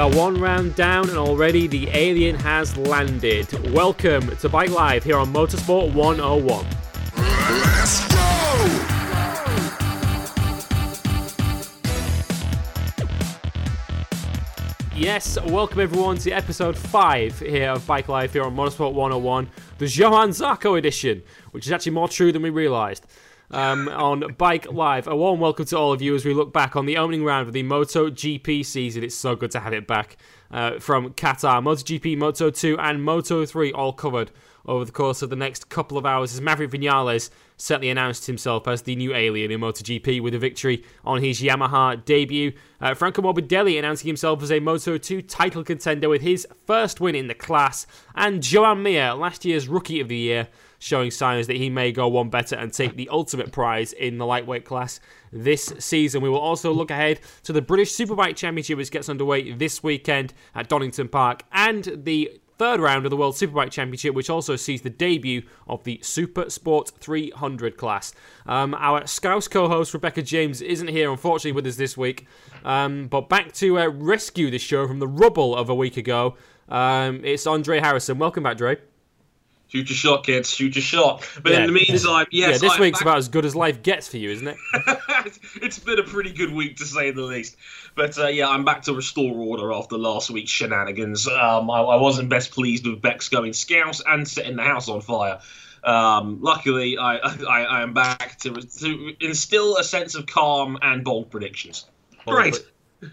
are one round down and already the alien has landed. Welcome to Bike Live here on Motorsport 101. Let's go! Yes, welcome everyone to episode 5 here of Bike Live here on Motorsport 101, the Johan Zarco edition, which is actually more true than we realised. Um, on Bike Live, a warm welcome to all of you as we look back on the opening round of the MotoGP season. It's so good to have it back uh, from Qatar. MotoGP, Moto 2, and Moto 3 all covered over the course of the next couple of hours as Maverick Vinales certainly announced himself as the new alien in MotoGP with a victory on his Yamaha debut. Uh, Franco Morbidelli announcing himself as a Moto 2 title contender with his first win in the class, and Joan Mir, last year's Rookie of the Year, showing signs that he may go one better and take the ultimate prize in the lightweight class this season. We will also look ahead to the British Superbike Championship, which gets underway this weekend at Donington Park, and the third round of the World Superbike Championship, which also sees the debut of the Super Sport 300 class. Um, our Scouse co host Rebecca James isn't here, unfortunately, with us this week. Um, but back to uh, rescue the show from the rubble of a week ago. Um, it's Andre Harrison. Welcome back, Dre. Shoot your shot, kids. Shoot your shot. But in the meantime, yes. yeah, this I'm week's back- about as good as life gets for you, isn't it? it's been a pretty good week to say the least. But uh, yeah, I'm back to restore order after last week's shenanigans. Um, I, I wasn't best pleased with Bex going scouse and setting the house on fire. Um, luckily, I, I I am back to to instill a sense of calm and bold predictions. Great.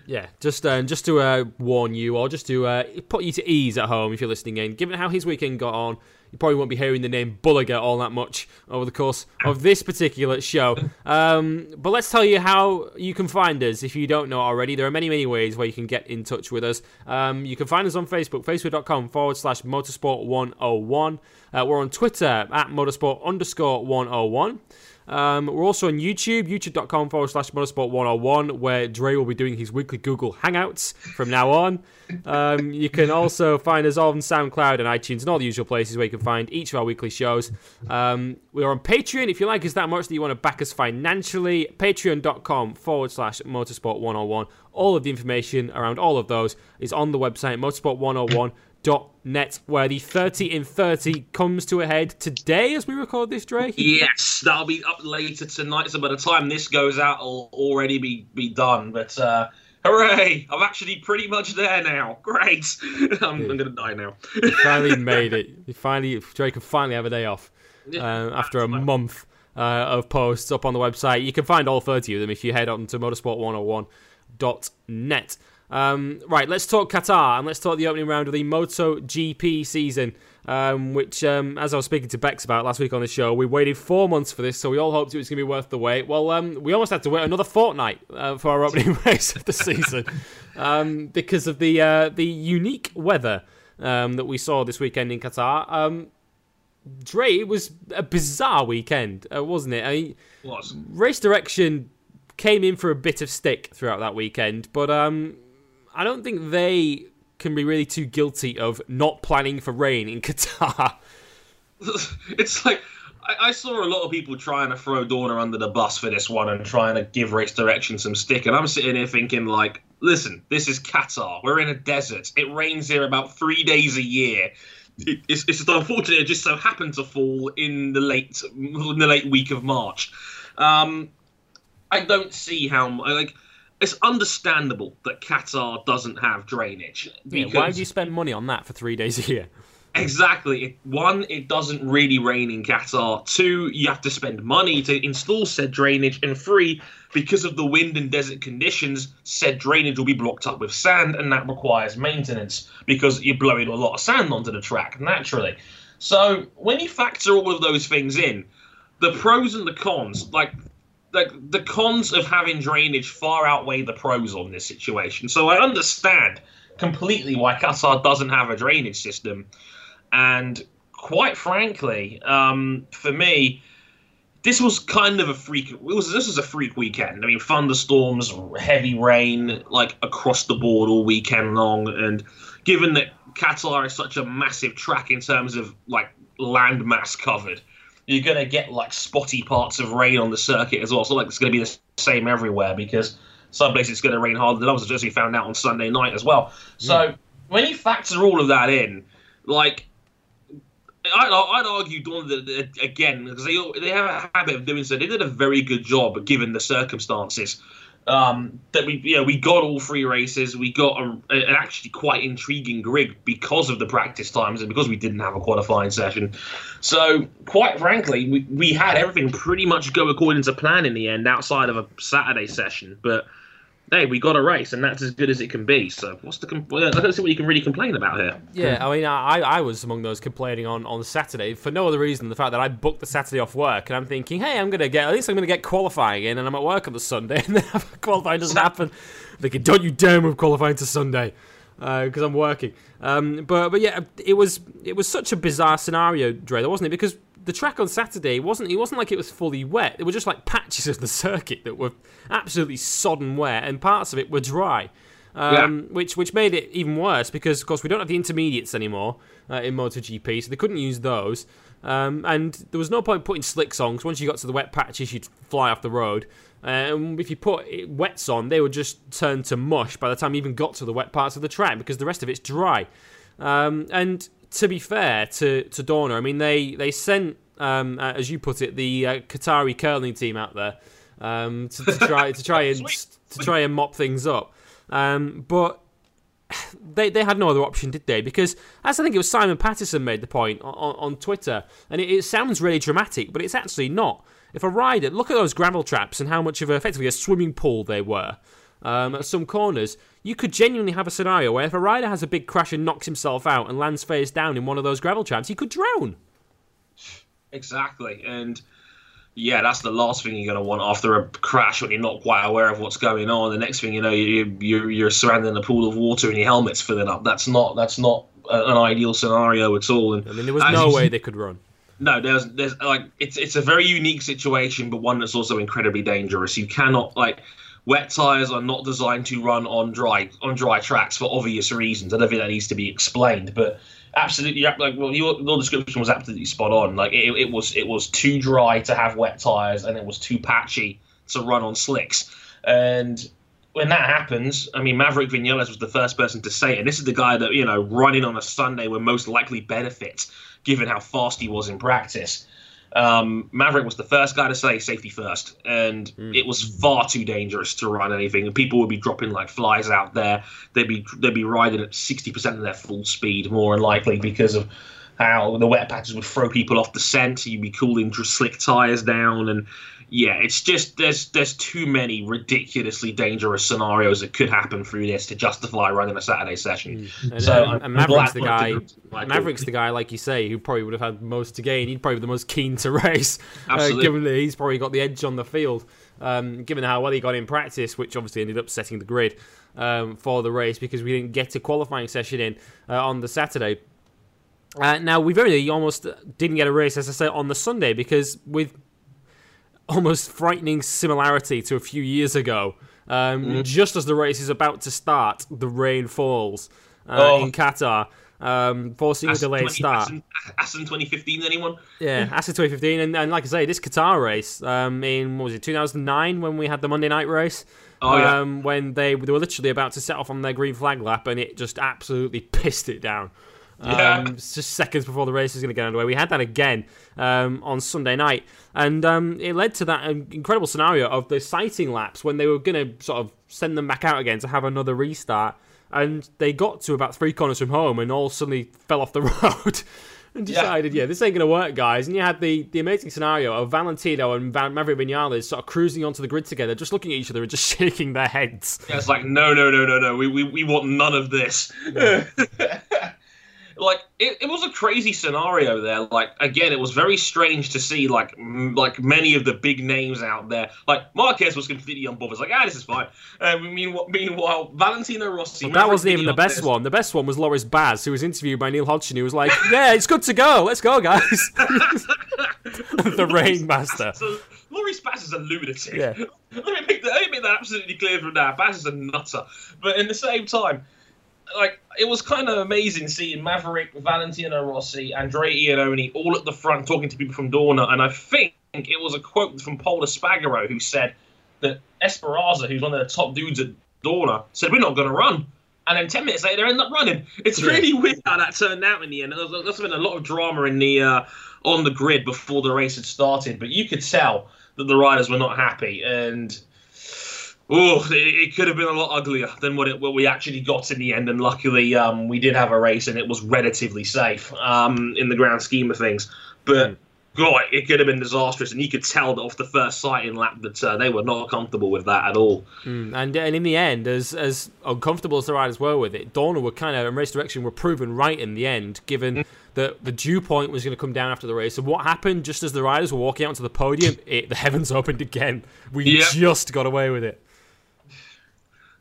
Yeah, just uh, just to uh, warn you, or just to uh, put you to ease at home if you're listening in. Given how his weekend got on, you probably won't be hearing the name Bulliger all that much over the course of this particular show. Um, but let's tell you how you can find us if you don't know already. There are many, many ways where you can get in touch with us. Um, you can find us on Facebook, facebook.com forward slash motorsport 101. Uh, we're on Twitter at motorsport underscore 101. Um, we're also on YouTube, youtube.com forward slash motorsport 101, where Dre will be doing his weekly Google Hangouts from now on. Um, you can also find us on SoundCloud and iTunes and all the usual places where you can find each of our weekly shows. Um, we're on Patreon if you like us that much that you want to back us financially. Patreon.com forward slash motorsport 101. All of the information around all of those is on the website motorsport101.net, where the 30 in 30 comes to a head today as we record this, Dre. Yes, that'll be up later tonight. So by the time this goes out, it'll already be be done. But uh, hooray! I'm actually pretty much there now. Great. I'm, I'm gonna die now. He finally made it. He finally, Drake can finally have a day off uh, after a month uh, of posts up on the website. You can find all 30 of them if you head on to motorsport101.net. Um, right, let's talk Qatar and let's talk the opening round of the Moto GP season, um, which, um, as I was speaking to Bex about last week on the show, we waited four months for this, so we all hoped it was going to be worth the wait. Well, um, we almost had to wait another fortnight uh, for our opening race of the season um, because of the uh, the unique weather um, that we saw this weekend in Qatar. Um, Dre, it was a bizarre weekend, uh, wasn't it? I mean, Was. race direction came in for a bit of stick throughout that weekend, but um, I don't think they can be really too guilty of not planning for rain in Qatar. it's like I, saw a lot of people trying to throw Dorna under the bus for this one and trying to give race direction some stick, and I'm sitting here thinking like, listen, this is Qatar. We're in a desert. It rains here about three days a year. It, it's, it's just unfortunate it just so happened to fall in the late in the late week of March. Um, I don't see how like. It's understandable that Qatar doesn't have drainage. Yeah, why would you spend money on that for three days a year? Exactly. One, it doesn't really rain in Qatar. Two, you have to spend money to install said drainage. And three, because of the wind and desert conditions, said drainage will be blocked up with sand, and that requires maintenance because you're blowing a lot of sand onto the track naturally. So when you factor all of those things in, the pros and the cons, like like the cons of having drainage far outweigh the pros on this situation. So I understand completely why Qatar doesn't have a drainage system. And quite frankly, um, for me, this was kind of a freak. It was this was a freak weekend. I mean, thunderstorms, heavy rain, like across the board all weekend long. And given that Qatar is such a massive track in terms of like land mass covered, you're gonna get like spotty parts of rain on the circuit as well. So like it's gonna be the same everywhere because Some places it's going to rain harder than others, as we found out on Sunday night as well. So when you factor all of that in, like I'd, I'd argue Dorna again because they they have a habit of doing so. They did a very good job given the circumstances. Um, that we you know we got all three races. We got a, an actually quite intriguing grid because of the practice times and because we didn't have a qualifying session. So quite frankly, we, we had everything pretty much go according to plan in the end, outside of a Saturday session. But hey, we got a race, and that's as good as it can be. So what's the? Com- well, I don't see what you can really complain about here. Yeah, I mean, I, I was among those complaining on, on Saturday for no other reason than the fact that I booked the Saturday off work, and I'm thinking, hey, I'm gonna get at least I'm gonna get qualifying in, and I'm at work on the Sunday, and then qualifying doesn't happen. I'm thinking, don't you dare move qualifying to Sunday, because I'm working. Um, but but yeah, it was it was such a bizarre scenario, Dre, wasn't it? Because the track on Saturday wasn't it wasn't like it was fully wet. It were just like patches of the circuit that were absolutely sodden wet, and parts of it were dry. Um, which which made it even worse because of course we don't have the intermediates anymore uh, in MotoGP, so they couldn't use those. Um, and there was no point putting slicks on because once you got to the wet patches, you'd fly off the road. And if you put wets on, they would just turn to mush by the time you even got to the wet parts of the track because the rest of it's dry. Um, and to be fair to to Dorna, I mean they they sent um, uh, as you put it the uh, Qatari curling team out there um, to, to try to try and to try and mop things up. Um, but they they had no other option, did they? Because as I think it was Simon Patterson made the point on, on, Twitter, and it, it sounds really dramatic, but it's actually not. If a rider look at those gravel traps and how much of a, effectively a swimming pool they were um, at some corners, you could genuinely have a scenario where if a rider has a big crash and knocks himself out and lands face down in one of those gravel traps, he could drown. Exactly, and yeah, that's the last thing you're going to want after a crash when you're not quite aware of what's going on. The next thing you know, you, you're you're surrounded in a pool of water and your helmet's filling up. That's not that's not an ideal scenario at all. And I mean, there was no way they could run. No, there's there's like it's it's a very unique situation, but one that's also incredibly dangerous. You cannot like wet tires are not designed to run on dry on dry tracks for obvious reasons. I don't think that needs to be explained, but absolutely, like well, your, your description was absolutely spot on. Like it, it was it was too dry to have wet tires, and it was too patchy to run on slicks, and. When that happens, I mean, Maverick Vinales was the first person to say it. And this is the guy that, you know, running on a Sunday would most likely benefit, given how fast he was in practice um, Maverick was the first guy to say safety first, and it was far too dangerous to run anything. And people would be dropping like flies out there. They'd be they'd be riding at sixty percent of their full speed, more than likely because of how the wet patches would throw people off the scent. You'd be cooling slick tires down, and yeah, it's just there's there's too many ridiculously dangerous scenarios that could happen through this to justify running a Saturday session. And, So, and- and Maverick's the guy. like, Maverick's the guy, like you say, who probably would have had most to gain. He'd probably be the most keen to race, uh, given that he's probably got the edge on the field. Um, given how well he got in practice, which obviously ended up setting the grid um, for the race because we didn't get a qualifying session in uh, on the Saturday. Uh, now we very almost didn't get a race, as I said, on the Sunday because with almost frightening similarity to a few years ago. Um, Mm-hmm. Just as the race is about to start, the rain falls uh, Oh. in Qatar, um, forcing a Aston delayed 20 start. Aston, Aston 2015, anyone? Yeah, Aston 2015, and, and like I say, this Qatar race um, in what was it 2009 when we had the Monday night race. Oh, yeah. um, when they they were literally about to set off on their green flag lap, and it just absolutely pissed it down. Yeah. Um, just seconds before the race is going to get underway. We had that again um, on Sunday night, and um, it led to that um, incredible scenario of the sighting laps when they were going to sort of send them back out again to have another restart. And they got to about three corners from home, and all suddenly fell off the road. And decided, yeah. this ain't gonna work, guys. And you had the, the amazing scenario of Valentino and Van- Maverick Vinales sort of cruising onto the grid together, just looking at each other and just shaking their heads. Yeah, it's like no, no, no, no, no. We we, we want none of this. like it, it was a crazy scenario there. Like again, it was very strange to see like m- like many of the big names out there. Like Marquez was completely unbothered. Like ah, this is fine. Uh, meanwhile, meanwhile, Valentino Rossi. That wasn't even the best Vinales- one. The best one was Loris Baz, who was interviewed by Neil Hodgson, who was like, "Yeah, it's good to go. Let's go, guys." the Rain Master. So Loris Baz is a lunatic. Yeah. let me make that. Let me make that absolutely clear from now. Baz is a nutter, but in the same time, like it was kind of amazing seeing Maverick, Valentino Rossi, Andrea Iannone all at the front talking to people from Dorna, and I think it was a quote from Paul Spagaro who said that Ezpeleta, who's one of the top dudes at Dorna, said we're not going to run. And then ten minutes later, they end up running. It's Yeah. really weird how that turned out in the end. There's, there's been a lot of drama in the uh, on the grid before the race had started, but you could tell that the riders were not happy, and oh, it, it could have been a lot uglier than what it what we actually got in the end. And luckily, um, we did have a race, and it was relatively safe um, in the grand scheme of things. But God, it could have been disastrous, and you could tell that off the first sighting lap that uh, they were not comfortable with that at all. Mm, and and in the end, as as uncomfortable as the riders were with it, Dorna were kind of in Race Direction were proven right in the end, given that the dew point was going to come down after the race. And what happened just as the riders were walking out onto the podium, it, the heavens opened again. We Yep. just got away with it.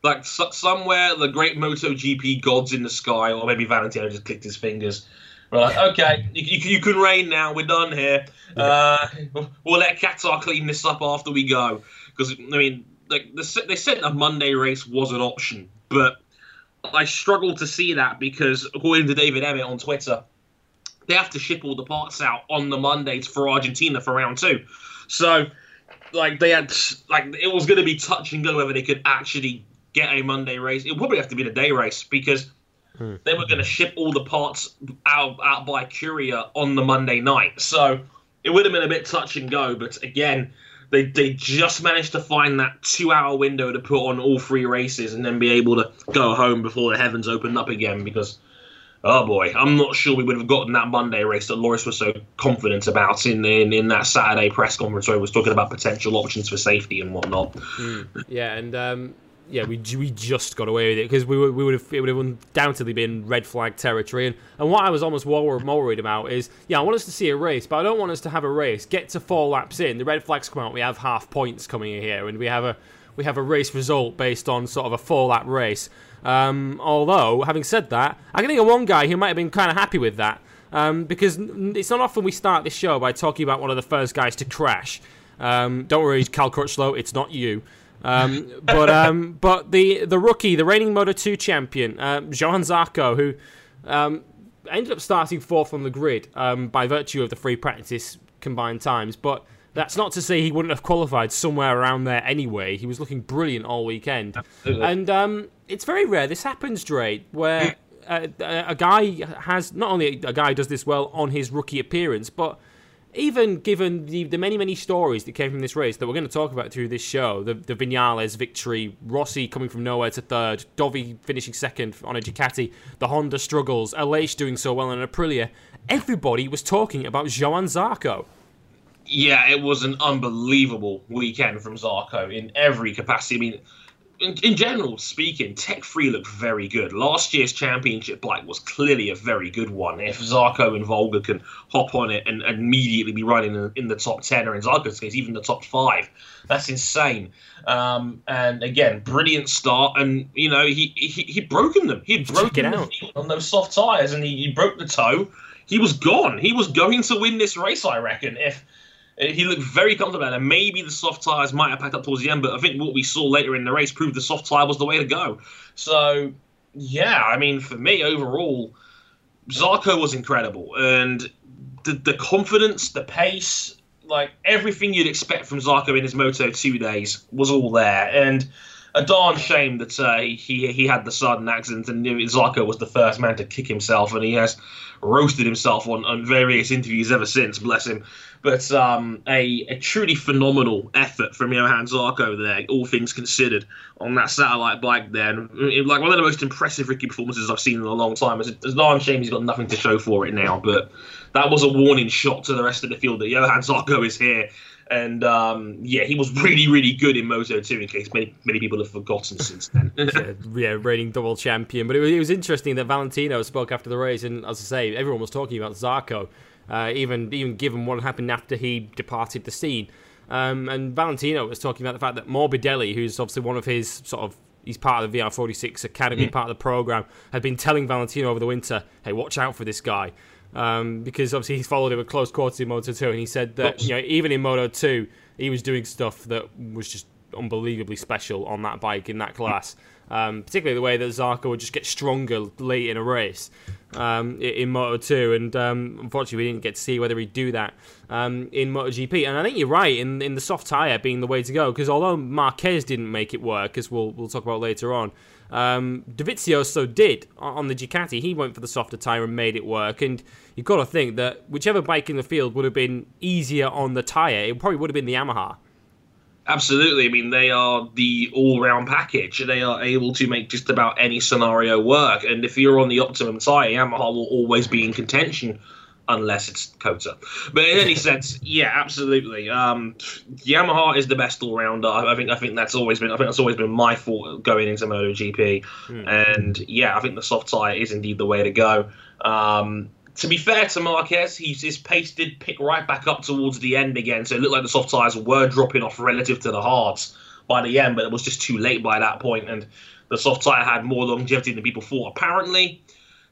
Like so- somewhere the great MotoGP gods in the sky, or maybe Valentino just clicked his fingers. We're like, okay, you, you, you can rain now. We're done here. Uh, we'll let Qatar clean this up after we go. Because I mean, like they said, they said a Monday race was an option, but I struggle to see that because according to David Emmett on Twitter, they have to ship all the parts out on the Mondays for Argentina for round two. So, like they had, like it was going to be touch and go whether they could actually get a Monday race. It would probably have to be the day race because they were going to ship all the parts out out by courier on the Monday night. So it would have been a bit touch and go. But again, they they just managed to find that two hour window to put on all three races and then be able to go home before the heavens opened up again because. Oh boy, I'm not sure we would have gotten that Monday race that Loris was so confident about in, in in that Saturday press conference where he was talking about potential options for safety and whatnot. Yeah, and um, yeah, we we just got away with it because we would we would have it would have undoubtedly been red flag territory. And, and what I was almost more, more worried about is, yeah, I want us to see a race, but I don't want us to have a race. Get to four laps in, the red flags come out, we have half points coming in here, and we have a we have a race result based on sort of a four lap race. Um, although, having said that, I can think of one guy who might have been kind of happy with that. Um, because it's not often we start this show by talking about one of the first guys to crash. Um, don't worry, Cal Crutchlow, it's not you. Um, but um, but the the rookie, the reigning Moto 2 champion, um, Johan Zarco, who um, ended up starting fourth on the grid um, by virtue of the free practice combined times. But that's not to say he wouldn't have qualified somewhere around there anyway. He was looking brilliant all weekend. Absolutely. And um, it's very rare this happens, Dre, where uh, a guy has not only a guy does this well on his rookie appearance, but even given the, the many, many stories that came from this race that we're going to talk about through this show the, the Vinales victory, Rossi coming from nowhere to third, Dovi finishing second on a Ducati, the Honda struggles, Aleix doing so well on an Aprilia everybody was talking about Johan Zarco. Yeah, it was an unbelievable weekend from Zarco in every capacity. I mean, in, in general speaking, Tech 3 looked very good. Last year's championship bike was clearly a very good one. If Zarco and Folger can hop on it and immediately be running in, in the top 10, or in Zarco's case, even the top 5, that's insane. Um, and again, brilliant start. And, you know, he, he, he'd broken them. He'd broken the out. field on those soft tyres and he, he broke the toe. He was gone. He was going to win this race, I reckon, if Uh, he looked very comfortable, and maybe the soft tyres might have packed up towards the end. But I think what we saw later in the race proved the soft tyre was the way to go. So, yeah, I mean, for me overall, Zarco was incredible, and the the confidence, the pace, like everything you'd expect from Zarco in his Moto two days was all there, and. A darn shame that uh, he he had the sudden accident, and Zarco was the first man to kick himself, and he has roasted himself on, on various interviews ever since. Bless him. But um, a, a truly phenomenal effort from Johan Zarco there, all things considered, on that satellite bike there. And, like one of the most impressive Ricky performances I've seen in a long time. It's a darn shame he's got nothing to show for it now, but that was a warning shot to the rest of the field that Johan Zarco is here. And um, yeah, he was really, really good in Moto 2, in case many, many people have forgotten since then. yeah, yeah, reigning double champion. But it was, it was interesting that Valentino spoke after the race, and as I say, everyone was talking about Zarco, uh, even even given what happened after he departed the scene. Um, and Valentino was talking about the fact that Morbidelli, who's obviously one of his sort of he's part of the VR46 Academy, part of the program, had been telling Valentino over the winter, "Hey, watch out for this guy." Um, because obviously he's followed him at close quarters in Moto 2, and he said that you know even in Moto 2 he was doing stuff that was just unbelievably special on that bike in that class. Um, particularly the way that Zarco would just get stronger late in a race um, in Moto 2, and um, unfortunately we didn't get to see whether he'd do that um, in MotoGP. And I think you're right in in the soft tyre being the way to go because although Marquez didn't make it work, as we'll we'll talk about later on, um, Dovizioso did on the Ducati. He went for the softer tyre and made it work. And you've got to think that whichever bike in the field would have been easier on the tyre, it probably would have been the Yamaha. Absolutely. I mean, they are the all-round package. They are able to make just about any scenario work. And if you're on the optimum tire, Yamaha will always be in contention, unless it's COTA. But in any sense, yeah, absolutely. Um, Yamaha is the best all-rounder. I think. I think that's always been. I think that's always been my fault going into MotoGP. And yeah, I think the soft tire is indeed the way to go. Um, to be fair to Marquez, he's, his pace did pick right back up towards the end again, so it looked like the soft tyres were dropping off relative to the hards by the end, but it was just too late by that point, and the soft tyre had more longevity than people thought. Apparently,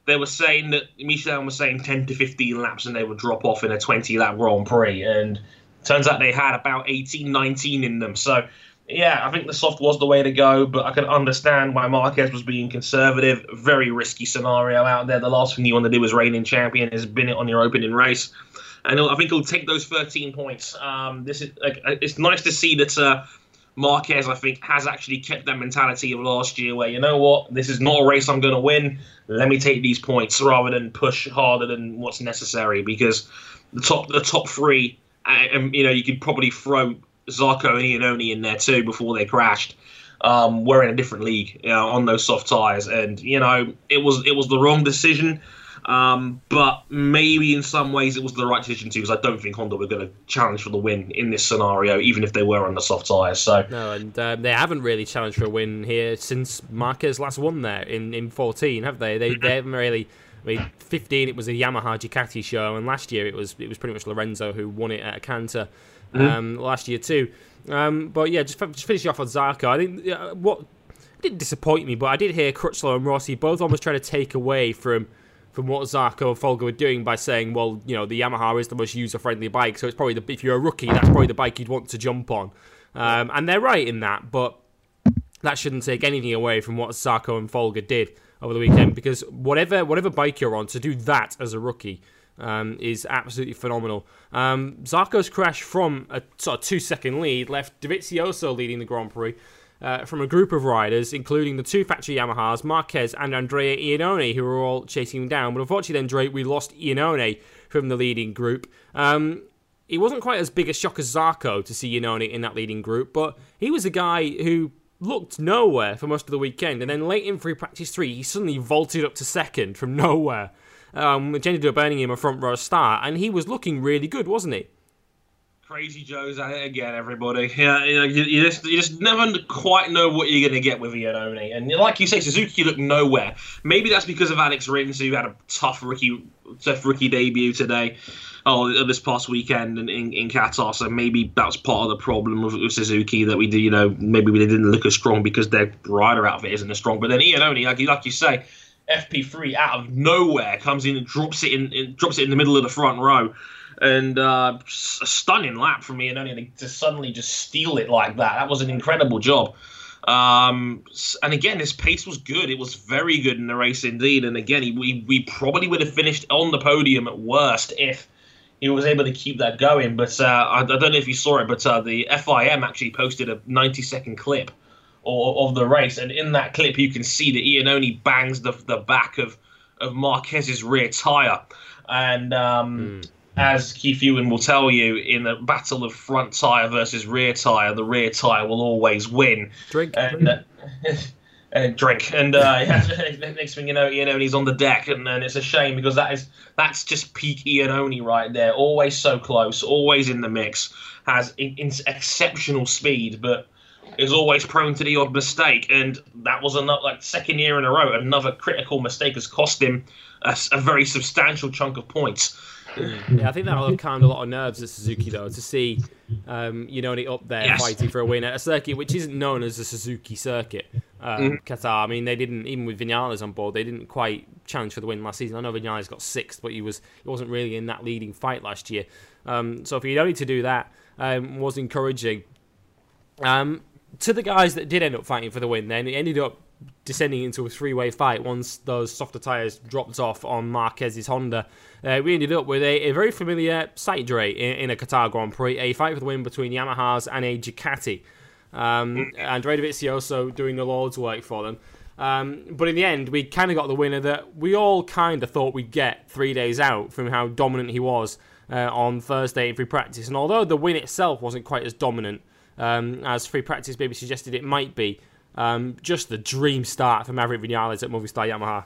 they were saying that Michelin was saying 10 to 15 laps and they would drop off in a 20 lap Grand Prix, and turns out they had about 18, 19 in them. So, yeah, I think the soft was the way to go, but I can understand why Marquez was being conservative. Very risky scenario out there. The last thing you want to do as reigning champion is bin it on your opening race. And I think he'll take those 13 points. Um, this is like, it's nice to see that uh, Marquez, I think, has actually kept that mentality of last year, where you know what, this is not a race I'm going to win. Let me take these points rather than push harder than what's necessary. Because the top, the top three, and you know, you could probably throw Zarco and Iannone in there too before they crashed. Um, we're in a different league you know, on those soft tires, and you know it was it was the wrong decision. Um, but maybe in some ways it was the right decision too, because I don't think Honda were going to challenge for the win in this scenario, even if they were on the soft tires. So No, and um, they haven't really challenged for a win here since Marquez last won there in, in 14, have they? They they haven't really. I mean, 15 it was a Yamaha Ducati show, and last year it was it was pretty much Lorenzo who won it at a canter um, last year too. Um, but yeah, just, just finishing off on Zarco, I think uh, what didn't disappoint me, but I did hear Crutchlow and Rossi both almost trying to take away from from what Zarco and Folger were doing by saying, well, you know, the Yamaha is the most user-friendly bike, so it's probably the if you're a rookie, that's probably the bike you'd want to jump on. Um, and they're right in that, but that shouldn't take anything away from what Zarco and Folger did over the weekend because whatever whatever bike you're on, to do that as a rookie um, is absolutely phenomenal. Um, Zarco's crash from a sort of two second lead left Dovizioso leading the Grand Prix. Uh, from a group of riders, including the two factory Yamahas, Marquez and Andrea Iannone, who were all chasing him down. But unfortunately, then Drake, we lost Iannone from the leading group. Um, it wasn't quite as big a shock as Zarco to see Iannone in that leading group, but he was a guy who looked nowhere for most of the weekend, and then late in free practice three, he suddenly vaulted up to second from nowhere, um, which ended up earning him a front row start, and he was looking really good, wasn't he? Crazy Joe's at it again, everybody. Yeah, you, know, you, you just you just never quite know what you're going to get with Iannone. And like you say, Suzuki looked nowhere. Maybe that's because of Alex Rins, who had a tough rookie tough rookie debut today. Oh, this past weekend in, in, in Qatar, so maybe that's part of the problem with, with Suzuki that we do. You know, maybe we didn't look as strong because their rider outfit isn't as strong. But then Iannone, like like you say, FP3 out of nowhere comes in and drops it in, in drops it in the middle of the front row and uh, a stunning lap from me and only to suddenly just steal it like that. That was an incredible job. Um, and again, his pace was good. It was very good in the race indeed. And again, he, we, we probably would have finished on the podium at worst if he was able to keep that going. But uh, I, I, don't know if you saw it, but uh, the FIM actually posted a 90 second clip of, of the race. And in that clip, you can see that Iannone bangs the, the back of, of Marquez's rear tyre. And um, Mm. as Keith Huewen will tell you, in a battle of front tyre versus rear tyre, the rear tyre will always win. Drink. And, uh, and drink. And uh, yeah, next thing you know, Iannone's on the deck, and, and it's a shame because that is that's just peak Iannone right there. Always so close, always in the mix, has in, in exceptional speed, but is always prone to the odd mistake. And that was another like second year in a row, another critical mistake has cost him a very substantial chunk of points. Yeah, I think that will have calmed a lot of nerves at Suzuki though to see, um, you know, it up there Yes. fighting for a win at a circuit which isn't known as a Suzuki circuit. Um, Qatar. I mean, they didn't even with Vinales on board, they didn't quite challenge for the win last season. I know Vinales got sixth, but he was he wasn't really in that leading fight last year. Um, so for Iannone to do that um, was encouraging. Um, to the guys that did end up fighting for the win, then it ended up descending into a three-way fight once those softer tyres dropped off on Marquez's Honda. Uh, we ended up with a, a very familiar sight, in, in, a Qatar Grand Prix, a fight for the win between Yamahas and a Ducati. Um, Andrea Dovizioso doing the Lord's work for them. Um, but in the end, we kind of got the winner that we all kind of thought we'd get three days out from how dominant he was uh, on Thursday in free practice. And although the win itself wasn't quite as dominant um, as free practice maybe suggested it might be, um, just the dream start for Maverick Vinales at Movistar Yamaha.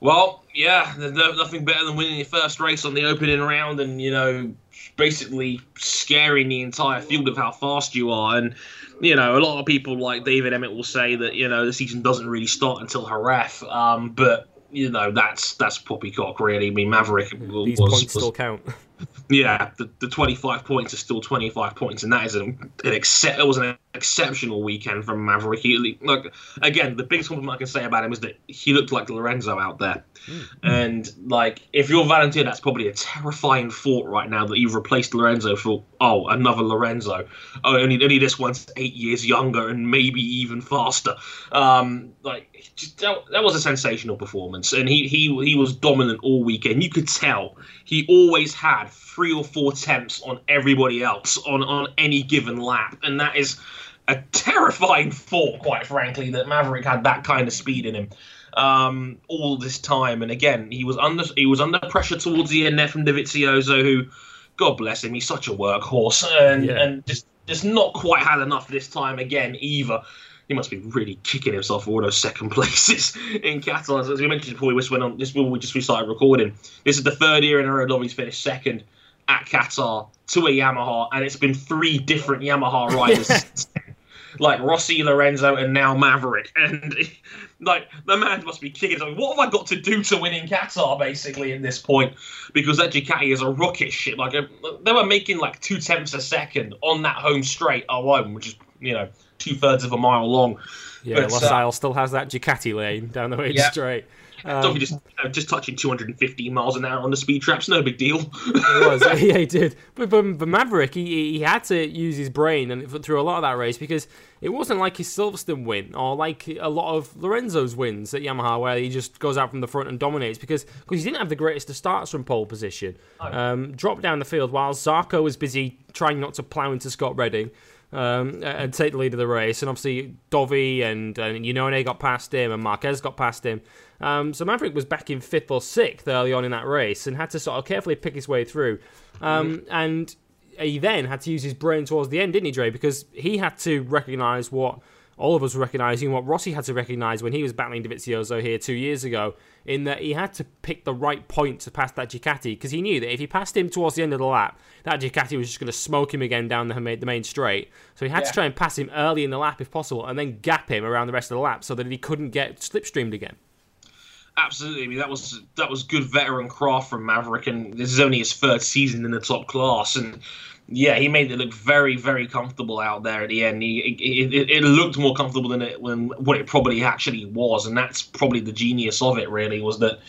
Well, yeah, there's no, nothing better than winning your first race on the opening round and, you know, basically scaring the entire field of how fast you are. And, you know, a lot of people like David Emmett will say that, you know, the season doesn't really start until Jerez. Um, but, you know, that's that's poppycock, really. I mean, Maverick These was, points was, still count. yeah, the, the 25 points are still 25 points, and that is an, an except. It was an exceptional weekend from Maverick. He, like again, the biggest compliment I can say about him is that he looked like Lorenzo out there. Mm. And like, if you're Valentino, that's probably a terrifying thought right now that you've replaced Lorenzo for oh another Lorenzo. Oh, only only this one's eight years younger and maybe even faster. Um, like that, that was a sensational performance, and he he he was dominant all weekend. You could tell he always had three or four attempts on everybody else on on any given lap, and that is a terrifying thought, quite frankly, that Maverick had that kind of speed in him um, all this time. And again, he was under he was under pressure towards the end there from Dovizioso, who, God bless him, he's such a workhorse, and yeah. and just just not quite had enough this time again either. He must be really kicking himself for all those second places in Qatar. As we mentioned before, we just went on. We just restarted recording. This is the third year in a row Dovi's finished second at Qatar to a Yamaha, and it's been three different Yamaha riders like Rossi, Lorenzo, and now Maverick. And like the man must be kicking. Like, what have I got to do to win in Qatar? Basically, at this point, because that Ducati is a rocket ship. Like uh, they were making like two tenths a second on that home straight alone, which is you know two thirds of a mile long. Yeah, but, Losail uh, still has that Ducati lane down the way yeah. straight. Um, just you know, just touching 250 miles an hour on the speed traps, no big deal. it was, yeah, he did. But, but, but Maverick, he, he had to use his brain and through a lot of that race because it wasn't like his Silverstone win or like a lot of Lorenzo's wins at Yamaha where he just goes out from the front and dominates because because he didn't have the greatest of starts from pole position. Um, dropped down the field while Zarco was busy trying not to plough into Scott Redding um, and take the lead of the race. And obviously, Dovi and, and Iannone got past him, and Marquez got past him. Um, so Maverick was back in fifth or sixth early on in that race and had to sort of carefully pick his way through. Um, mm-hmm. And he then had to use his brain towards the end, didn't he, Dre? Because he had to recognise what all of us were recognising, what Rossi had to recognise when he was battling Dovizioso here two years ago, in that he had to pick the right point to pass that Ducati because he knew that if he passed him towards the end of the lap, that Ducati was just going to smoke him again down the main, the main straight. So he had yeah. to try and pass him early in the lap if possible, and then gap him around the rest of the lap so that he couldn't get slipstreamed again. Absolutely, I mean that was that was good veteran craft from Maverick, and this is only his third season in the top class, and yeah, he made it look very, very comfortable out there at the end. He, it, it, it looked more comfortable than it when what it probably actually was, and that's probably the genius of it. Really, was that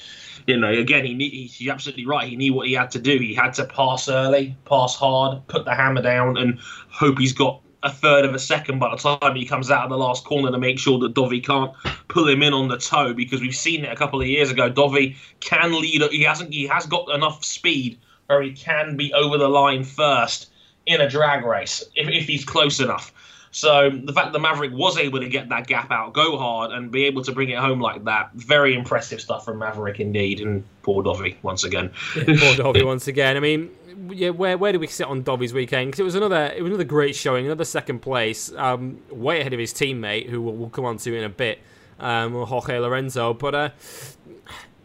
you know again he he's absolutely right. He knew what he had to do. He had to pass early, pass hard, put the hammer down, and hope he's got a third of a second by the time he comes out of the last corner to make sure that Dovi can't pull him in on the toe because we've seen it a couple of years ago. Dovi can lead. He hasn't. He has got enough speed where he can be over the line first in a drag race if, if he's close enough. So the fact that Maverick was able to get that gap out, go hard, and be able to bring it home like that, very impressive stuff from Maverick indeed. And poor Dovi once again. Yeah, poor Dovi once again. I mean, yeah, where where do we sit on Dovi's weekend? Because it was another it was another great showing, another second place, um, way ahead of his teammate, who we'll, we'll come on to in a bit, um, Jorge Lorenzo. But uh,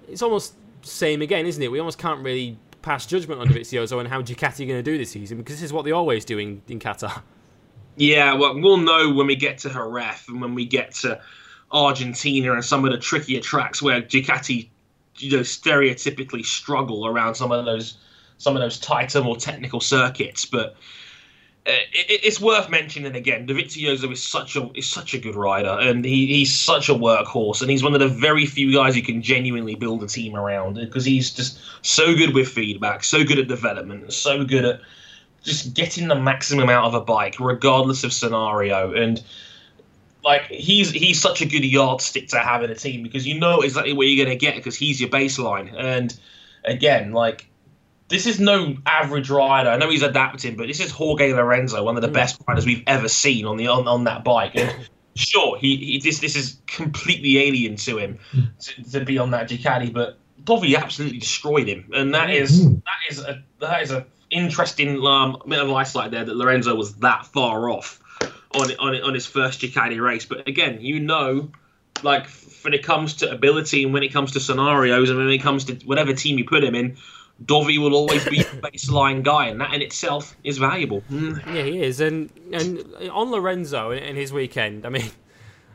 it's almost same again, isn't it? We almost can't really pass judgment on Dovizioso and how Ducati are going to do this season because this is what they always do in, Qatar. Yeah, well, we'll know when we get to Jerez and when we get to Argentina and some of the trickier tracks where Ducati, you know, stereotypically struggle around some of those some of those tighter, more technical circuits. But Uh, it, it's worth mentioning again. Dovizioso is such a is such a good rider, and he, he's such a workhorse, and he's one of the very few guys you can genuinely build a team around because he's just so good with feedback, so good at development, so good at just getting the maximum out of a bike, regardless of scenario. And like he's he's such a good yardstick to have in a team because you know exactly what you're going to get because he's your baseline. And again, like this is no average rider. I know he's adapting, but this is Jorge Lorenzo, one of the mm. best riders we've ever seen on the on, on that bike. And sure, he, he this this is completely alien to him mm. to, to be on that Ducati, but Dovi absolutely destroyed him, and that mm. is that is a that is a interesting um, bit of eyesight there that Lorenzo was that far off on on on his first Ducati race. But again, you know, like when it comes to ability and when it comes to scenarios and when it comes to whatever team you put him in, Dovi will always be the baseline guy, and that in itself is valuable. Mm. Yeah, he is, and and on Lorenzo and his weekend, I mean,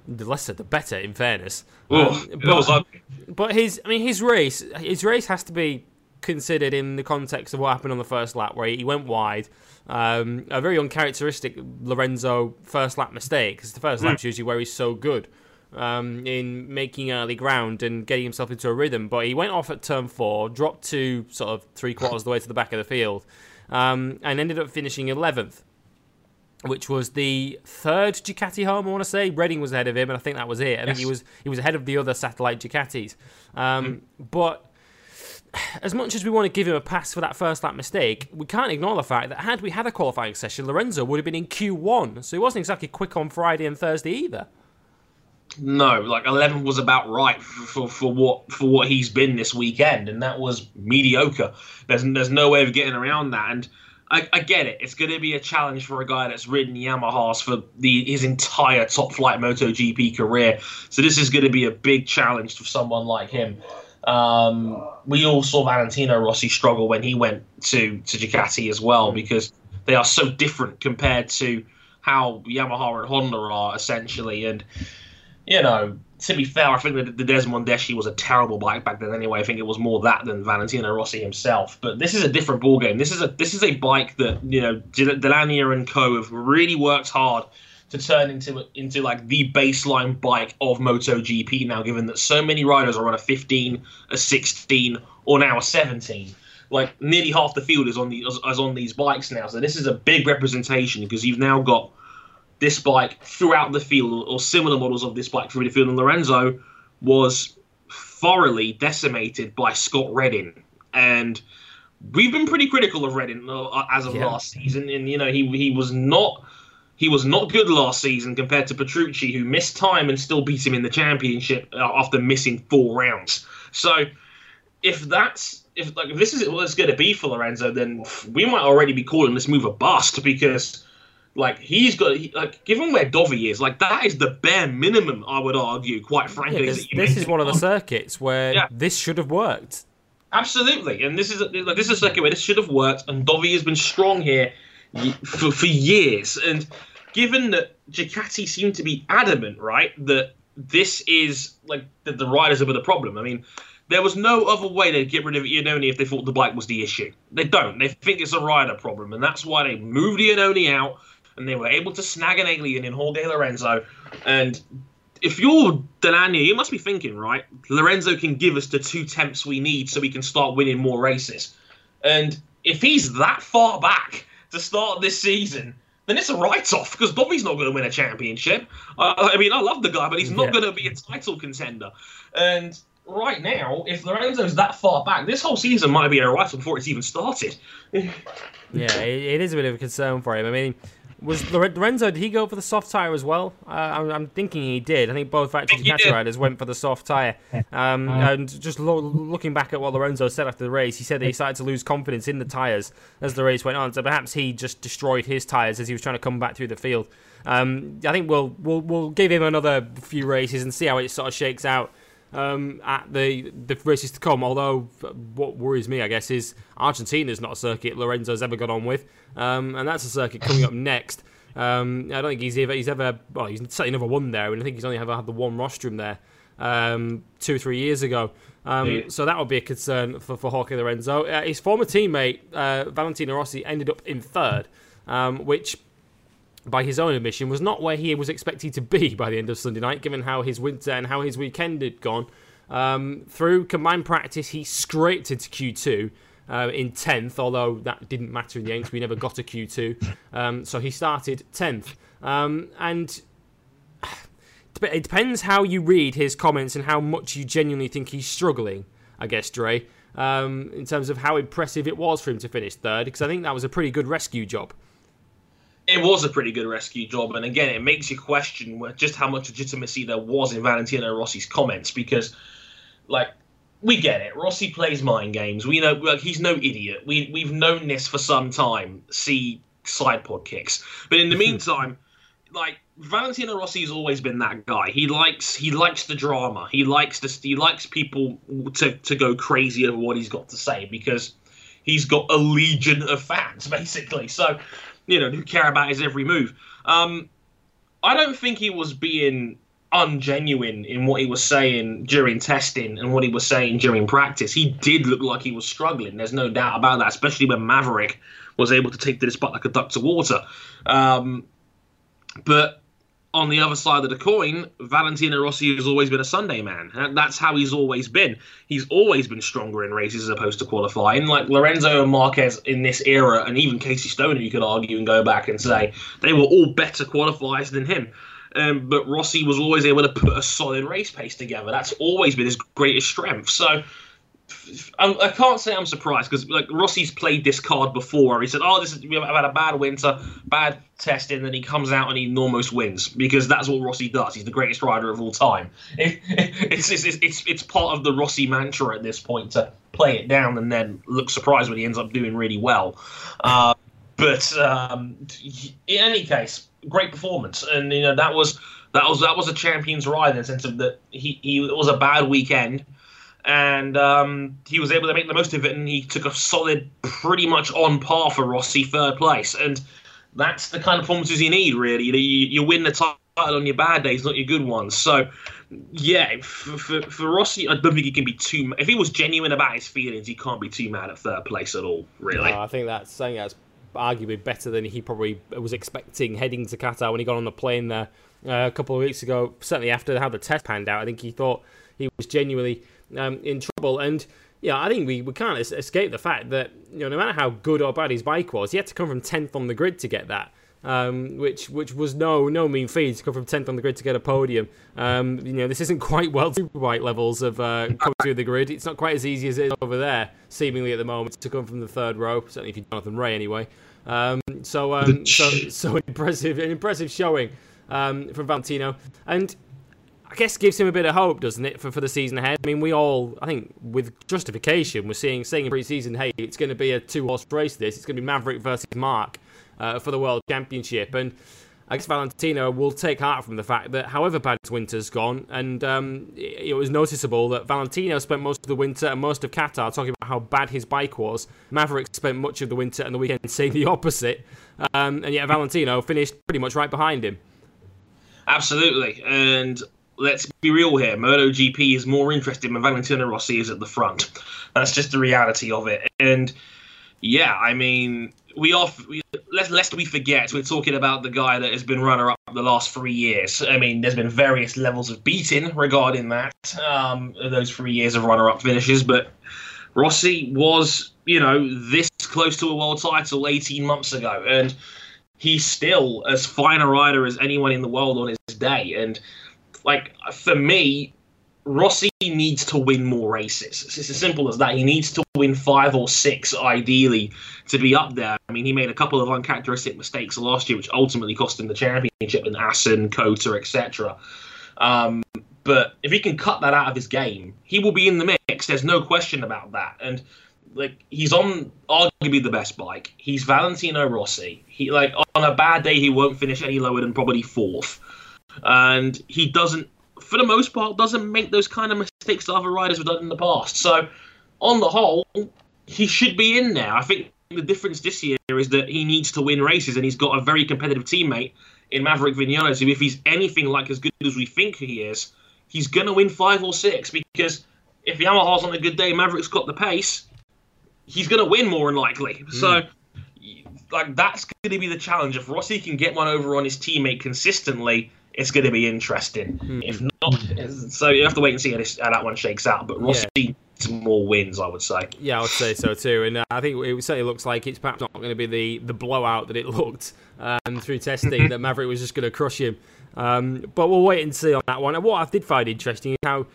the lesser the better. In fairness, Oh, Um, was. But his, I mean, his race, his race has to be considered in the context of what happened on the first lap, where he went wide. Um, a very uncharacteristic Lorenzo first lap mistake, because the first lap's usually where he's so good um, in making early ground and getting himself into a rhythm. But he went off at turn four, dropped to sort of three quarters of the way to the back of the field, um, and ended up finishing 11th which was the third Ducati home. I want to say Redding was ahead of him, and I think that was it. I think he was he was ahead of the other satellite Ducatis. Um, But as much as we want to give him a pass for that first lap mistake, we can't ignore the fact that had we had a qualifying session, Lorenzo would have been in Q1, so he wasn't exactly quick on Friday and Thursday either. No, like eleven was about right for, for, for what for what he's been this weekend, and that was mediocre. There's there's no way of getting around that, and I, I get it. It's going to be a challenge for a guy that's ridden Yamahas for the his entire top flight MotoGP career. So this is going to be a big challenge for someone like him. Um, we all saw Valentino Rossi struggle when he went to to Ducati as well because they are so different compared to how Yamaha and Honda are essentially, and you know, to be fair, I think that the Desmosedici was a terrible bike back then. Anyway, I think it was more that than Valentino Rossi himself. But this is a different ballgame. This is a this is a bike that you know Del- Dall'Igna and Co have really worked hard to turn into into like the baseline bike of MotoGP now. Given that so many riders are on a 15, a 16, or now a 17. Like nearly half the field is on the is, is on these bikes now. So this is a big representation because you've now got this bike throughout the field, or similar models of this bike through the field. And Lorenzo was thoroughly decimated by Scott Redding, and we've been pretty critical of Redding uh, as of Yeah. last season. And you know, he he was not he was not good last season compared to Petrucci, who missed time and still beat him in the championship uh, after missing four rounds. So if that's if like if this is what it's going to be for Lorenzo, then we might already be calling this move a bust because like he's got like given where Dovi is, like that is the bare minimum. I would argue, quite Yeah, frankly. that you this is one of the circuits where Yeah. this should have worked. Absolutely, and this is like this is a circuit where this should have worked, and Dovi has been strong here for, for years. And given that Ducati seem to be adamant, right, that this is like that the riders are with the problem. I mean, there was no other way they'd get rid of Iannone if they thought the bike was the issue. They don't. They think it's a rider problem, and that's why they moved Iannone out, and they were able to snag an alien in Jorge Lorenzo. And if you're Dall'Igna, you must be thinking, right? Lorenzo can give us the two temps we need so we can start winning more races. And if he's that far back to start this season, then it's a write-off because Dovi's not going to win a championship. Uh, I mean, I love the guy, but he's not Yeah. going to be a title contender. And right now, if Lorenzo's that far back, this whole season might be a write-off before it's even started. Yeah, it, it is a bit of a concern for him. I mean, was Lorenzo? Did he go for the soft tire as well? Uh, I'm, I'm thinking he did. I think both factory think he Ducati did. riders went for the soft tire. Um, and just lo- looking back at what Lorenzo said after the race, he said that he started to lose confidence in the tires as the race went on. So perhaps he just destroyed his tires as he was trying to come back through the field. Um, I think we'll we'll we'll give him another few races and see how it sort of shakes out um, at the the races to come. Although what worries me, I guess, is Argentina's not a circuit Lorenzo's ever got on with, um, and that's a circuit coming up next. Um, I don't think he's ever he's ever well he's certainly never won there, and I think he's only ever had the one rostrum there um, two or three years ago. Um, Yeah. So that would be a concern for, for Jorge Lorenzo. Uh, his former teammate uh, Valentino Rossi ended up in third, um, which by his own admission, was not where he was expected to be by the end of Sunday night, given how his winter and how his weekend had gone. Um, through combined practice, he scraped into Q2 uh, in 10th, although that didn't matter in the end 'cause we never got a Q2. Um, so he started 10th. Um, and it depends how you read his comments and how much you genuinely think he's struggling. I guess Dre, um, in terms of how impressive it was for him to finish third, because I think that was a pretty good rescue job. It was a pretty good rescue job, and again, it makes you question just how much legitimacy there was in Valentino Rossi's comments because, like, we get it. Rossi plays mind games. We know like, he's no idiot. We we've known this for some time. See side pod kicks, but in the mm-hmm. meantime, like Valentino Rossi has always been that guy. He likes he likes the drama. He likes to he likes people to to go crazy over what he's got to say because he's got a legion of fans basically. So you know who care about his every move. Um, I don't think he was being ungenuine in what he was saying during testing and what he was saying during practice. He did look like he was struggling. There's no doubt about that, especially when Maverick was able to take to this butt like a duck to water. Um, but on the other side of the coin, Valentino Rossi has always been a Sunday man. That's how he's always been. He's always been stronger in races as opposed to qualifying. Like Lorenzo and Marquez in this era, and even Casey Stoner, you could argue and go back and say they were all better qualifiers than him. Um, but Rossi was always able to put a solid race pace together. That's always been his greatest strength. So I can't say I'm surprised because like Rossi's played this card before. He said, "Oh, this is have had a bad winter, bad testing," and then he comes out and he almost wins because that's what Rossi does. He's the greatest rider of all time. it's, it's, it's, it's part of the Rossi mantra at this point to play it down and then look surprised when he ends up doing really well. Uh, but um, in any case, great performance, and you know that was that was that was a champion's ride in the sense of that he, he it was a bad weekend and um, he was able to make the most of it, and he took a solid, pretty much on par for Rossi third place, and that's the kind of performances you need, really. You, you win the title on your bad days, not your good ones. So, yeah, for, for, for, Rossi, I don't think he can be too. If he was genuine about his feelings, he can't be too mad at third place at all, really. No, I think that's saying that's arguably better than he probably was expecting heading to Qatar when he got on the plane there uh, a couple of weeks ago. Certainly after how the test panned out, I think he thought he was genuinely um, in trouble. And yeah, I think we, we can't escape the fact that you know no matter how good or bad his bike was, he had to come from tenth on the grid to get that. Um, which which was no no mean feat to come from tenth on the grid to get a podium. Um, you know this isn't quite well superbike levels of uh, coming through the grid. It's not quite as easy as it is over there, seemingly at the moment to come from the third row. Certainly if you're Jonathan Rea anyway. Um, so um, so so impressive an impressive showing um, from Valentino and I guess gives him a bit of hope, doesn't it, for, for the season ahead? I mean, we all, I think, with justification, we're seeing saying in pre-season, hey, it's going to be a two-horse race. This it's going to be Maverick versus Mark uh, for the World Championship, and I guess Valentino will take heart from the fact that, however bad his winter's gone, and um, it, it, was noticeable that Valentino spent most of the winter and most of Qatar talking about how bad his bike was. Maverick spent much of the winter and the weekend saying the opposite, um, and yet Valentino finished pretty much right behind him. Absolutely, and let's be real here. MotoGP is more interesting when Valentino Rossi is at the front. That's just the reality of it. And yeah, I mean, we we, lest, lest we forget, we're talking about the guy that has been runner up the last three years. I mean, there's been various levels of beating regarding that, um, those three years of runner up finishes, but Rossi was, you know, this close to a world title 18 months ago, and he's still as fine a rider as anyone in the world on his day. And like for me, Rossi needs to win more races. It's as simple as that. He needs to win five or six, ideally, to be up there. I mean, he made a couple of uncharacteristic mistakes last year, which ultimately cost him the championship in Assen, COTA, etc. Um, but if he can cut that out of his game, he will be in the mix. There's no question about that. And like he's on arguably the best bike. He's Valentino Rossi. He like on a bad day he won't finish any lower than probably fourth and he doesn't, for the most part, doesn't make those kind of mistakes that other riders have done in the past. So, on the whole, he should be in there. I think the difference this year is that he needs to win races, and he's got a very competitive teammate in Maverick Vinales. Who, if he's anything like as good as we think he is, he's going to win five or six because if Yamaha's on a good day, Maverick's got the pace, he's going to win more than likely. Mm. So, like that's going to be the challenge. If Rossi can get one over on his teammate consistently, it's going to be interesting. Mm-hmm. If not, so you have to wait and see how, this, how, that one shakes out. But Rossi, yeah. more wins, I would say. Yeah, I would say so too. And uh, I think it certainly looks like it's perhaps not going to be the, the blowout that it looked um, through testing that Maverick was just going to crush him. Um, but we'll wait and see on that one. And what I did find interesting is how,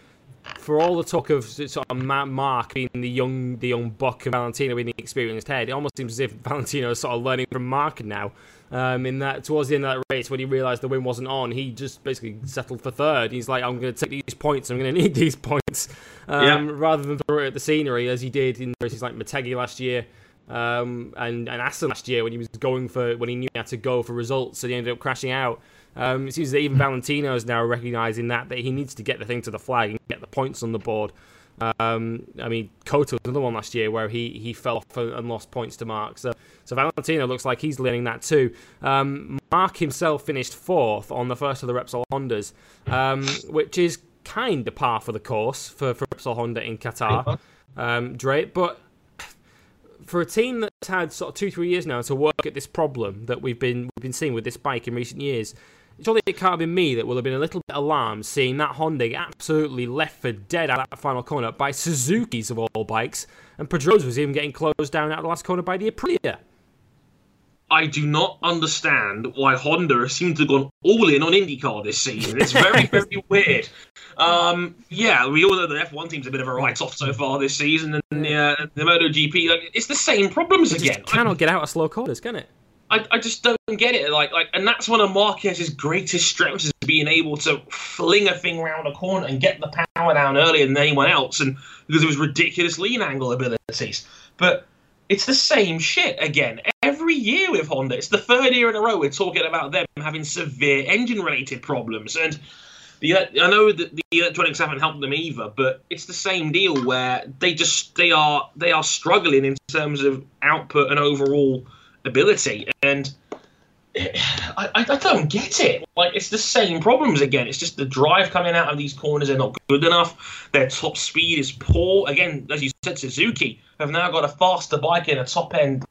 for all the talk of sort of Mark being the young the young buck and Valentino being the experienced head, it almost seems as if Valentino is sort of learning from Mark now. Um, in that towards the end of that race, when he realised the win wasn't on, he just basically settled for third. He's like, I'm going to take these points. I'm going to need these points, um, Yeah. rather than throw it at the scenery as he did in races like Motegi last year. Um, and and Assen last year when he was going for when he knew he had to go for results, and he ended up crashing out. Um, it seems that even Valentino is now recognising that that he needs to get the thing to the flag and get the points on the board. Um, I mean, COTA was another one last year where he, he fell off and and lost points to Mark. So so Valentino looks like he's learning that too. Um, Mark himself finished fourth on the first of the Repsol Hondas, um, which is kind of par for the course for, for Repsol Honda in Qatar. Um, Dre, but for a team that's had sort of two three years now to work at this problem that we've been we've been seeing with this bike in recent years, surely it can't be me that will have been a little bit alarmed seeing that Honda get absolutely left for dead out of that final corner by Suzuki's of all bikes, and Pedro's was even getting closed down out of the last corner by the Aprilia. I do not understand why Honda seems to have gone all in on IndyCar this season. It's very, very weird. Um, yeah, we all know the F1 team's a bit of a write-off so far this season, and uh, the MotoGP, like, it's the same problems It again. cannot get out of slow corners, can it? I, I just don't get it. Like, like, and that's one of Marquez's greatest strengths is being able to fling a thing around a corner and get the power down earlier than anyone else, and because of his ridiculous lean angle abilities. But it's the same shit again every year with Honda. It's the third year in a row we're talking about them having severe engine-related problems, and the I know that the electronics haven't helped them either, but it's the same deal where they just they are they are struggling in terms of output and overall ability, and I, I, don't get it. Like it's the same problems again. It's just the drive coming out of these corners They're not good enough. Their top speed is poor. Again, as you said, Suzuki have now got a faster bike in a top end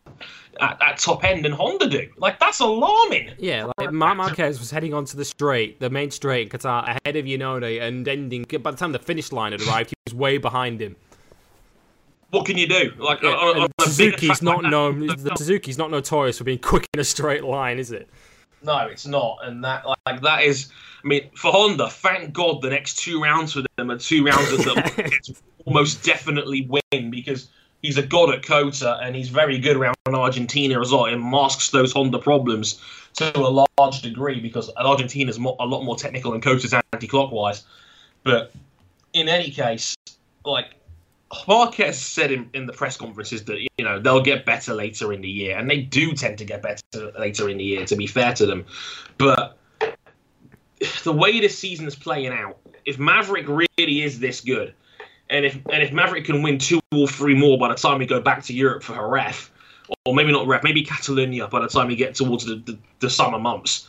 at, at top end than Honda do. Like that's alarming. Yeah, like Marquez was heading onto the straight, the main straight in Qatar, ahead of Iannone, and ending. By the time the finish line had arrived, he was way behind him. What can you do? Like Yeah, on- on- a Suzuki's not like known. The Suzuki's not notorious for being quick in a straight line, is it? No, it's not, and that like that is. I mean, for Honda, thank God the next two rounds for them are two rounds that they'll almost definitely win because he's a god at COTA and he's very good around Argentina as well. It masks those Honda problems to a large degree because Argentina's mo- a lot more technical and COTA's anti-clockwise. But in any case, like Marquez said in, in the press conferences that you know they'll get better later in the year, and they do tend to get better later in the year. To be fair to them, but the way this season is playing out, if Maverick really is this good, and if and if Maverick can win two or three more by the time we go back to Europe for Jerez, or maybe not Ref, maybe Catalonia by the time we get towards the, the, the summer months,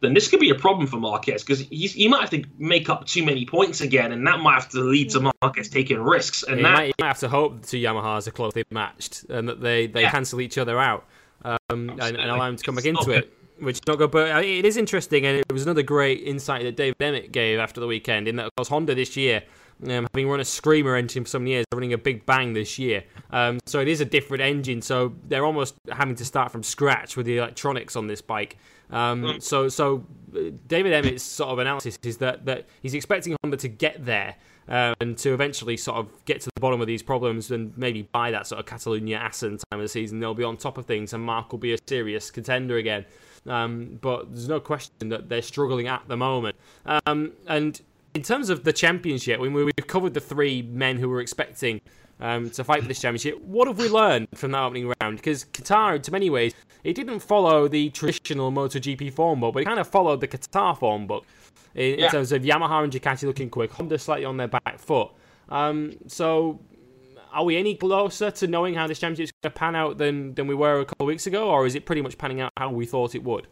then this could be a problem for Marquez because he might have to make up too many points again, and that might have to lead to Marquez taking risks, and You that might, you might have to hope the two Yamahas are closely matched and that they, they Yeah. cancel each other out um, and, and allow him to come back It's into it. Which is not good, but uh, it is interesting, and it was another great insight that David Emmett gave after the weekend. In that, of course, Honda this year, um, having run a screamer engine for some years, running a big bang this year. Um, so it is a different engine. So they're almost having to start from scratch with the electronics on this bike. Um, so, so uh, David Emmett's sort of analysis is that that he's expecting Honda to get there uh, and to eventually sort of get to the bottom of these problems and maybe by that sort of Catalonia Assen time of the season, they'll be on top of things and Mark will be a serious contender again. Um, but there's no question that they're struggling at the moment. Um, and in terms of the championship, we, we've covered the three men who were expecting um, to fight for this championship. What have we learned from that opening round? Because Qatar, in many ways, it didn't follow the traditional MotoGP form book, but it kind of followed the Qatar form book in, in terms of Yamaha and Ducati looking quick, Honda slightly on their back foot. Um, so, are we any closer to knowing how this championship's going to pan out than, than we were a couple of weeks ago, or is it pretty much panning out how we thought it would?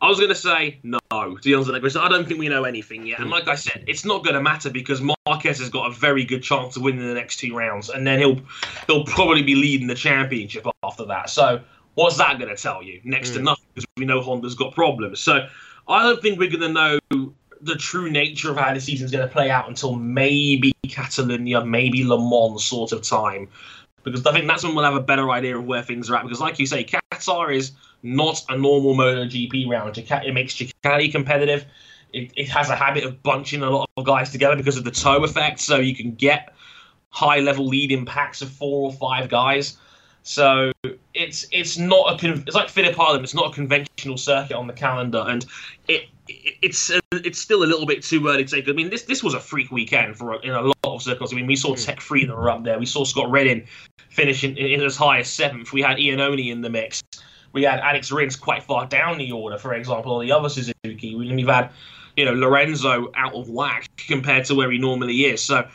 I was going to say no to the answer to that question. I don't think we know anything yet. And hmm. like I said, it's not going to matter because Marquez has got a very good chance of winning the next two rounds, and then he'll he'll probably be leading the championship after that. So what's that going to tell you? Next to hmm. nothing because we know Honda's got problems. So I don't think we're going to know the true nature of how the season's going to play out until maybe Catalonia, maybe Le Mans sort of time. Because I think that's when we'll have a better idea of where things are at. Because, like you say, Qatar is not a normal MotoGP round. It makes Ducati competitive. It, it has a habit of bunching a lot of guys together because of the tow effect. So you can get high level lead in packs of four or five guys. So it's it's not a con- it's like Phillip Island. It's not a conventional circuit on the calendar, and it, it it's uh, it's still a little bit too early to say. I mean, this this was a freak weekend for in a lot of circles. I mean, we saw Tech Three that were up there. We saw Scott Redding finishing in, in as high as seventh. We had Iannone in the mix. We had Alex Rins quite far down the order, for example, on the other Suzuki. We've had you know Lorenzo out of whack compared to where he normally is. So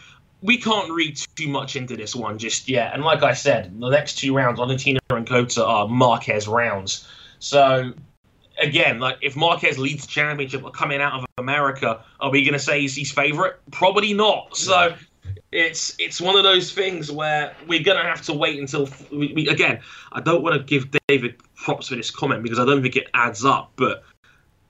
we can't read too much into this one just yet. And like I said, the next two rounds, Argentina and COTA, are Marquez rounds. So again, like if Marquez leads the championship coming out of America, are we going to say he's his favorite? Probably not. So it's it's one of those things where we're going to have to wait until we, we, again. I don't want to give David props for this comment because I don't think it adds up, but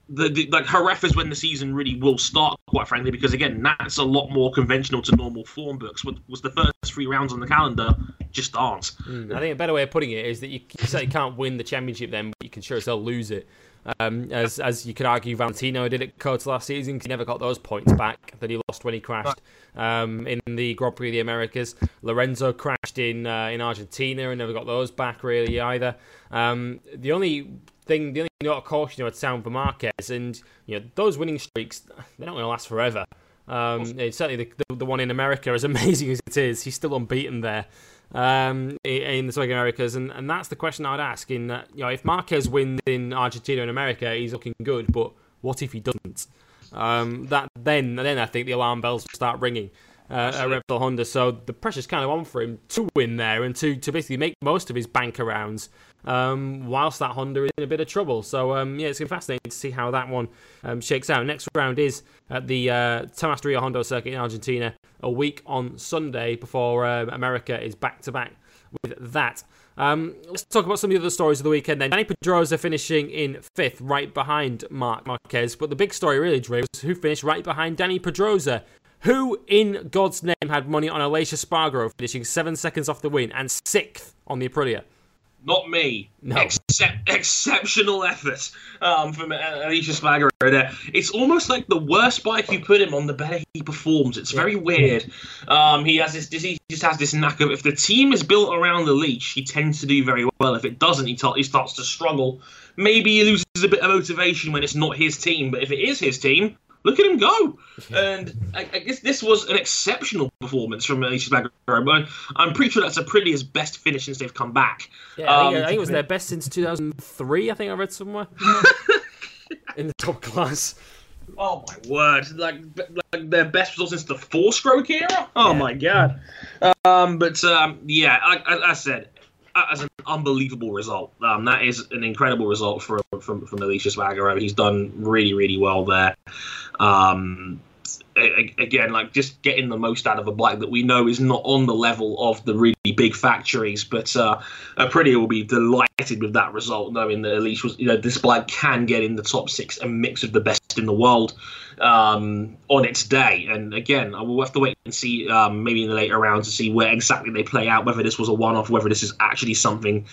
the, the like Jerez is when the season really will start, quite frankly, because again, that's a lot more conventional to normal form books. What was the first three rounds on the calendar just aren't. Mm, I think a better way of putting it is that you, you certainly can't win the championship then, but you can sure as hell lose it. Um, as as you could argue, Valentino did at COTA last season. Because he never got those points back that he lost when he crashed um, in the Grand Prix of the Americas. Lorenzo crashed in uh, in Argentina and never got those back really either. Um, the only thing, the only note of caution you know, would sound for Marquez, and you know those winning streaks, they're not going to last forever. Um, certainly the, the, the one in America, as amazing as it is, he's still unbeaten there um, in the Southern Americas, and, and that's the question I'd ask. In that, you know, if Marquez wins in Argentina and America, he's looking good, but what if he doesn't? Um, that then, then I think the alarm bells start ringing uh, at Repsol Honda. So the pressure's kind of on for him to win there and to, to basically make most of his bank arounds um, whilst that Honda is in a bit of trouble. So um, yeah, it's going to be fascinating to see how that one um, shakes out. Next round is at the uh, Termas Rio Hondo circuit in Argentina a week on Sunday before uh, America is back to back with that. Um, let's talk about some of the other stories of the weekend then. Danny Pedrosa finishing in fifth, right behind Marc Marquez. But the big story really, Dre, was who finished right behind Danny Pedrosa. Who in God's name had money on Aleix Espargaro finishing seven seconds off the win and sixth on the Aprilia? Not me. No. Excep- exceptional effort um, from Aleix Espargaro there. It's almost like the worse bike you put him on, the better he performs. It's very weird. Um, he has this. He just has this knack of if the team is built around the leash, he tends to do very well. If it doesn't, he, t- he starts to struggle. Maybe he loses a bit of motivation when it's not his team. But if it is his team, look at him go. And I, I, guess this was an exceptional performance from Aleix Espargaro. I'm pretty sure that's the prettiest best finish since they've come back. Yeah, I think, um, I think it was their best since 2003. I think I read somewhere in the top class. Oh my word! Like, like their best result since the four-stroke era. Oh yeah. my god! Um, but um, yeah, like I, I said, as an unbelievable result. Um, that is an incredible result for from from Aleix Espargaro. He's done really really well there. Um, again, like just getting the most out of a bike that we know is not on the level of the really big factories. But uh, Aprilia will be delighted with that result, knowing that Aleix was, you know, this bike can get in the top six and mix of the best in the world um, on its day. And again, I will have to wait and see, um, maybe in the later rounds, to see where exactly they play out, whether this was a one-off, whether this is actually something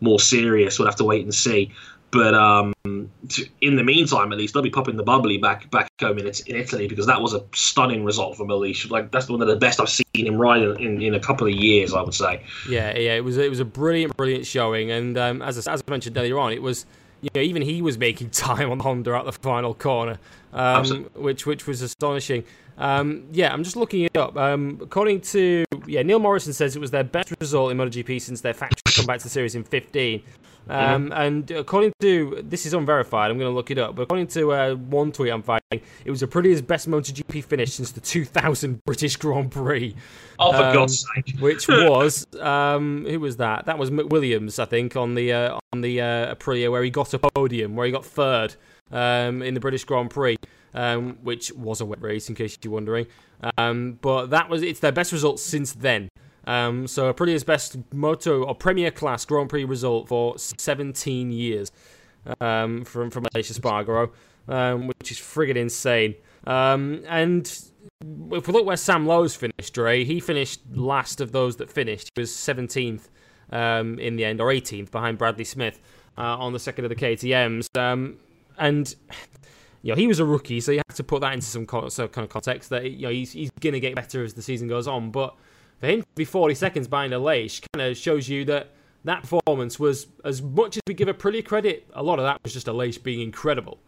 more serious. We'll have to wait and see. But um, in the meantime, at least they'll be popping the bubbly back back home in, in Italy because that was a stunning result from Aleix. Like that's one of the best I've seen him ride in, in a couple of years, I would say. Yeah, yeah, it was it was a brilliant, brilliant showing, and um, as I, as I mentioned earlier on, it was you know, even he was making time on Honda at the final corner, um, which which was astonishing. Um, yeah, I'm just looking it up. Um, according to yeah, Neil Morrison says it was their best result in MotoGP since their factory come back to the series in 15. Um, mm-hmm. And according to this is unverified, I'm going to look it up. But according to uh, one tweet I'm finding, it was Aprilia's best MotoGP finish since the 2000 British Grand Prix. Oh, for um, God's sake! which was um, who was that? That was McWilliams, I think, on the uh, on the uh, Aprilia where he got a podium, where he got third um, in the British Grand Prix. Um, which was a wet race, in case you're wondering. Um, but that was it's their best result since then. Um, so Aprilia's best moto or Premier Class Grand Prix result for 17 years um, from from Aleix Espargaro, um, which is friggin' insane. Um, and if we look where Sam Lowes finished, Dre, he finished last of those that finished. He was 17th um, in the end, or 18th behind Bradley Smith uh, on the second of the KTM's. Um, and you know, he was a rookie, so you have to put that into some kind of context that you know he's, he's to get better as the season goes on. But for him to be 40 seconds behind Aleix kind of shows you that that performance was, as much as we give a Aprilia credit, a lot of that was just Aleix being incredible.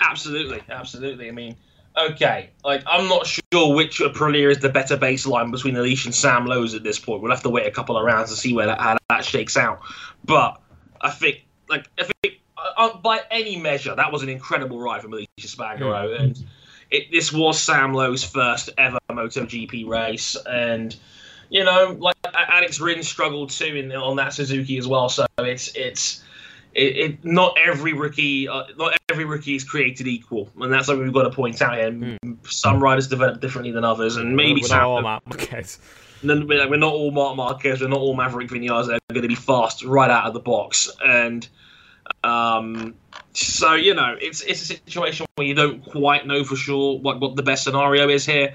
Absolutely, absolutely. I mean, okay, like I'm not sure which Aprilia is the better baseline between Aleix and Sam Lowes at this point. We'll have to wait a couple of rounds to see where that how that shakes out. But I think, like, I think uh, uh by any measure, that was an incredible ride from Aleix Espargaro, mm. and it, this was Sam Lowe's first ever MotoGP race, and you know, like Alex Rins struggled too in, on that Suzuki as well. So it's it's it, it not every rookie uh, not every rookie is created equal, and that's something we've got to point out here. Mm. Some riders develop differently than others, and maybe we're Sam, not all Marquez. We're not all Marc Marquez. We're not all Maverick Vinales. They're going to be fast right out of the box, and um, so you know, it's it's a situation where you don't quite know for sure what what the best scenario is here,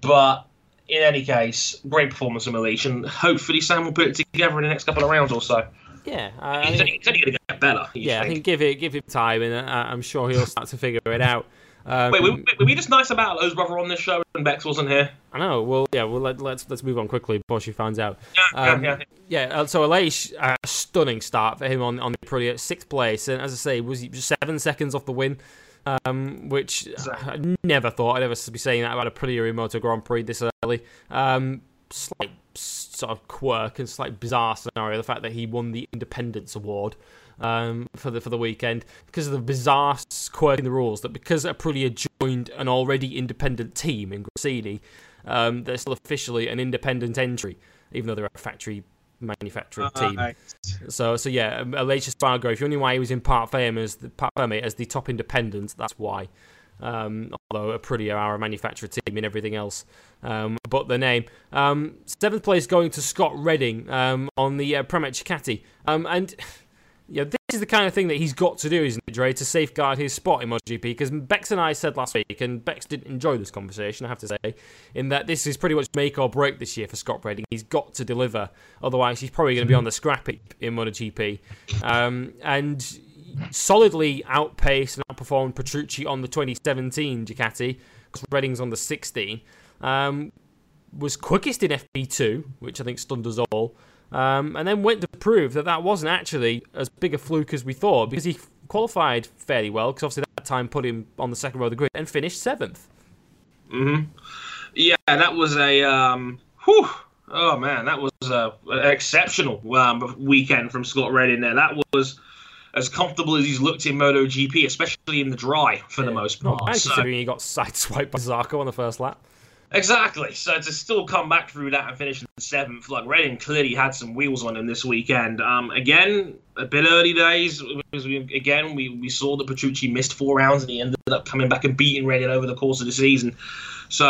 but in any case, great performance from Aleix, and hopefully Sam will put it together in the next couple of rounds or so. Yeah, uh, he's, only, only going to get better. Yeah, think. I think give it give him time, and uh, I'm sure he'll start to figure it out. Um, wait, were, were, we just nice about Lowe's brother on this show and Bex wasn't here? I know. Well, yeah. Well, let, us let's, let's move on quickly before she finds out. Yeah, um, yeah, yeah. yeah uh, so Aleix, uh, stunning start for him on on the Aprilia, sixth place, and as I say, was he seven seconds off the win um, which I never thought I'd ever be saying that about a Aprilia Moto Grand Prix this early. Um, slight sort of quirk and slight bizarre scenario the fact that he won the Independence Award um, for the for the weekend because of the bizarre quirk in the rules that because Aprilia joined an already independent team in Gresini, um, they're still officially an independent entry, even though they're a factory manufacturing uh, team. So, so yeah, um, Aleix Espargaro. If you only why he was in parc fermé as the parc fermé as the top independent, that's why. Um, although Aprilia are a manufacturer team and everything else, um, but the name. Um, seventh place going to Scott Redding um, on the uh, Pramac Ducati, um, yeah, this is the kind of thing that he's got to do, isn't it, Dre, to safeguard his spot in MotoGP? Because Bex and I said last week, and Bex didn't enjoy this conversation, I have to say, in that this is pretty much make or break this year for Scott Redding. He's got to deliver, otherwise he's probably going to be on the scrap heap in MotoGP. Um, and solidly outpaced and outperformed Petrucci on the 2017 Ducati, because Redding's on the 16. Um, was quickest in FP2, which I think stunned us all um, and then went to prove that that wasn't actually as big a fluke as we thought because he qualified fairly well because obviously that time put him on the second row of the grid and finished seventh. hmm Yeah, that was a um, whew, oh man, that was a, an exceptional um, weekend from Scott Redding. There, that was as comfortable as he's looked in MotoGP, especially in the dry for yeah, the most part. Not bad so. considering he got sideswiped by Zarco on the first lap. Exactly. So to still come back through that and finish in seventh, like Redding clearly had some wheels on him this weekend. Um, again, a bit early days. because We, again, we, we saw that Petrucci missed four rounds and he ended up coming back and beating Redding over the course of the season. So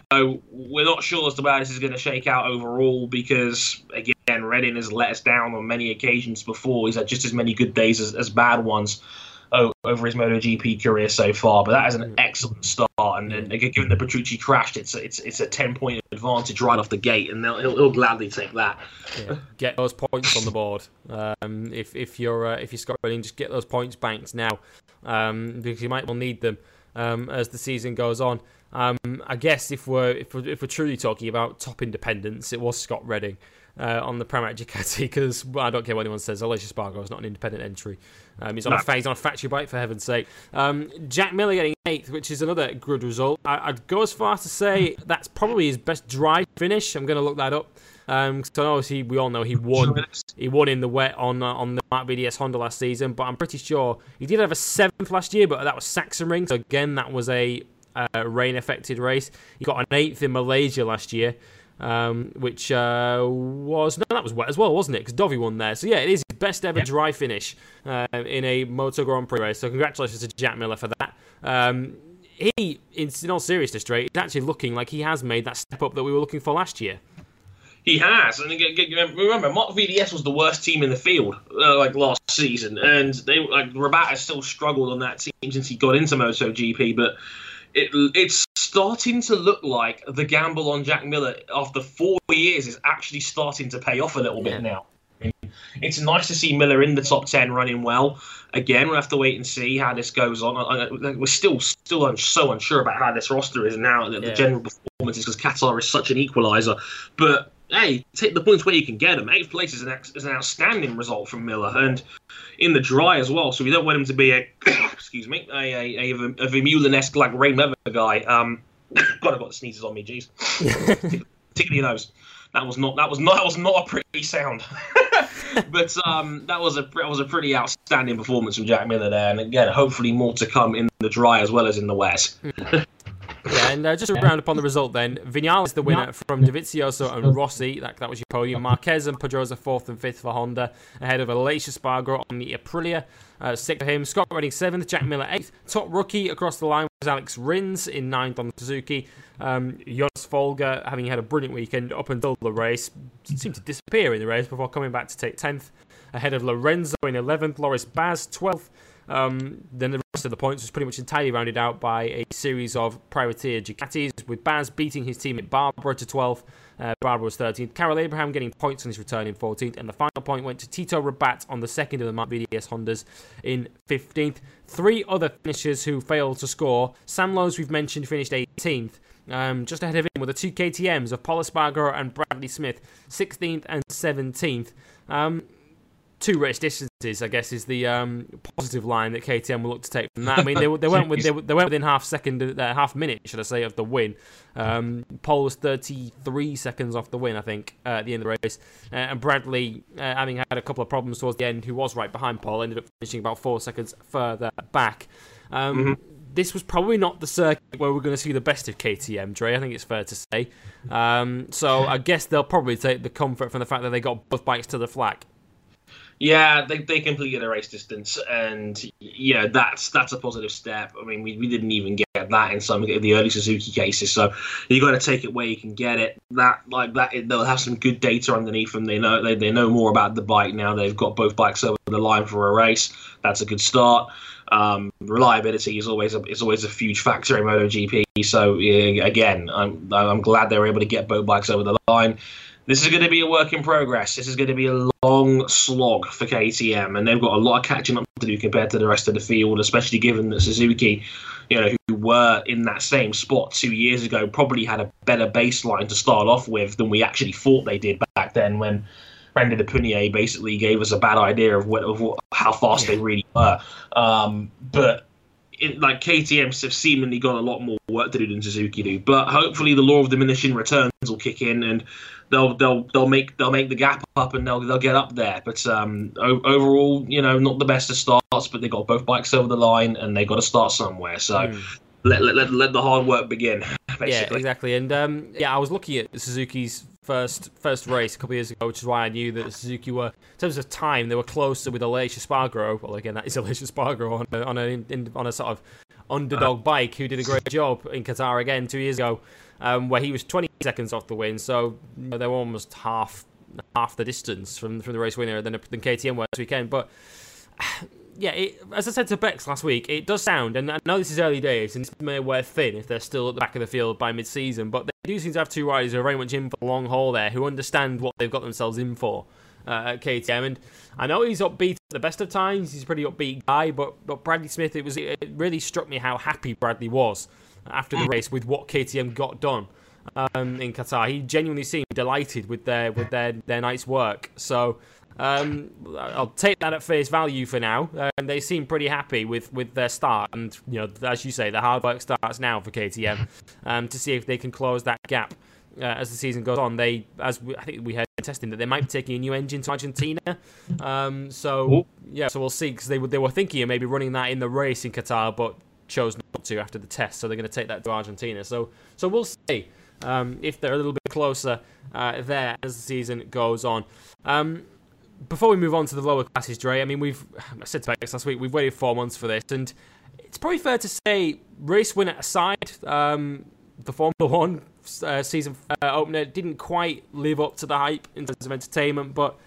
we're not sure as to how this is going to shake out overall because, again, Redding has let us down on many occasions before. He's had just as many good days as, as bad ones over his MotoGP career so far. But that is an excellent start, and, and given that Petrucci crashed, it's it's it's a ten point advantage right off the gate, and he'll, he'll gladly take that. Yeah. Get those points on the board. Um, if if you're uh, if you're Scott Redding, just get those points banked now, um, because you might well need them um, as the season goes on. Um, I guess if we're, if we're if we're truly talking about top independence, it was Scott Redding uh, on the Pramac Ducati because well, I don't care what anyone says. Aleix Espargaro is not an independent entry. Um, he's on no. a he's on a factory bike for heaven's sake. Um, Jack Miller getting eighth, which is another good result. I, would go as far as to say that's probably his best dry finish. I'm going to look that up. Um, so obviously we all know he won. He won in the wet on uh, on the Marc VDS Honda last season, but I'm pretty sure he did have a seventh last year, but that was Sachsenring. So again, that was a uh, rain affected race. He got an eighth in Malaysia last year um, which uh, was no, that was wet as well, wasn't it? Because Dovi won there. So yeah, it is his best ever dry finish uh, in a Moto Grand Prix race. So congratulations to Jack Miller for that. Um, he, in, in all seriousness, straight, is actually looking like he has made that step up that we were looking for last year. He has, and remember, Marc VDS was the worst team in the field uh, like last season, and they like Rabata still struggled on that team since he got into MotoGP, but it, it's starting to look like the gamble on Jack Miller after four years is actually starting to pay off a little Yeah. bit now. It's nice to see Miller in the top ten running well. Again, we'll have to wait and see how this goes on. We're still still so unsure about how this roster is now. The, the Yeah. general performances because Qatar is such an equaliser. But hey, take the points where you can get them. Eighth place is an ex- is an outstanding result from Miller, and in the dry as well. So we don't want him to be a excuse me a a, a, a Vermeulen-esque like Ray Weather guy. Um, God, I've got the sneezes on me. Jeez, particularly nose. That was not that was not that was not a pretty sound. but um, that was a that was a pretty outstanding performance from Jack Miller there, and again, hopefully more to come in the dry as well as in the wet. Yeah, and uh, just to round up on the result then, Vinales is the winner from Dovizioso and Rossi. That, that was your podium. Marquez and Pedrosa fourth and fifth for Honda, ahead of Aleix Espargaro on the Aprilia. Uh, sixth for him. Scott Redding seventh. Jack Miller eighth. Top rookie across the line was Alex Rins in ninth on the Suzuki. Um, Jonas Folger, having had a brilliant weekend up until the race, seemed to disappear in the race before coming back to take tenth. Ahead of Lorenzo in 11th, Loris Baz 12th. Um, then the rest of the points was pretty much entirely rounded out by a series of privateer Ducatis, with Baz beating his teammate Barbera to 12th. Uh, Barbera was 13th. Karel Abraham getting points on his return in 14th. And the final point went to Tito Rabat on the second of the Marc VDS Hondas in 15th. Three other finishers who failed to score. Sam Lowes, we've mentioned, finished 18th. Um, just ahead of him were the two KTMs of Pol Espargaro and Bradley Smith, 16th and 17th. Um, two race distances, I guess, is the um, positive line that KTM will look to take from that. I mean, they, they went with, they, they went within half second, uh, half minute, should I say, of the win. Um, Pol was 33 seconds off the win, I think, uh, at the end of the race, uh, and Bradley, uh, having had a couple of problems towards the end, who was right behind Pol, ended up finishing about four seconds further back. Um, This was probably not the circuit where we're going to see the best of KTM, Dre. I think it's fair to say. Um, so I guess they'll probably take the comfort from the fact that they got both bikes to the flat. Yeah, they, they completed a race distance, and yeah, that's that's a positive step. I mean, we, we didn't even get that in some of the early Suzuki cases, so you got to take it where you can get it. That like that, they'll have some good data underneath them. They know they, they know more about the bike now. They've got both bikes over the line for a race. That's a good start. Um, reliability is always a, is always a huge factor in MotoGP. So yeah, again, I'm I'm glad they were able to get both bikes over the line. This is going to be a work in progress. This is going to be a long slog for KTM, and they've got a lot of catching up to do compared to the rest of the field, especially given that Suzuki, you know, who were in that same spot two years ago, probably had a better baseline to start off with than we actually thought they did back then when Randy de Puniet basically gave us a bad idea of, what, of what, how fast they really were. Um, but it, like KTM have seemingly got a lot more work to do than Suzuki do. But hopefully the law of diminishing returns will kick in and they'll they'll they'll make they'll make the gap up and they'll they'll get up there. But um, o- overall, you know, not the best of starts, but they got both bikes over the line and they got to start somewhere. So let, let, let let the hard work begin. Basically. Yeah, exactly. And um, yeah, I was looking at Suzuki's first first race a couple of years ago, which is why I knew that Suzuki were, in terms of time, they were closer with Aleix Espargaro. Well, again, that is Aleix Espargaro on a, on a in, on a sort of underdog bike who did a great job in Qatar again two years ago, um, where he was 20 seconds off the win. So you know, they were almost half half the distance from from the race winner than than KTM were this weekend, but yeah, it, as I said to Bex last week, it does sound, and I know this is early days, and this may wear thin if they're still at the back of the field by mid-season, but they do seem to have two riders who are very much in for the long haul there, who understand what they've got themselves in for uh, at KTM. And I know he's upbeat at the best of times; he's a pretty upbeat guy. But but Bradley Smith, it was it really struck me how happy Bradley was after the race with what KTM got done um, in Qatar. He genuinely seemed delighted with their with their their night's work. So. Um, I'll take that at face value for now, and they seem pretty happy with, with their start. And you know, as you say, the hard work starts now for KTM um, to see if they can close that gap uh, as the season goes on. They, as we, I think we had in testing, that they might be taking a new engine to Argentina. Um, so Ooh. yeah, so we'll see because they were they were thinking of maybe running that in the race in Qatar, but chose not to after the test. So they're going to take that to Argentina. So so we'll see um, if they're a little bit closer uh, there as the season goes on. Um, before we move on to the lower classes, Dre, I mean, we've I said to Bex last week, we've waited four months for this, and it's probably fair to say, race winner aside, um, the Formula One uh, season uh, opener didn't quite live up to the hype in terms of entertainment, but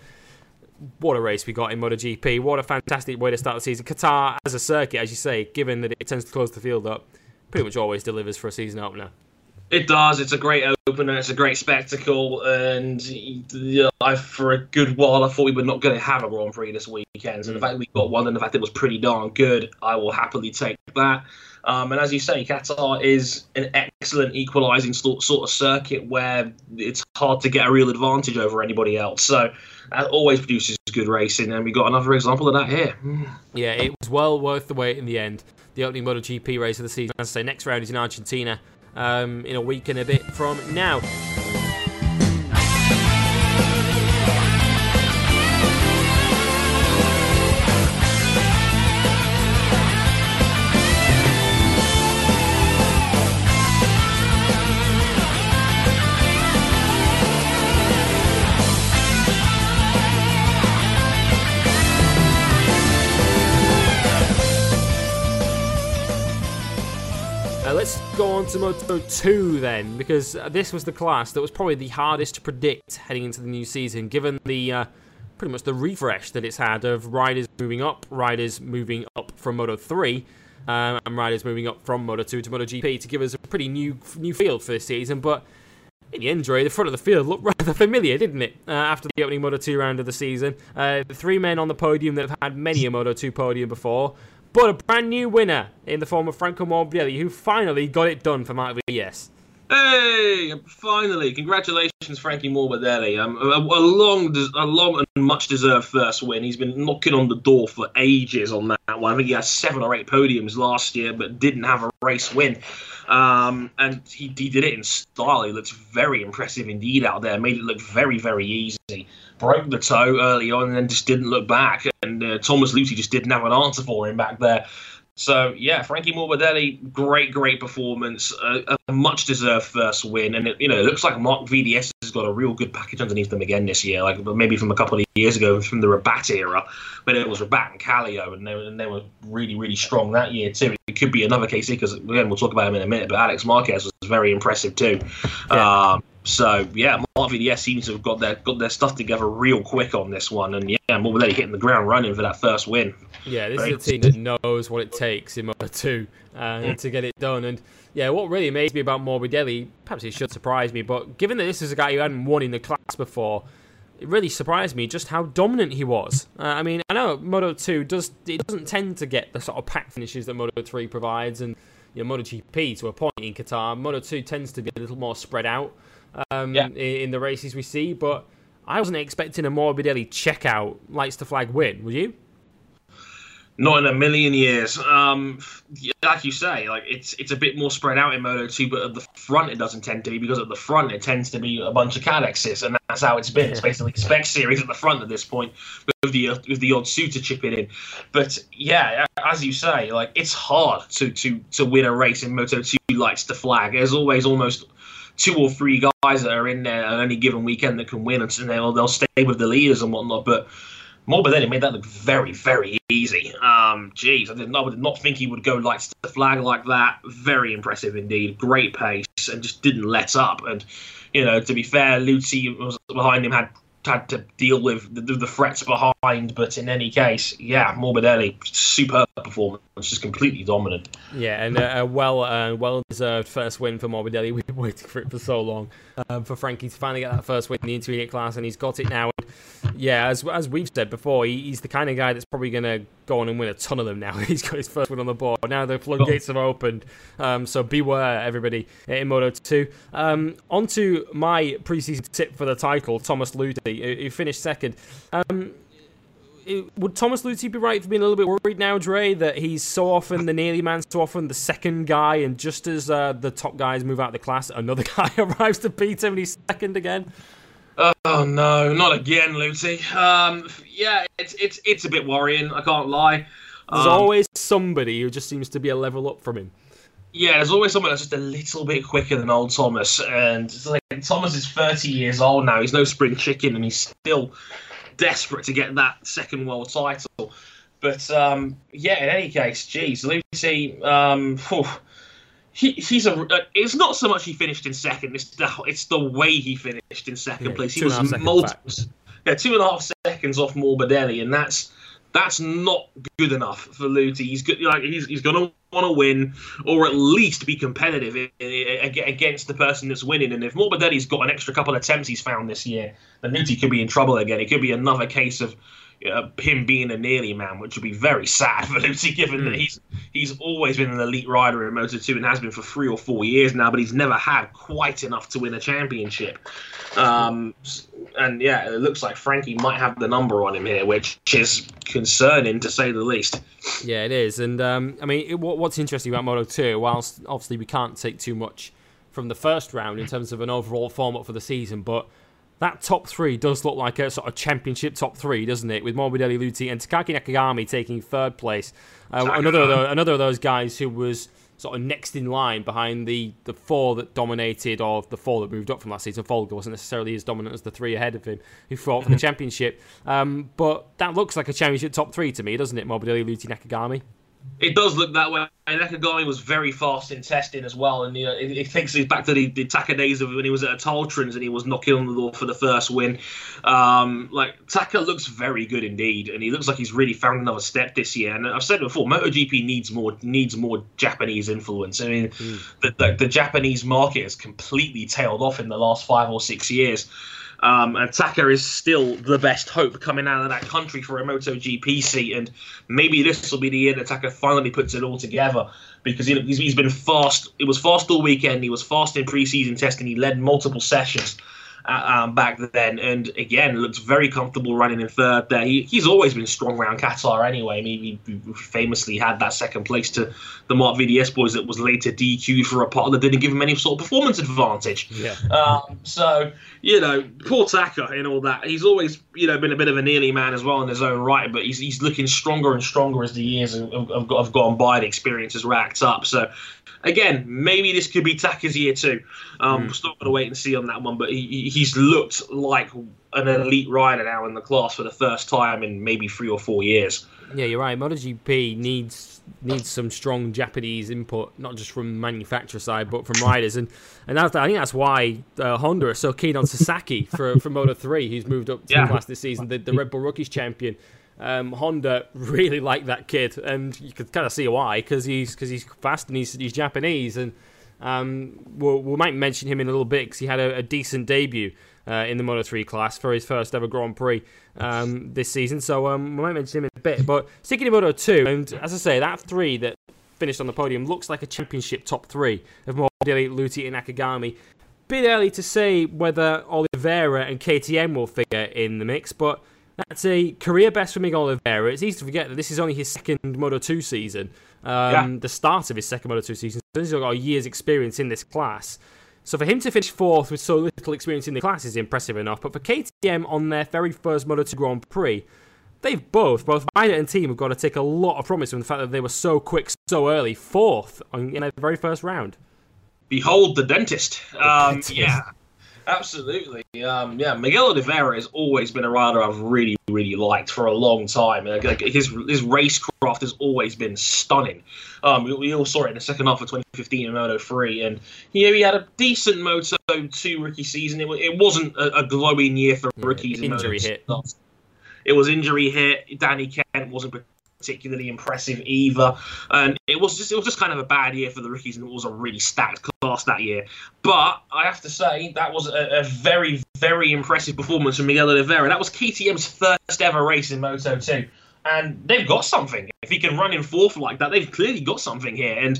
what a race we got in MotoGP! What a fantastic way to start the season. Qatar as a circuit, as you say, given that it tends to close the field up, pretty much always delivers for a season opener. It does. It's a great opener. It's a great spectacle, and I, for a good while, I thought we were not going to have a Grand Prix this weekend. And the fact we got one, and the fact it was pretty darn good, I will happily take that. Um, and as you say, Qatar is an excellent equalising sort, sort of circuit where it's hard to get a real advantage over anybody else. So that always produces good racing, and we got another example of that here. Yeah, it was well worth the wait in the end. The opening MotoGP race of the season. As I say, next round is in Argentina um, in a week and a bit from now. Let's go on to Moto 2 then, because uh, this was the class that was probably the hardest to predict heading into the new season, given the uh, pretty much the refresh that it's had of riders moving up, riders moving up from Moto 3, um, and riders moving up from Moto 2 to Moto GP to give us a pretty new new field for this season. But in the end, Dre, the front of the field looked rather familiar, didn't it? Uh, after the opening Moto 2 round of the season, uh, the three men on the podium that have had many a Moto 2 podium before. But a brand new winner in the form of Franco Morbidelli, who finally got it done for Mark VS. Hey, finally! Congratulations, Frankie Morbidelli. Um, a, a long, a long and much deserved first win. He's been knocking on the door for ages on that one. I think he had seven or eight podiums last year, but didn't have a race win. Um, and he, he did it in style. He looked very impressive indeed out there. Made it look very, very easy. Broke the tow early on and then just didn't look back. And uh, Thomas Luthi just didn't have an answer for him back there. So yeah, Frankie Morbidelli, great, great performance, a, a much deserved first win, and it, you know it looks like Marc VDS has got a real good package underneath them again this year, like maybe from a couple of years ago from the Rabat era, when it was Rabat and Kallio, and they, and they were really, really strong that year too. It could be another case here because again we'll talk about him in a minute, but Alex Marquez was very impressive too. Yeah. Um, so yeah, Marc VDS seems to have got their got their stuff together real quick on this one, and yeah, Morbidelli hitting the ground running for that first win. Yeah, this is a team that knows what it takes in Moto 2 uh, to get it done. And yeah, what really amazed me about Morbidelli, perhaps it should surprise me, but given that this is a guy who hadn't won in the class before, it really surprised me just how dominant he was. Uh, I mean, I know Moto 2 does it doesn't tend to get the sort of pack finishes that Moto 3 provides, and you know, MotoGP to a point in Qatar. Moto 2 tends to be a little more spread out um, Yeah. in, in the races we see, but I wasn't expecting a Morbidelli checkout lights to flag win. Were you? Not in a million years. Um, like you say, like it's it's a bit more spread out in Moto 2, but at the front it doesn't tend to be because at the front it tends to be a bunch of Kalexes, and that's how it's been. It's basically spec series at the front at this point with the with the odd Suter chipping in. But yeah, as you say, like it's hard to to to win a race in Moto 2 lights to flag. There's always almost two or three guys that are in there on any given weekend that can win, and they'll they'll stay with the leaders and whatnot. But Morbidelli made that look very, very easy. Um, geez, I did not, I did not think he would go like to the flag like that. Very impressive indeed. Great pace and just didn't let up. And you know, to be fair, Luthi was behind him had had to deal with the, the threats behind. But in any case, yeah, Morbidelli, superb performance, just completely dominant. Yeah, and a, a well uh, well deserved first win for Morbidelli. We've been waiting for it for so long um, for Frankie to finally get that first win in the intermediate class, and he's got it now. Yeah, as as we've said before, he, he's the kind of guy that's probably going to go on and win a ton of them now. he's got his first win on the board. Now the floodgates have opened, um, so beware, everybody, in Moto 2. Um, on to my preseason tip for the title, Thomas Luthi, who, finished second. Um, it- would Thomas Luthi be right for being a little bit worried now, Dre, that he's so often the nearly man, so often the second guy, and just as uh, the top guys move out of the class, another guy arrives to beat him and he's second again? Oh no, not again, Luthi. Um, yeah, it's it's it's a bit worrying. I can't lie. There's Um, always somebody who just seems to be a level up from him. Yeah, there's always someone that's just a little bit quicker than old Thomas, and it's like Thomas is 30 years old now. He's no spring chicken, and he's still desperate to get that second world title. But um, yeah, in any case, geez, Luthi, um, phew, he, he's a. Uh, it's not so much he finished in second; it's the it's the way he finished in second Yeah, place. He two and a half was multiple, yeah, two and a half seconds off Morbidelli, and that's That's not good enough for Luthi. He's good, like he's he's going to want to win or at least be competitive i- i- ag- against the person that's winning. And if Morbidelli's got an extra couple of attempts he's found this year, then Luthi could be in trouble again. It could be another case of uh, him being a nearly man, which would be very sad for Luthi, given that he's he's always been an elite rider in Moto 2 and has been for three or four years now, but he's never had quite enough to win a championship. Um, and yeah, it looks like Frankie might have the number on him here, which is concerning to say the least. Yeah, it is. And um, I mean, it, what, what's interesting about Moto 2, whilst obviously we can't take too much from the first round in terms of an overall format for the season, but that top three does look like a sort of championship top three, doesn't it? With Morbidelli, Luthi, and Takaaki Nakagami taking third place. Uh, another of those, another of those guys who was sort of next in line behind the, the four that dominated, or the four that moved up from last season. Folger wasn't necessarily as dominant as the three ahead of him who fought for the championship. Um, but that looks like a championship top three to me, doesn't it? Morbidelli, Luthi, Nakagami. It does look that way. And Nakagami was very fast in testing as well, and you know, it, it takes us back to the, the Taka days of when he was at Italtrans and he was knocking on the door for the first win. Um, like Taka looks very good indeed, and he looks like he's really found another step this year. And I've said before, MotoGP needs more needs more Japanese influence. I mean, the, the the Japanese market has completely tailed off in the last five or six years. Um, and Taka is still the best hope coming out of that country for a MotoGP seat, and maybe this will be the year that Taka finally puts it all together because he, he's, he's been fast. It was fast all weekend. He was fast in preseason testing. He led multiple sessions uh, um, back then, and again looks very comfortable running in third there. He, he's always been strong around Qatar anyway. I mean, he, he famously had that second place to the Marc VDS boys that was later DQ'd for a part that didn't give him any sort of performance advantage. Yeah. Um, so you know, poor Taka and all that. He's always you know been a bit of a nearly man as well in his own right, but he's he's looking stronger and stronger as the years have, have, have got- gone by. The experience has racked up. So again, maybe this could be Taka's year too. Um, We're still going to wait and see on that one, but he- he's looked like an elite rider now in the class for the first time in maybe three or four years. Yeah, you're right. MotoGP needs needs some strong Japanese input, not just from manufacturer side, but from riders. And and that's, I think that's why uh, Honda are so keen on Sasaki for for Moto Three, He's moved up to Yeah. class this season, the, the Red Bull Rookies champion. Um, Honda really like that kid, and you could kind of see why because he's because he's fast and he's he's Japanese, and um, we'll, we might mention him in a little bit because he had a, a decent debut uh, in the Moto 3 class for his first ever Grand Prix um, this season. So um, we might mention him in a bit. But sticking in Moto 2, and as I say, that three that finished on the podium looks like a championship top three of Morbidelli, Luthi, and Nakagami. Bit early to say whether Oliveira and KTM will figure in the mix, but that's a career best for Miguel Oliveira. It's easy to forget that this is only his second Moto 2 season, um, Yeah. the start of his second Moto 2 season. So he's got a year's experience in this class. So for him to finish fourth with so little experience in the class is impressive enough. But for KTM on their very first Moto2 Grand Prix, they've both, both rider and team, have got to take a lot of promise from the fact that they were so quick so early, fourth on, in their very first round. Behold the dentist. Um, dentist. Yeah, absolutely. Um, yeah, Miguel Oliveira has always been a rider I've really, really liked for a long time. Like, his his racecraft has always been stunning. Um, we, we all saw it in the second half of 2015 in Moto 3, and you know, he had a decent Moto 2 rookie season. It, it wasn't a, a glowing year for rookies. in injury Moto2. hit. It was injury hit. Danny Kent wasn't particularly impressive either, and it was just it was just kind of a bad year for the rookies, and it was a really stacked class that year. But I have to say that was a, a very very impressive performance from Miguel Oliveira. That was KTM's first ever race in Moto 2. And they've got something. If he can run in fourth like that, they've clearly got something here. And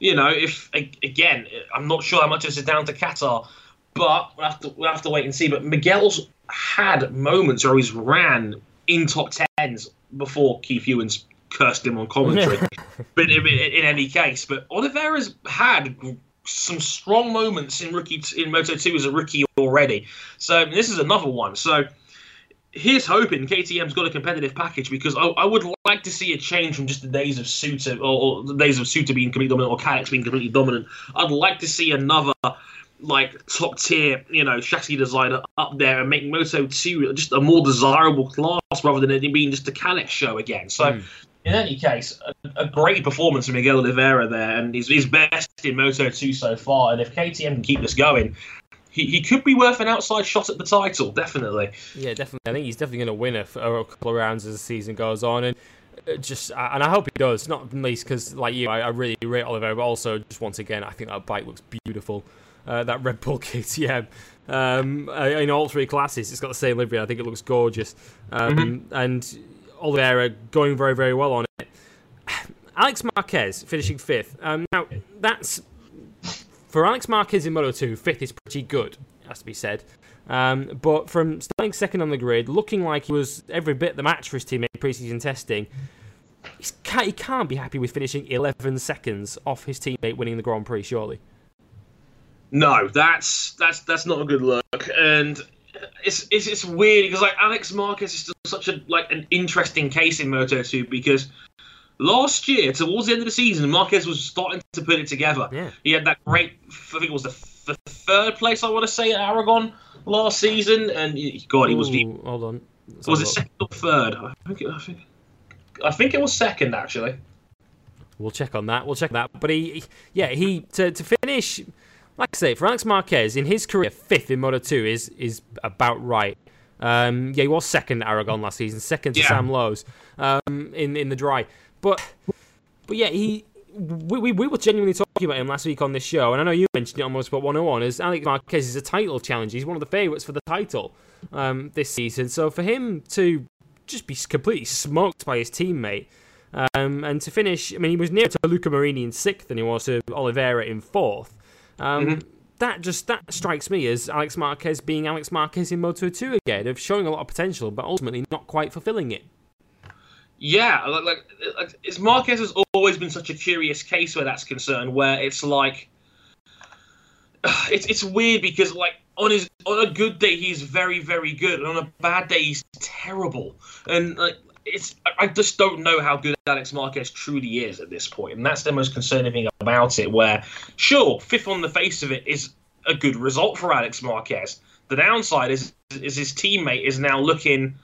you know, if again, I'm not sure how much this is down to Qatar, but we'll have to we'll have to wait and see. But Miguel's had moments where he's ran in top tens before Keith Huewen cursed him on commentary. but in, in, any case, but Oliveira's had some strong moments in rookie in Moto Two as a rookie already. So this is another one. So here's hoping KTM's got a competitive package because I, I would like to see a change from just the days of Suter or, or the days of Suter being completely dominant or Kalex being completely dominant. I'd like to see another like top tier, you know, chassis designer up there and make Moto 2 just a more desirable class rather than it being just a Kalex show again. So in any case, a, a great performance from Miguel Oliveira there, and he's, he's best in Moto 2 so far. And if KTM can keep this going, he, he could be worth an outside shot at the title, definitely. Yeah, definitely. I think he's definitely going to win a, a, couple of rounds as the season goes on, and uh, just and I hope he does. Not least because, like you, I, I, really rate Oliveira, but also just once again, I think that bike looks beautiful. Uh, that Red Bull KTM um, uh, in all three classes, it's got the same livery. I think it looks gorgeous, um, mm-hmm. and Oliveira going very very well on it. Alex Marquez finishing fifth. Um, now that's for Alex Marquez in Moto 2, fifth is pretty good, has to be said. Um, but from starting second on the grid, looking like he was every bit the match for his teammate in preseason testing, can't, he can't be happy with finishing 11 seconds off his teammate winning the Grand Prix, surely. No, that's that's that's not a good look, and it's it's, it's weird because like Alex Marquez is still such a like an interesting case in Moto 2 because last year, towards the end of the season, Marquez was starting to put it together. Yeah. He had that great, I think it was the, the third place, I want to say, at Aragon last season. And God, he was. Ooh, hold on. Let's was it second or third? I think, it, I, think, I think it was second, actually. We'll check on that. We'll check that. But he, yeah, he to, to finish, like I say, for Alex Marquez in his career, fifth in Moto Two is is about right. Um, yeah, he was second at Aragon last season, second to yeah. Sam Lowes um, in in the dry. But but yeah, he we, we, we were genuinely talking about him last week on this show, and I know you mentioned it on Motorsport 101 as Alex Marquez is a title challenge. He's one of the favourites for the title um, this season. So for him to just be completely smoked by his teammate um, and to finish, I mean, he was nearer to Luca Marini in sixth than he was to Oliveira in fourth. Um, mm-hmm. That just that strikes me as Alex Marquez being Alex Marquez in Moto 2 again, of showing a lot of potential, but ultimately not quite fulfilling it. Yeah, like, like, like it's Marquez has always been such a curious case where that's concerned, where it's like it's it's weird because like on his on a good day he's very very good, and on a bad day he's terrible, and like it's I just don't know how good Alex Marquez truly is at this point, and that's the most concerning thing about it. Where sure, fifth on the face of it is a good result for Alex Marquez. The downside is is his teammate is now looking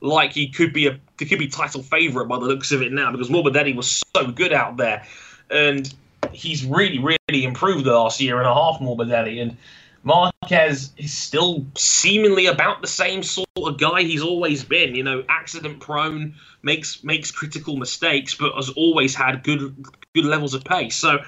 like he could be a he could be title favourite by the looks of it now because Morbidelli was so good out there, and he's really really improved the last year and a half. Morbidelli and Marquez is still seemingly about the same sort of guy he's always been. You know, accident prone, makes makes critical mistakes, but has always had good good levels of pace. So.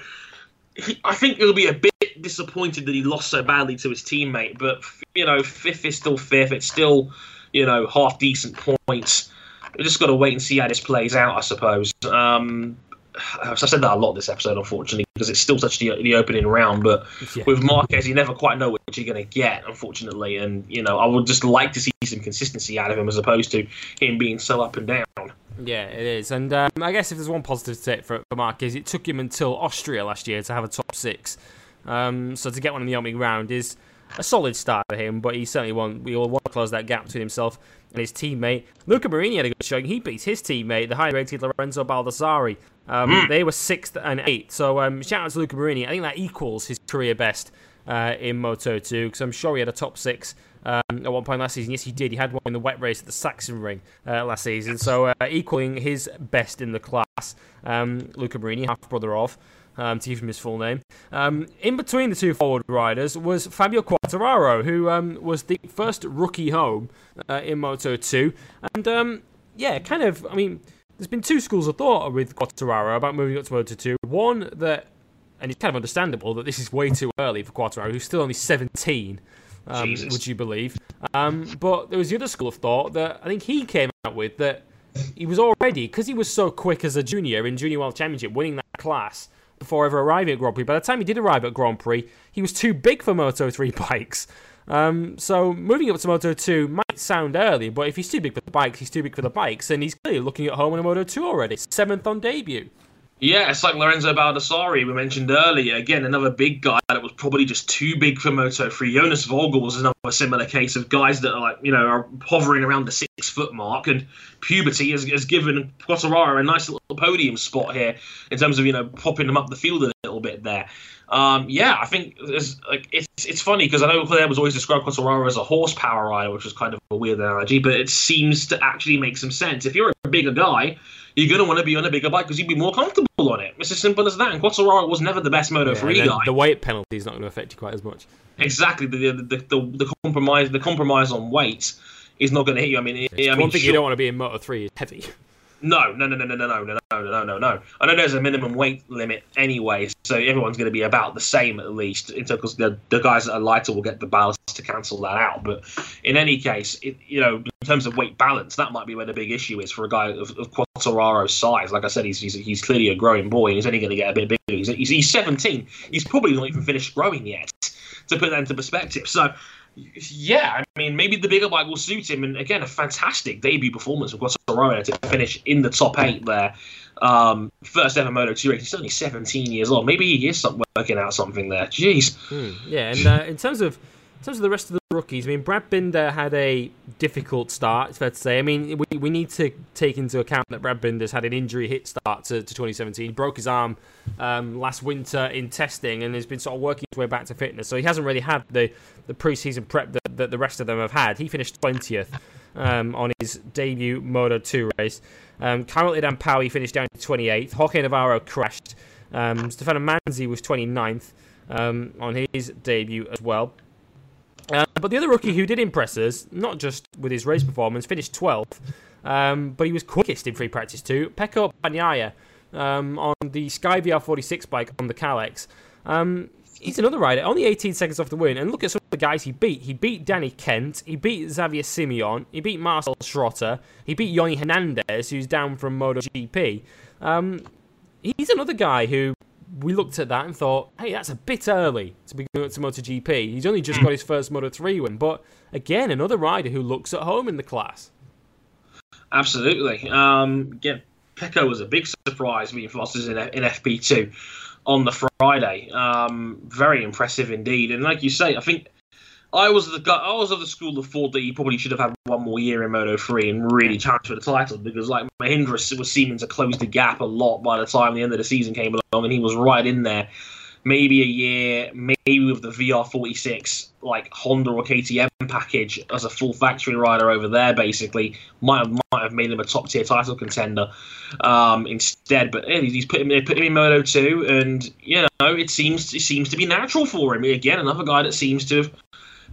He, I think he'll be a bit disappointed that he lost so badly to his teammate, but you know, fifth is still fifth. It's still you know, half decent points. We just got to wait and see how this plays out, I suppose. Um, I've said that a lot this episode, unfortunately, because it's still such the, the opening round. But yeah. with Marquez, you never quite know what you're going to get, unfortunately. And you know, I would just like to see some consistency out of him as opposed to him being so up and down. Yeah, it is. And um, I guess if there's one positive to take for, for Marquez, it took him until Austria last year to have a top six. Um, so to get one in the opening round is a solid start for him, but he certainly won't. We all want to close that gap between himself and his teammate. Luca Marini had a good showing. He beat his teammate, the high rated Lorenzo Baldassarri. Um, mm. They were sixth and eighth. So um, shout out to Luca Marini. I think that equals his career best uh, in Moto 2 because I'm sure he had a top six. Um, at one point last season, yes, he did. He had one in the wet race at the Sachsenring uh, last season, so uh, equaling his best in the class. Um, Luca Marini, half brother of um, to give him his full name. Um, in between the two forward riders was Fabio Quartararo, who um, was the first rookie home uh, in Moto 2. And um, yeah, kind of, I mean, there's been two schools of thought with Quartararo about moving up to Moto 2. One that, and it's kind of understandable that this is way too early for Quartararo, who's still only 17. Um, would you believe? Um, but there was the other school of thought that I think he came out with that he was already because he was so quick as a junior in Junior World Championship, winning that class before ever arriving at Grand Prix. By the time he did arrive at Grand Prix, he was too big for Moto 3 bikes. Um, so moving up to Moto 2 might sound early, but if he's too big for the bikes, he's too big for the bikes, and he's clearly looking at home in a Moto 2 already. Seventh on debut. Yeah, it's like Lorenzo Baldassarri we mentioned earlier. Again, another big guy that was probably just too big for Moto3. Jonas Folger was another similar case of guys that are like, you know, are hovering around the six foot mark. And puberty has, has given Quartararo a nice little podium spot here in terms of, you know, popping them up the field a little bit there. Um, yeah, I think it's, like it's it's funny because I know Claire was always described Quartararo as a horsepower rider, which was kind of a weird analogy, but it seems to actually make some sense. If you're a bigger guy, you're going to want to be on a bigger bike because you'd be more comfortable on it. It's as simple as that. And Quartararo was never the best Moto Yeah, 3 and guy. the weight penalty is not going to affect you quite as much. Exactly. The, the, the, the, the compromise the compromise on weight is not going to hit you. I mean, it, I One mean, thing you don't want to be in Moto 3 is heavy. No, no, no, no, no, no, no, no, no, no, no, no. I know there's a minimum weight limit anyway, so everyone's going to be about the same at least. Because the the guys that are lighter will get the ballast to cancel that out. But in any case, it, you know, in terms of weight balance, that might be where the big issue is for a guy of, of Quartararo's size. Like I said, he's, he's he's clearly a growing boy, and he's only going to get a bit bigger. He's, he's 17. He's probably not even finished growing yet. To put that into perspective, so yeah, I mean, maybe the bigger bike will suit him. And again, a fantastic debut performance from Quartararo to finish in the top eight there. Um, first ever Moto 2 race. He's only 17 years old. Maybe he is some, working out something there. Jeez. Yeah, and uh, in terms of in terms of the rest of the rookies, I mean, Brad Binder had a difficult start. It's fair to say. I mean, we, we need to take into account that Brad Binder's had an injury hit start to, to 2017. He broke his arm um, last winter in testing, and has been sort of working his way back to fitness. So he hasn't really had the the preseason prep that, that the rest of them have had. He finished 20th um, on his debut Moto 2 race. Um, Khairul Idham Pawi finished down to 28th. Jorge Navarro crashed. Um, Stefano Manzi was 29th um, on his debut as well. Uh, but the other rookie who did impress us, not just with his race performance, finished 12th, um, but he was quickest in free practice too. Pecco Bagnaia um, on the Sky VR46 bike on the Kalex. Um, he's another rider, only 18 seconds off the win. And look at some of the guys he beat. He beat Danny Kent, he beat Xavier Simeon, he beat Marcel Schrotter, he beat Yonny Hernandez, who's down from MotoGP. Um, he's another guy who we looked at that and thought, hey, that's a bit early to be going to MotoGP. He's only just got his first Moto3 win, but again, another rider who looks at home in the class. Absolutely. Um, yeah, Pecco was a big surprise being Foster's in, in FP2 on the Friday. Um, very impressive indeed. And like you say, I think I was the guy, I was of the school of thought that he probably should have had one more year in Moto 3 and really challenge for the title because like Mahindra was seeming to close the gap a lot by the time the end of the season came along and he was right in there. Maybe a year, maybe with the VR46 like Honda or KTM package as a full factory rider over there, basically might have might have made him a top tier title contender um, instead. But yeah, he's put him they put him in Moto two, and you know it seems it seems to be natural for him. Again, another guy that seems to have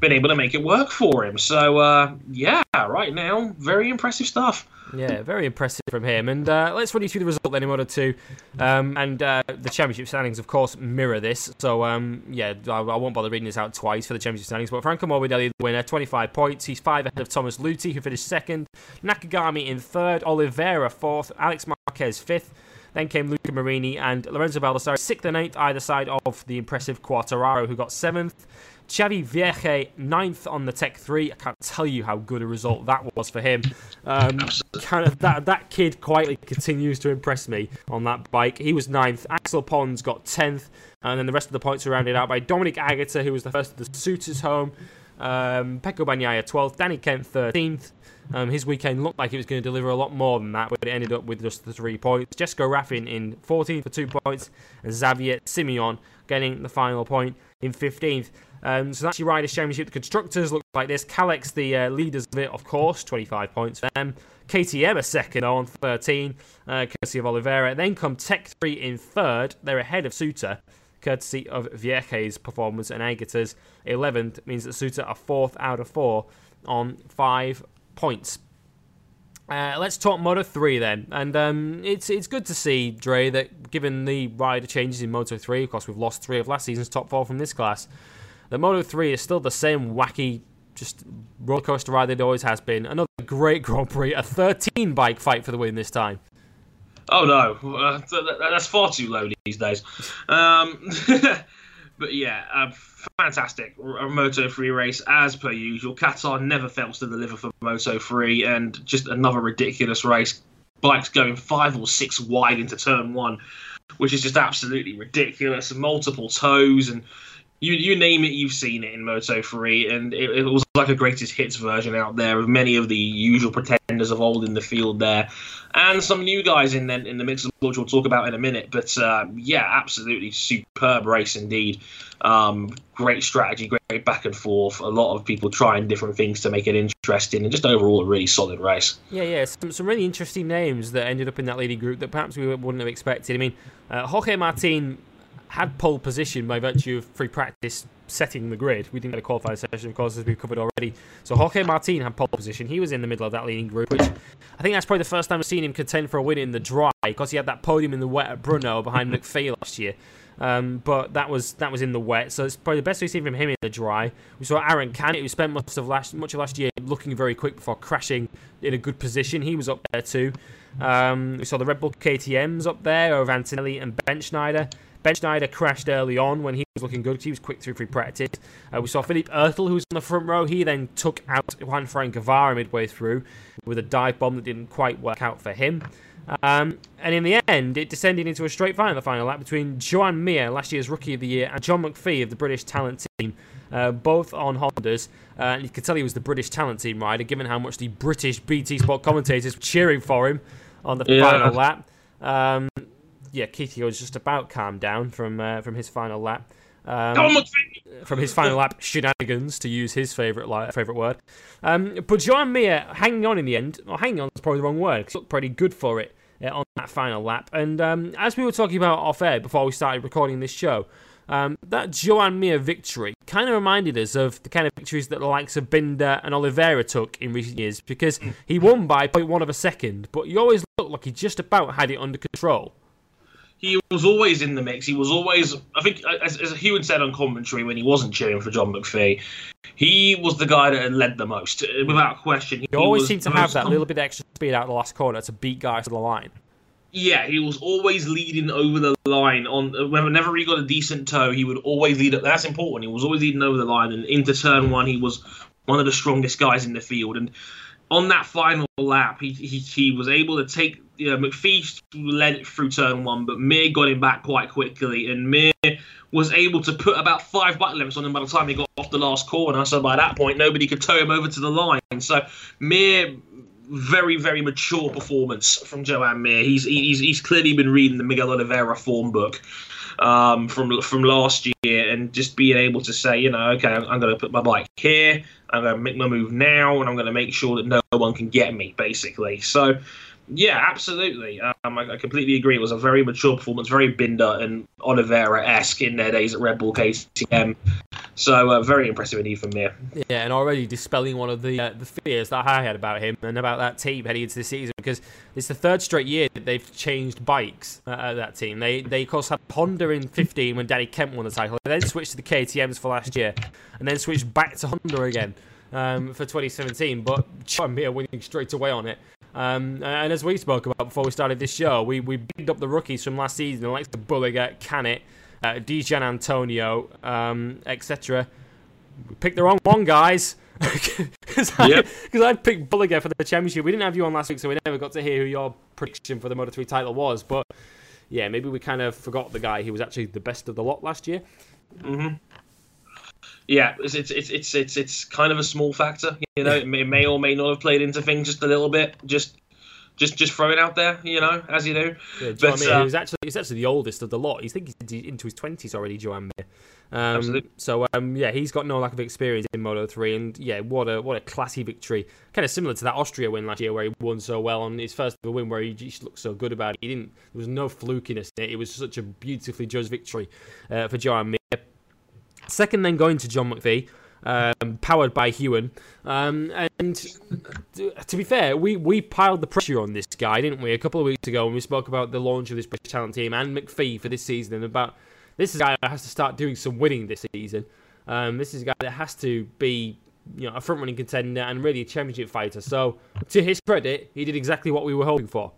been able to make it work for him. So uh, yeah, right now, very impressive stuff. Yeah, very impressive from him. And uh, let's run you through the result then in order 2. Um, and uh, the championship standings, of course, mirror this. So, um, yeah, I, I won't bother reading this out twice for the championship standings. But Franco Morbidelli, the winner, 25 points. He's five ahead of Thomas Luthi, who finished second. Nakagami in third. Oliveira fourth. Alex Marquez fifth. Then came Luca Marini and Lorenzo Baldassarri, sixth and eighth, either side of the impressive Quartararo, who got seventh. Xavi Vierge, ninth on the Tech 3. I can't tell you how good a result that was for him. Um, kind of that, that kid quietly continues to impress me on that bike. He was ninth. Axel Pons got 10th. And then the rest of the points were rounded out by Dominique Aegerter, who was the first of the Suters home. Um, Pecco Bagnaia 12th. Danny Kent 13th. Um, his weekend looked like it was going to deliver a lot more than that, but it ended up with just the three points. Jesko Raffin in 14th for two points, and Xavier Simeon getting the final point in 15th. Um, so that's your Riders' Championship. The constructors look like this. Kalex, the uh, leaders of it, of course, 25 points for them. KTM a second on 13, uh, courtesy of Oliveira. Then come Tech 3 in third. They're ahead of Suter, courtesy of Vierge's performance and Aegerter's 11th. Means that Suter are fourth out of four on five points. Uh, let's talk Moto 3 then. And um, it's it's good to see, Dre, that given the rider changes in Moto 3, of course, we've lost three of last season's top four from this class, that Moto 3 is still the same wacky, just roller coaster ride that it always has been. Another great Grand Prix, a 13 bike fight for the win this time. Oh no, uh, th- th- that's far too low these days. Um, but yeah, a fantastic Moto 3 race as per usual. Qatar never fails to deliver for Moto 3, and just another ridiculous race. Bikes going five or six wide into turn one, which is just absolutely ridiculous. Multiple tows and you you name it, you've seen it in Moto 3, and it, it, was like a greatest hits version out there of many of the usual pretenders of old in the field there, and some new guys in the, in the mix, which we'll talk about in a minute. But uh, yeah, absolutely superb race indeed. Um, great strategy, great back and forth. A lot of people trying different things to make it interesting, and just overall a really solid race. Yeah, yeah, some, some really interesting names that ended up in that leading group that perhaps we wouldn't have expected. I mean, uh, Jorge Martin had pole position by virtue of free practice setting the grid. We didn't get a qualifying session, of course, as we've covered already. So Jorge Martin had pole position. He was in the middle of that leading group, which I think that's probably the first time I've seen him contend for a win in the dry because he had that podium in the wet at Brno behind McPhee last year. Um, but that was that was in the wet, so it's probably the best we've seen from him in the dry. We saw Aaron Canet, who spent much of last much of last year looking very quick before crashing in a good position. He was up there too. Um, we saw the Red Bull KTM's up there over Antonelli and Bendsneyder. Bendsneyder crashed early on when he was looking good because he was quick through free practice. Uh, we saw Philipp Oettl, who was on the front row. He then took out Juan Fran Guevara midway through with a dive bomb that didn't quite work out for him. Um, and in the end, it descended into a straight fight in the final lap between Joan Mir, last year's Rookie of the Year, and John McPhee of the British Talent Team, uh, both on Hondas. Uh, and you could tell he was the British Talent Team rider, given how much the British BT Sport commentators were cheering for him on the yeah. final lap. Um, yeah, Keith was just about calmed down from uh, from his final lap. Um, from his final lap shenanigans, to use his favourite favourite word. Um, but Joan Mir hanging on in the end, or hanging on is probably the wrong word, because he looked pretty good for it uh, on that final lap. And um, as we were talking about off air before we started recording this show, um, that Joan Mir victory kind of reminded us of the kind of victories that the likes of Binder and Oliveira took in recent years, because he won by 0.1 of a second, but he always looked like he just about had it under control he was always in the mix. He was always, I think, as, as Huewen said on commentary when he wasn't cheering for John McPhee, he was the guy that had led the most, uh, without question. He, he always seemed to have that com- little bit extra speed out of the last corner to beat guys to the line. Yeah, he was always leading over the line. On uh, whenever he got a decent tow, he would always lead. That's important. He was always leading over the line, and into turn one, he was one of the strongest guys in the field. And on that final lap, he, he, he was able to take you know, led it through turn one, but Mir got him back quite quickly, and Mir was able to put about five bike lengths on him by the time he got off the last corner. So by that point, nobody could tow him over to the line. So Mir, very very mature performance from Joan Mir. He's he's he's clearly been reading the Miguel Oliveira form book. Um, from from last year, and just being able to say, you know, okay, I'm, I'm going to put my bike here, I'm going to make my move now, and I'm going to make sure that no one can get me, basically. So, yeah, absolutely. Um, I, I, completely agree. It was a very mature performance, very Binder and Oliveira esque in their days at Red Bull KTM. So uh, very impressive indeed from there. Yeah, and already dispelling one of the uh, the fears that I had about him and about that team heading into the season because it's the third straight year that they've changed bikes uh, at that team. They they of course had Honda in 15 when Danny Kent won the title, they then switched to the KTM's for last year, and then switched back to Honda again. Um, for 2017, but Joan Mir winning straight away on it. Um, and as we spoke about before we started this show, we, we bigged up the rookies from last season, the likes of Bulega, Canet, uh, Di Giannantonio, um, etc. We picked the wrong one, guys. Because yep. I, would picked Bulega for the championship. We didn't have you on last week, so we never got to hear who your prediction for the Moto 3 title was. But yeah, maybe we kind of forgot the guy who was actually the best of the lot last year. Mm-hmm yeah, it's it's it's it's it's, kind of a small factor. You know, it may, may, or may not have played into things just a little bit. Just just just throwing out there, you know, as you do. Yeah, but, I mean? uh, he's actually he's actually the oldest of the lot. He's think he's into his twenties already, Joan Mir. Um, Absolutely. So um, yeah, he's got no lack of experience in Moto three, and yeah, what a what a classy victory. Kind of similar to that Austria win last year, where he won so well on his first ever win, where he just looked so good about it. He didn't. There was no flukiness in it. It was such a beautifully judged victory uh, for Joan Mir. Second, then going to John McPhee. Um, powered by Huewen. Um, and to be fair, we, we piled the pressure on this guy, didn't we, a couple of weeks ago when we spoke about the launch of this British talent team and McPhee for this season and about this guy has to start doing some winning this season. Um, this is a guy that has to be you know, a front running contender and really a championship fighter. So, to his credit, he did exactly what we were hoping for.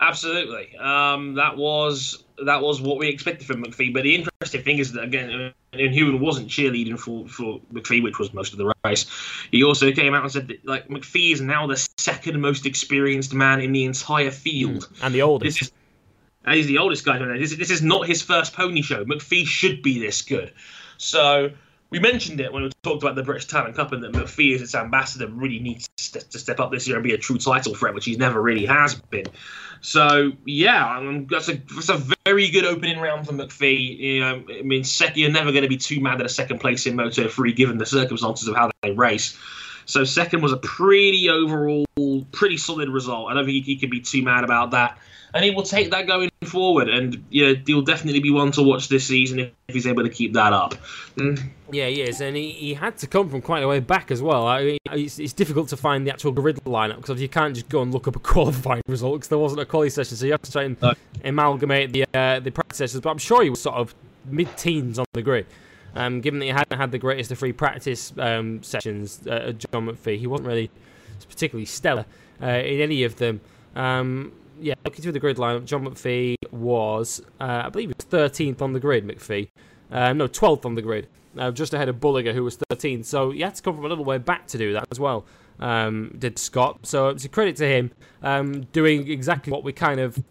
Absolutely. Um, that was that was what we expected from McPhee. But the interesting thing is that again, and Huewen wasn't cheerleading for for McPhee, which was most of the race. He also came out and said that like McPhee is now the second most experienced man in the entire field, and the oldest. This is, and he's the oldest guy. This, this is not his first pony show. McPhee should be this good. So we mentioned it when we talked about the British Talent Cup and that McPhee as its ambassador really needs to step up this year and be a true title threat, which he never really has been. So yeah, I that's a that's a very good opening round for McPhee. You know, I mean, sec- you're never going to be too mad at a second place in Moto 3 given the circumstances of how they race. So second was a pretty overall, pretty solid result. I don't think he, he could be too mad about that and he will take that going forward. And yeah, he'll definitely be one to watch this season if, if he's able to keep that up. Mm. Yeah, he is, and he, he had to come from quite a way back as well. I mean, it's, it's difficult to find the actual grid lineup because you can't just go and look up a qualifying result because there wasn't a quality session, so you have to try and no. amalgamate the uh, the practice sessions. But I'm sure he was sort of mid-teens on the grid. Um, given that he hadn't had the greatest of free practice um, sessions, uh, John McPhee, he wasn't really particularly stellar uh, in any of them. Um, yeah, looking through the grid lineup, John McPhee was, uh, I believe, he was 13th on the grid. McPhee, uh, no, 12th on the grid, uh, just ahead of Bulega, who was 13th. So he had to come from a little way back to do that as well. Um, did Scott? So it's a credit to him, um, doing exactly what we kind of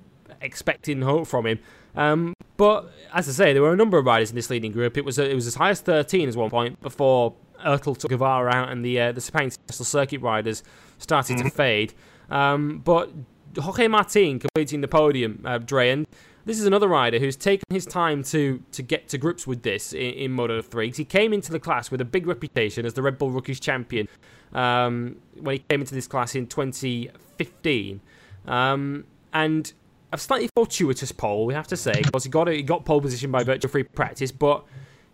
expected and hope from him. Um, but as I say, there were a number of riders in this leading group. It was it was as high as 13 at one point before Oettl took Guevara out and the uh, the Sepang Circuit riders started mm-hmm. to fade. Um, but Jorge Martin completing the podium, uh, this is another rider who's taken his time to to get to grips with this in, in Moto 3. He came into the class with a big reputation as the Red Bull Rookies champion um, when he came into this class in 2015. Um, and a slightly fortuitous pole, we have to say, because he got he got pole position by virtue of free practice, but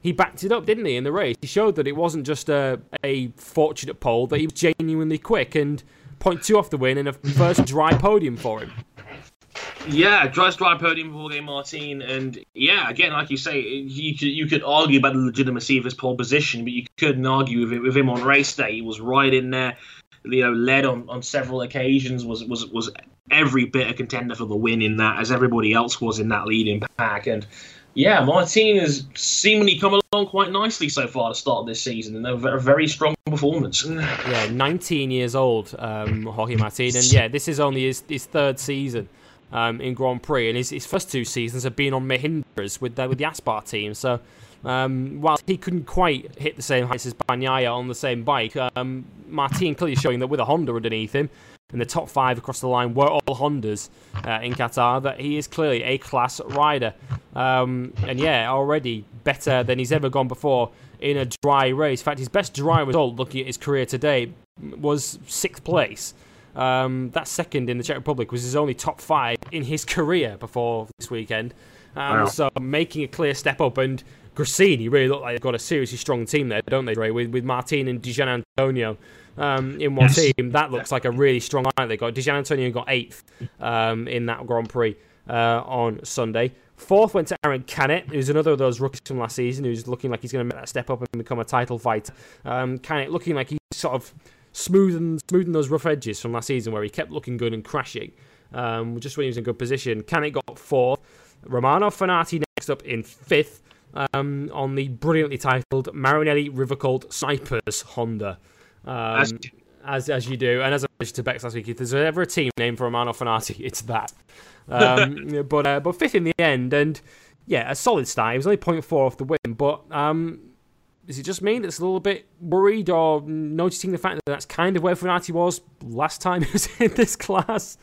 he backed it up, didn't he, in the race? He showed that it wasn't just a, a fortunate pole, that he was genuinely quick and point two off the win and a first dry podium for him. Yeah, dry dry podium for Game Martin, and yeah, again, like you say, you could you could argue about the legitimacy of his pole position, but you couldn't argue with, it, with him on race day. He was right in there, you know, led on, on several occasions, was was was every bit a contender for the win in that, as everybody else was in that leading pack, and yeah, Martin has seemingly come along quite nicely so far to start this season, and a very strong performance. Yeah, 19 years old, um, Jorge Martin, and yeah, this is only his, his third season um, in Grand Prix, and his, his first two seasons have been on Mahindras with the, with the Aspar team. So, um, while he couldn't quite hit the same heights as Bagnaia on the same bike, um, Martin clearly showing that with a Honda underneath him, and the top five across the line were all Hondas uh, in Qatar, that he is clearly a class rider. Um, and yeah, already better than he's ever gone before in a dry race. In fact, his best dry result, looking at his career today, was sixth place. Um, that second in the Czech Republic was his only top five in his career before this weekend. Um, wow. So making a clear step up and Gresini really look like they've got a seriously strong team there, don't they, Ray? With, with Martin and Di Giannantonio um, in one yes. team. That looks like a really strong line. They got Di Giannantonio got eighth um, in that Grand Prix uh, on Sunday. Fourth went to Aaron Canet, who's another of those rookies from last season, who's looking like he's going to make that step up and become a title fighter. Um, Canet looking like he's sort of smoothing, smoothing those rough edges from last season where he kept looking good and crashing. Um, just when he was in good position. Canet got fourth. Romano Fenati next up in fifth um, on the brilliantly titled Marinelli Rivacold Snipers Honda. Um, as, as, as you do, and as I mentioned to Bex last week, if there's ever a team named for Romano Fenati, it's that. Um, but uh, but fifth in the end, and yeah, a solid start. He was only 0.4 off the win, but um, is it just me that's a little bit worried or noticing the fact that that's kind of where Fenati was last time he was in this class?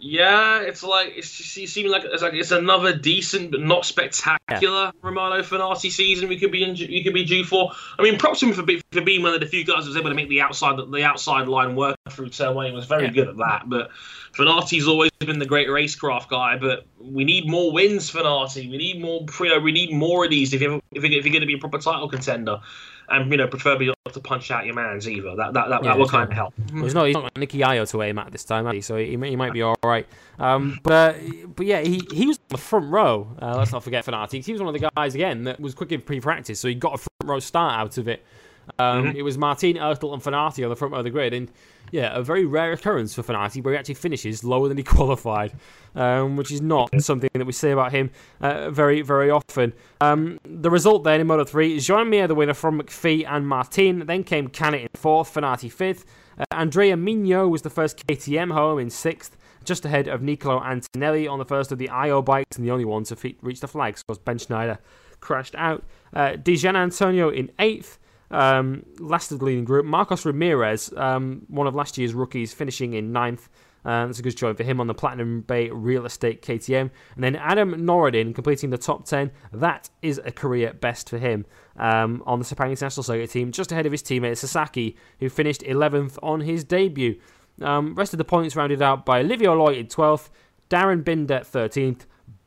Yeah, it's like it's just it seems like it's like it's another decent but not spectacular yeah. Romano Fenati season. We could be in, we could be due for. I mean, props to him for, be, for being one of the few guys that was able to make the outside the outside line work through turn one. He was very yeah. good at that. But Fenati's always been the great racecraft guy. But we need more wins, Fenati. We need more. You we need more of these if you're if you're, if you're going to be a proper title contender and you know, preferably not to punch out your man's either. That that that, yeah, that will kind of help. Well, he's not he's not got Niklas Ajo to aim at this time, he? so he, he might be all right. Um, but but yeah, he he was on the front row. Uh, let's not forget Fanatics. He was one of the guys again that was quick in pre-practice, so he got a front row start out of it. Um, mm-hmm. It was Martin, Oettl, and Fenati on the front row of the grid, and yeah, a very rare occurrence for Fenati where he actually finishes lower than he qualified, um, which is not something that we see about him uh, very, very often. Um, the result then in Moto 3 is Joan Mir, the winner from McPhee and Martin. Then came Canet in fourth, Fenati fifth. Uh, Andrea Migno was the first KTM home in sixth. just ahead of Nicolo Antonelli on the first of the Ajo bikes and the only one to reach the flags because Bendsneyder crashed out. Uh, Di Giannantonio in eighth. Um, last of the leading group, Marcos Ramirez, um, one of last year's rookies, finishing in ninth. Uh, that's a good showing for him on the Platinum Bay Real Estate KTM. And then Adam Norrodin completing the top 10. That is a career best for him um, on the Sepang International Circuit team, just ahead of his teammate Sasaki, who finished 11th on his debut. Um, rest of the points rounded out by Livio Loi in 12th, Darren Binder 13th,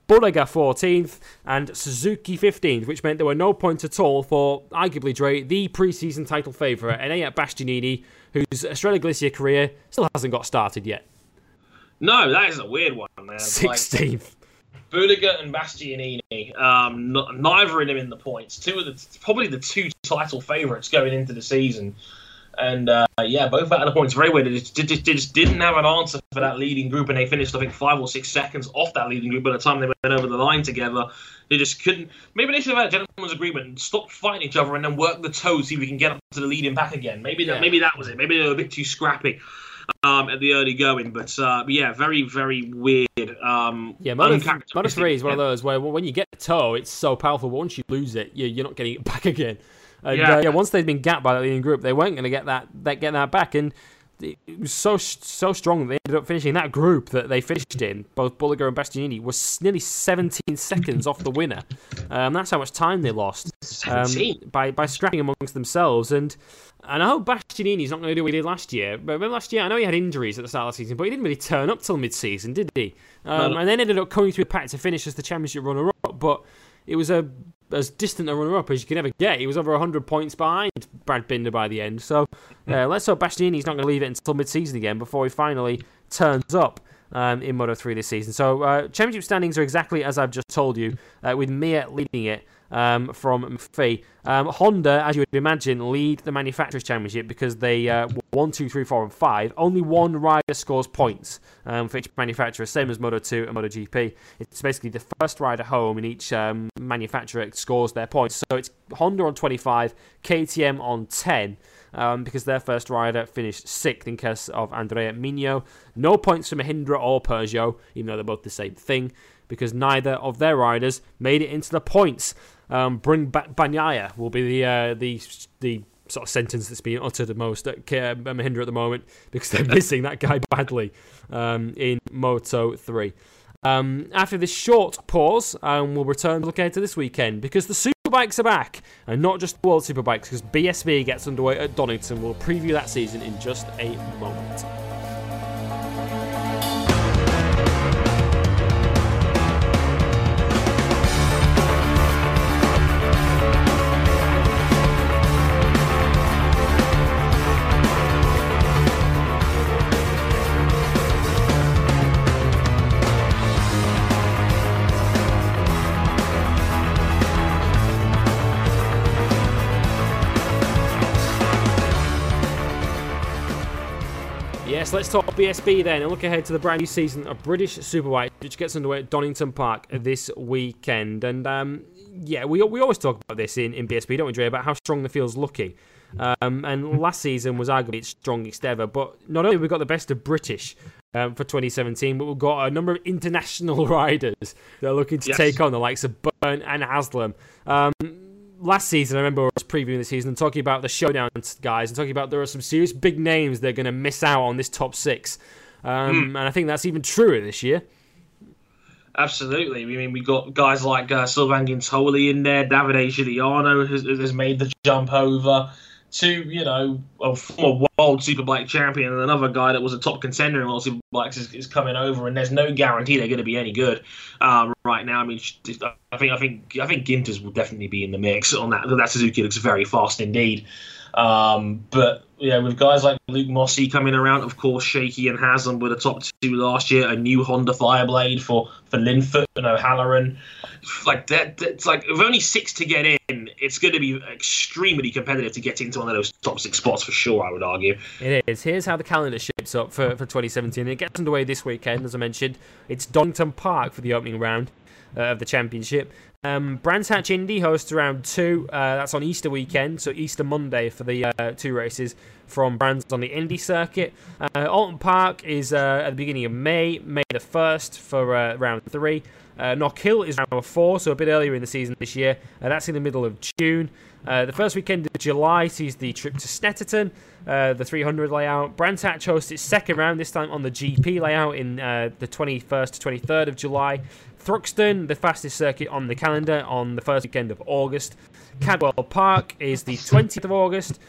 Bulega 14th, and Suzuki 15th, which meant there were no points at all for arguably Dre, the preseason title favourite, and Ayat Bastianini, whose Estrella Galicia career still hasn't got started yet. No, that is a weird one, man. Like, 16th. Bulega and Bastianini, um, n- neither of them in the points. Two of the probably the two title favourites going into the season, and uh, yeah, both out of the points. Very weird. They just, they just- just didn't have an answer for that leading group, and they finished I think five or six seconds off that leading group by the time they went over the line together. They just couldn't. Maybe they should have had a gentleman's agreement and stop fighting each other and then work the tows, see if we can get up to the leading back again. Maybe that Yeah. maybe that was it. Maybe they were a bit too scrappy. Um, at the early going, but uh, yeah, very, very weird. Um, Yeah, Moto, 3 is one of those where when you get the tow, it's so powerful, but once you lose it, you- you're not getting it back again. And Yeah. uh, yeah, once they'd been gapped by the leading group, they weren't going to get that, that get that back. And it was so so strong that they ended up finishing that group that they finished in. Both Bulega and Bastianini was nearly 17 seconds off the winner. Um, that's how much time they lost um, by by scrapping amongst themselves. And and I hope Bastianini's not going to do what he did last year. But remember last year, I know he had injuries at the start of the season, but he didn't really turn up till mid-season, did he? Um, No. And then ended up coming through the pack to finish as the championship runner-up. But it was a as distant a runner-up as you can ever get. He was over 100 points behind Brad Binder by the end. So uh, let's hope Bastianini's not going to leave it until mid-season again before he finally turns up. Um, in Moto 3 this season. So, uh, championship standings are exactly as I've just told you, uh, with Mir leading it um, from McPhee. Um, Honda, as you would imagine, lead the Manufacturers' Championship because they uh, one, two, three, four, and five. Only one rider scores points um, for each manufacturer, same as Moto 2 and Moto GP. It's basically the first rider home, in each um, manufacturer scores their points. So it's Honda on 25, KTM on 10. Um, because their first rider finished sixth in case of Andrea Migno. No points for Mahindra or Peugeot, even though they're both the same thing, because neither of their riders made it into the points. Um, bring back Bagnaia will be the uh, the the sort of sentence that's being uttered the most at K- uh, Mahindra at the moment because they're missing that guy badly um, in Moto 3. Um, after this short pause, um, we'll return to look ahead to this weekend because the Superbikes are back, and not just World Superbikes, because BSB gets underway at Donington. We'll preview that season in just a moment. Yes, let's talk BSB then and look ahead to the brand new season of British Superbike, which gets underway at Donington Park this weekend. And um, yeah, we, we always talk about this in, in BSB, don't we, Dre, about how strong the field's looking. Um, and last season was arguably its strongest ever. But not only have we got the best of British um, for 2017, but we've got a number of international riders that are looking to Yes. take on the likes of Byrne and Haslam. Um, last season, I remember I was previewing the season and talking about the showdown guys and talking about there are some serious big names they're going to miss out on this top six. Um, And I think that's even truer this year. Absolutely. I mean, we got guys like uh, Sylvain Guintoli in there. Davide Giugliano has, has made the jump over to, you know, a former world superbike champion and another guy that was a top contender in world superbikes is, is coming over, and there's no guarantee they're going to be any good um, right now. I mean, I think I think I think Ginters will definitely be in the mix on that. That Suzuki looks very fast indeed. Um, but yeah, with guys like Luke Mossey coming around, of course, Shaky and Haslam were the top two last year. A new Honda Fireblade for for Linfoot and O'Halloran. Like that, that's like with only six to get in, it's going to be extremely competitive to get into one of those top six spots for sure. I would argue. It is. Here's how the calendar shapes up for, for 2017. It gets underway this weekend, as I mentioned. It's Donington Park for the opening round. uh, of the championship. Um, Brands Hatch Indy hosts round two. Uh, that's on Easter weekend, so Easter Monday for the uh, two races from Brands on the Indy circuit. Uh, Oulton Park is uh, at the beginning of May, May the 1st for uh, round three. Uh, Knockhill is round four, so a bit earlier in the season this year. Uh, that's in the middle of June. Uh, the first weekend of July sees the trip to Snetterton, uh, the 300 layout. Brands Hatch hosts its second round, this time on the GP layout in uh, the 21st to 23rd of July. Thruxton, the fastest circuit on the calendar, on the first weekend of August. Cadwell Park is the 20th of August.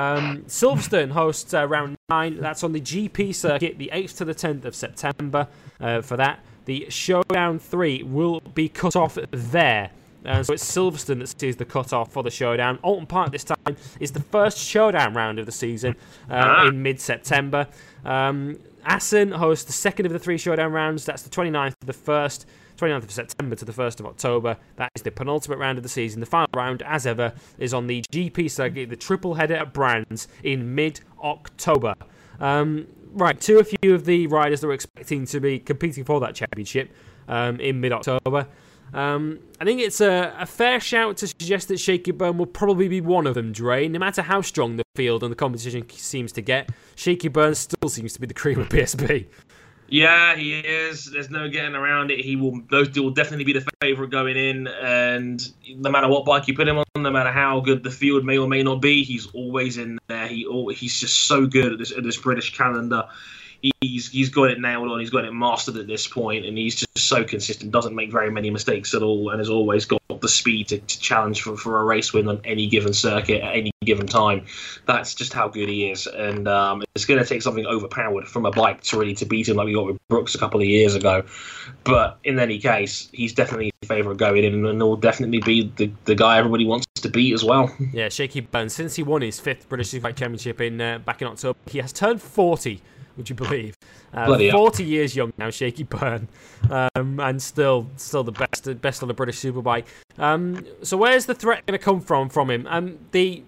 Um, Silverstone hosts uh, round 9, that's on the GP circuit, the 8th to the 10th of September uh, for that. The Showdown 3 will be cut off there. Uh, so it's Silverstone that sees the cut-off for the showdown. Oulton Park this time is the first showdown round of the season uh, in mid-September. Um, Assen hosts the second of the three showdown rounds. That's the 29th to the 1st, 29th of September to the 1st of October. That is the penultimate round of the season. The final round, as ever, is on the GP circuit, the triple header at Brands in mid-October. Um, right, to a few of the riders that we're expecting to be competing for that championship um, in mid-October. Um, I think it's a, a, fair shout to suggest that Shaky Byrne will probably be one of them, Dre. No matter how strong the field and the competition seems to get, Shaky Byrne still seems to be the cream of BSB. Yeah, he is. There's no getting around it. He will. Those two will definitely be the favourite going in, and no matter what bike you put him on, no matter how good the field may or may not be, he's always in there. He he's just so good at this at this British calendar he's he's got it nailed on. He's got it mastered at this point, and he's just so consistent. Doesn't make very many mistakes at all, and has always got the speed to, to challenge for, for a race win on any given circuit at any given time. That's just how good he is, and um, it's going to take something overpowered from a bike to really to beat him, like we got with Brooks a couple of years ago. But in any case, he's definitely a favourite going in, and will definitely be the, the guy everybody wants to beat as well. Yeah, Shakey Byrne. Since he won his fifth British Superbike Championship in uh, back in October, he has turned forty would you believe? Uh, Forty hell. years young now, Shakey Byrne, um, and still, still the best, best on the British Superbike. Um, so where's the threat going to come from from him? Um, the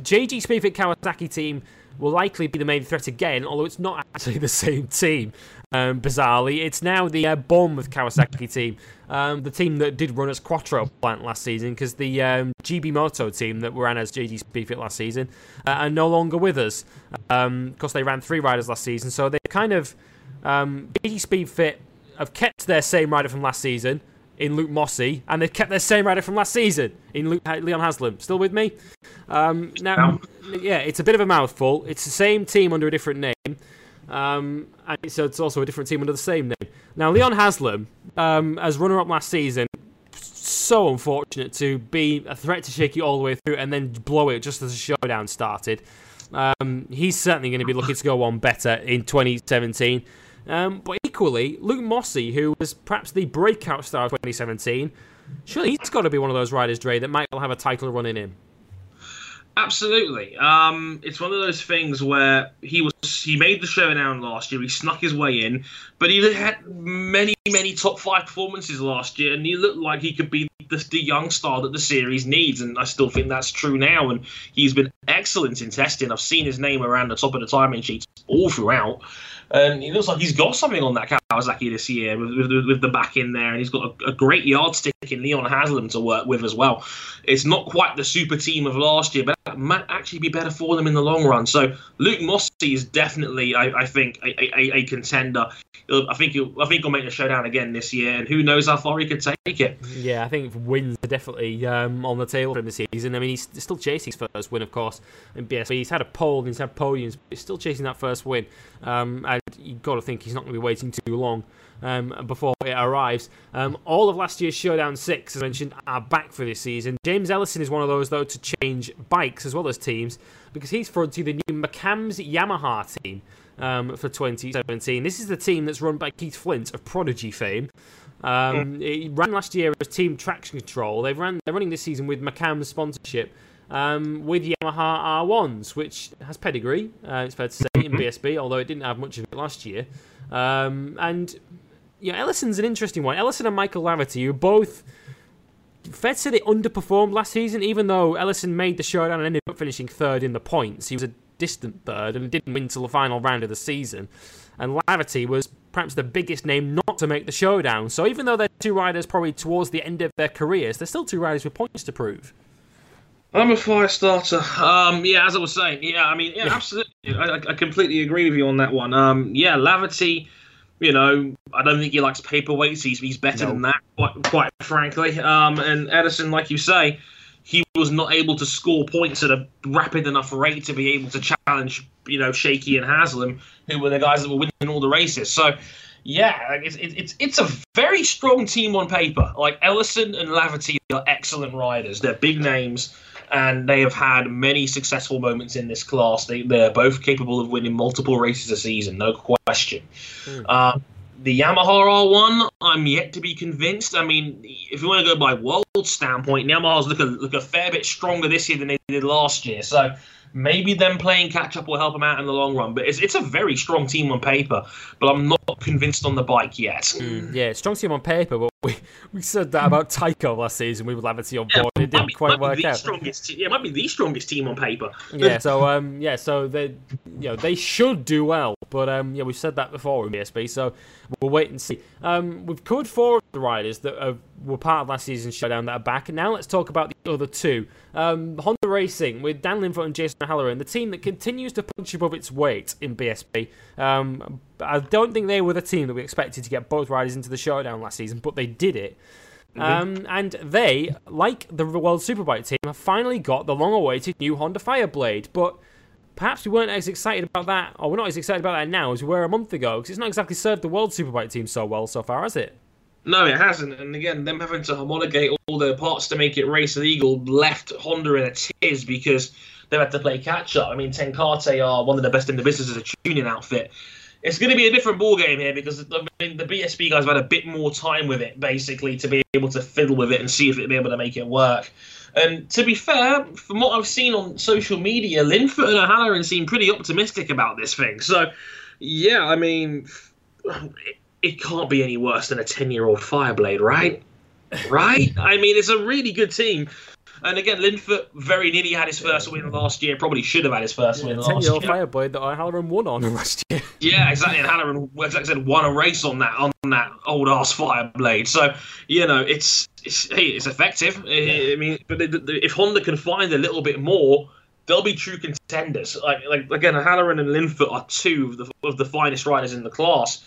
JG Speedfit Kawasaki team will likely be the main threat again, although it's not actually the same team. Um, bizarrely, it's now the uh, Bournemouth Kawasaki team, um, the team that did run as Quattro plant last season, because the um, GB Moto team that ran as JG Speedfit last season uh, are no longer with us. Because um, they ran three riders last season, so they kind of um, JG Speedfit have kept their same rider from last season in Luke Mossey, and they've kept their same rider from last season in Luke, Leon Haslam. Still with me? Um, now, yeah, it's a bit of a mouthful. It's the same team under a different name. Um, and so it's also a different team under the same name. Now, Leon Haslam, um, as runner up last season, so unfortunate to be a threat to Shaky all the way through and then blow it just as the showdown started. Um, he's certainly going to be looking to go on better in 2017. Um, but equally, Luke Mossey, who was perhaps the breakout star of 2017, surely he's got to be one of those riders, Dre, that might have a title run in him. Absolutely. Um, it's one of those things where he was he made the showdown last year. He snuck his way in, but he had many many top five performances last year, and he looked like he could be the, the young star that the series needs. And I still think that's true now. And he's been excellent in testing. I've seen his name around the top of the timing sheets all throughout and he looks like he's got something on that Kawasaki this year with, with, with the back in there, and he's got a, a, great yardstick in Leon Haslam to work with as well. It's not quite the super team of last year, but might actually be better for them in the long run. So Luke Mossey is definitely, I, I think, a, a, a, contender. I think he'll, I think he'll make the showdown again this year, and who knows how far he could take it. Yeah, I think wins are definitely um, on the table for him this season. I mean, he's still chasing his first win, of course, in BSB. He's had a pole and he's had podiums, but he's still chasing that first win. Um, and you've got to think he's not going to be waiting too long um, before it arrives. Um, all of last year's Showdown 6, as mentioned, are back for this season. James Ellison is one of those, though, to change bikes as well as teams because he's fronting the new McAMS Yamaha team um, for 2017. This is the team that's run by Keith Flint of Prodigy fame. Um, it ran last year as Team Traction Control. They've ran, they're running this season with McAMS sponsorship um, with Yamaha R1s, which has pedigree, uh, it's fair to say, in BSB, although it didn't have much of it last year. Um, and yeah, Ellison's an interesting one. Ellison and Michael Laverty, who both. Fed said it underperformed last season, even though Ellison made the showdown and ended up finishing third in the points. He was a distant third and didn't win until the final round of the season. And Laverty was perhaps the biggest name not to make the showdown. So even though they're two riders probably towards the end of their careers, they're still two riders with points to prove. I'm a fire starter. Um, yeah, as I was saying, yeah, I mean, yeah, absolutely. I, I completely agree with you on that one. Um, yeah, Laverty, you know, I don't think he likes paperweights. He's, he's better No. than that, quite, quite frankly. Um, and Ellison, like you say, he was not able to score points at a rapid enough rate to be able to challenge, you know, Shaky and Haslam, who were the guys that were winning all the races. So, yeah, it's, it's it's it's a very strong team on paper. Like Ellison and Laverty are excellent riders. They're big names, and they have had many successful moments in this class. They they're both capable of winning multiple races a season, no question. Uh, the Yamaha R1, I'm yet to be convinced. I mean, if you want to go by world standpoint, Yamaha's look a, look a fair bit stronger this year than they did last year. So maybe them playing catch up will help them out in the long run. But it's, it's a very strong team on paper, but I'm not convinced on the bike yet. Yeah, strong team on paper, but we, we said that about Tyco last season. We would Laverty on Yeah, board. It didn't be- quite work out. Strongest, yeah, it might be the strongest team on paper. yeah, so um, yeah, so they, you know, they should do well, but um, yeah, we've said that before in BSB, so we'll wait and see. Um, we've covered four of the riders that are, were part of last season's showdown that are back, and now let's talk about the other two. Um, Honda Racing with Dan Linfoot and Jason Halloran, the team that continues to punch above its weight in BSB. Um, I don't think they were the team that we expected to get both riders into the showdown last season, but they did it. Um, and they, like the World Superbike team, have finally got the long-awaited new Honda Fireblade. But perhaps we weren't as excited about that, or we're not as excited about that now as we were a month ago, because it's not exactly served the World Superbike team so well so far, has it? No, it hasn't. And again, them having to homologate all their parts to make it race legal left Honda in a tiz because they've had to play catch up. I mean, Ten Kate are one of the best in the business as a tuning outfit. It's going to be a different ball game here because I mean, the BSB guys have had a bit more time with it, basically, to be able to fiddle with it and see if it'll be able to make it work. And to be fair, from what I've seen on social media, Linfoot and O'Halloran seem pretty optimistic about this thing. So, yeah, I mean, it, it can't be any worse than a 10 year old Fireblade, right? Right? I mean, it's a really good team. And again, Linfoot very nearly had his first win last year. Probably should have had his first win last year. Ten-year-old year. Fireblade that O'Halloran won on last year. Yeah, exactly. And Halloran, like I said, won a race on that on that old ass Fireblade. So you know, it's it's hey, it's effective. I I mean, but the, the, if Honda can find a little bit more, they'll be true contenders. Like like again, Halloran and Linfoot are two of the of the finest riders in the class.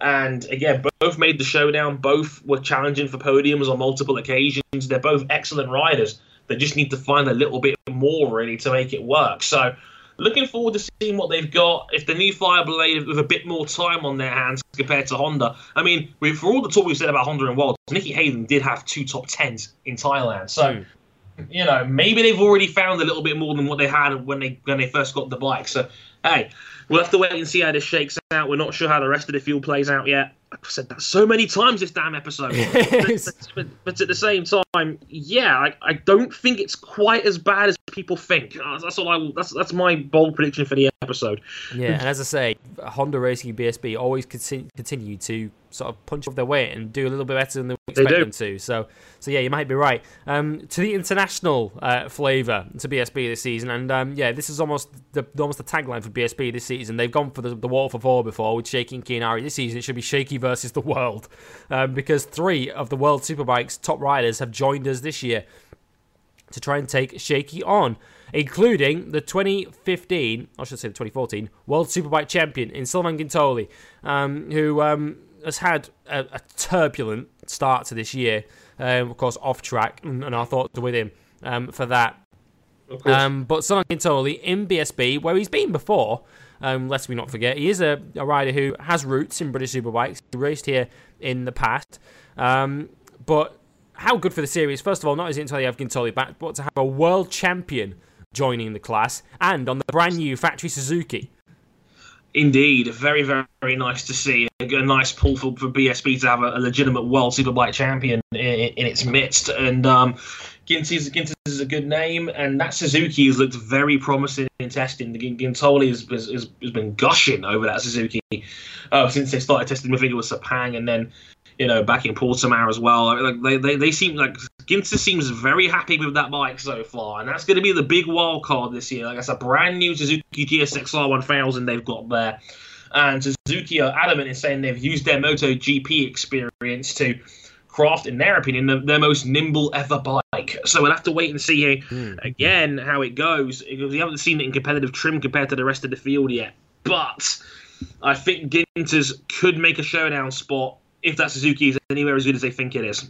And again, both made the showdown. Both were challenging for podiums on multiple occasions. They're both excellent riders. They just need to find a little bit more really to make it work. So, looking forward to seeing what they've got. If the new Fireblade with a bit more time on their hands compared to Honda. I mean, for all the talk we've said about Honda and World, Nicky Hayden did have two top tens in Thailand. So, hmm. you know, maybe they've already found a little bit more than what they had when they when they first got the bike. So, hey, we'll have to wait and see how this shakes out. We're not sure how the rest of the field plays out yet. I've said that so many times this damn episode. but, but, but at the same time, yeah, I, I don't think it's quite as bad as people think. Uh, That's all I. That's that's my bold prediction for the episode. Yeah, and as I say, Honda Racing BSB always conti- continue to sort of punch up their weight and do a little bit better than they expect them to. So, so yeah, you might be right. Um, to the international uh, flavour to BSB this season, and um, yeah, this is almost the almost the tagline for BSB this season. They've gone for the, the wall for four before with Shaky and Kiyonari. This season, it should be Shaky versus the world, um, because three of the World Superbikes top riders have joined us this year to try and take Shaky on, including the 2015, I should say the 2014, World Superbike champion in Sylvain Guintoli, um, who um, has had a, a turbulent start to this year, um, of course, off track, and, and our thoughts are with him um, for that. Um, but Sylvain Guintoli in BSB, where he's been before, um, lest we not forget, he is a, a rider who has roots in British Superbikes. He raced here in the past. Um, but how good for the series, first of all, not only you have Guintoli back, but to have a world champion joining the class and on the brand new factory Suzuki. Indeed, very, very, very nice to see. A, a nice pull for, for BSB to have a, a legitimate world superbike champion in, in its midst. And um, Ginty's, Ginty's is a good name, and that Suzuki has looked very promising in testing. The Guintoli has, has, has, been gushing over that Suzuki uh, since they started testing. I think it was Sepang, and then you know back in Portimao as well. Like they, they, they seem like Ginter seems very happy with that bike so far, and that's going to be the big wild card this year. Like it's a brand new Suzuki GSX-R 1000 they've got there. And Suzuki are adamant in saying they've used their MotoGP experience to craft, in their opinion, the, their most nimble ever bike. So we'll have to wait and see hmm. again how it goes. Because we haven't seen it in competitive trim compared to the rest of the field yet. But I think Ginters could make a showdown spot if that Suzuki is anywhere as good as they think it is.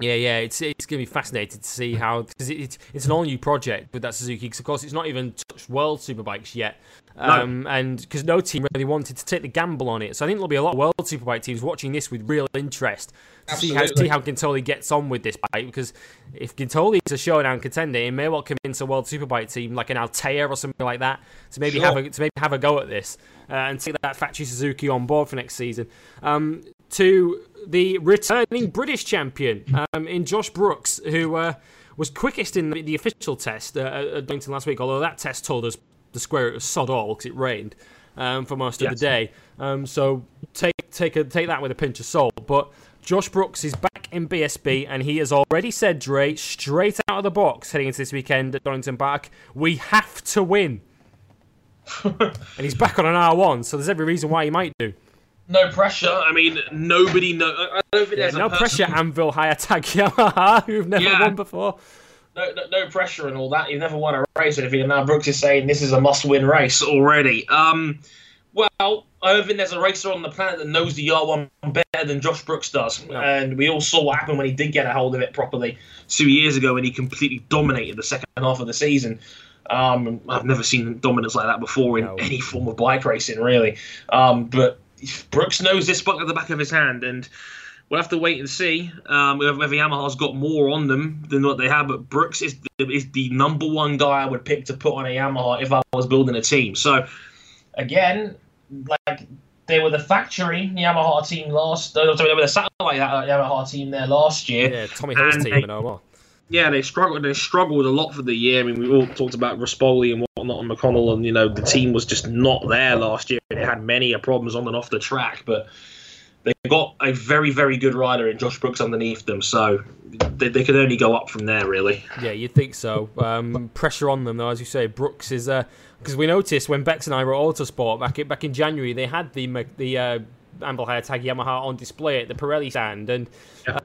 Yeah, yeah, it's it's going to be fascinating to see how because it, it's it's an all new project with that Suzuki. Because of course it's not even touched World Superbikes yet, um, and because no team really wanted to take the gamble on it. So I think there'll be a lot of World Superbike teams watching this with real interest to see how see how Guintoli gets on with this bike. Because if Guintoli is a showdown contender, it may well convince a World Superbike team like an Altea or something like that to maybe Sure. have a to maybe have a go at this uh, and take that factory Suzuki on board for next season. Um, to the returning British champion um, in Josh Brooks, who uh, was quickest in the, the official test uh, at Donington last week, although that test told us the square it was sod all because it rained um, for most of Yes. the day. Um, so take take a, take that with a pinch of salt. But Josh Brooks is back in BSB, and he has already said, Dre, straight out of the box heading into this weekend at Donington Park, we have to win. and he's back on an R1, so there's every reason why he might do. No pressure. I mean, nobody know. I don't think Yeah, there's no pressure, Anvil Hire Tag Yamaha, who've never Yeah. won before. no, no, no pressure and all that. You've never won a race or anything, and now Brooks is saying this is a must-win race already. Um, well, I don't think there's a racer on the planet that knows the R1 better than Josh Brooks does, No. and we all saw what happened when he did get a hold of it properly two years ago, when he completely dominated the second half of the season. Um, I've never seen dominance like that before in No. any form of bike racing, really. Um, but Brooks knows this bike at the back of his hand, and we'll have to wait and see um, whether whether Yamaha's got more on them than what they have. But Brooks is the, is the number one guy I would pick to put on a Yamaha if I was building a team. So again, like they were the factory Yamaha team last. uh, Sorry, they were the satellite Yamaha team there last year. Yeah, Tommy Hill's And team they- and all. Yeah, they struggled. They struggled a lot for the year. I mean, we all talked about Rispoli and whatnot and McConnell, and you know the team was just not there last year. They had many uh, problems on and off the track, but they got a very, very good rider in Josh Brooks underneath them. So they, they could only go up from there, really. Yeah, you'd think so. Um, pressure on them, though, as you say. Brooks is because we noticed when Bex and I were at Autosport back in, back in January, they had the the uh, Anvil Tag Yamaha on display at the Pirelli stand, and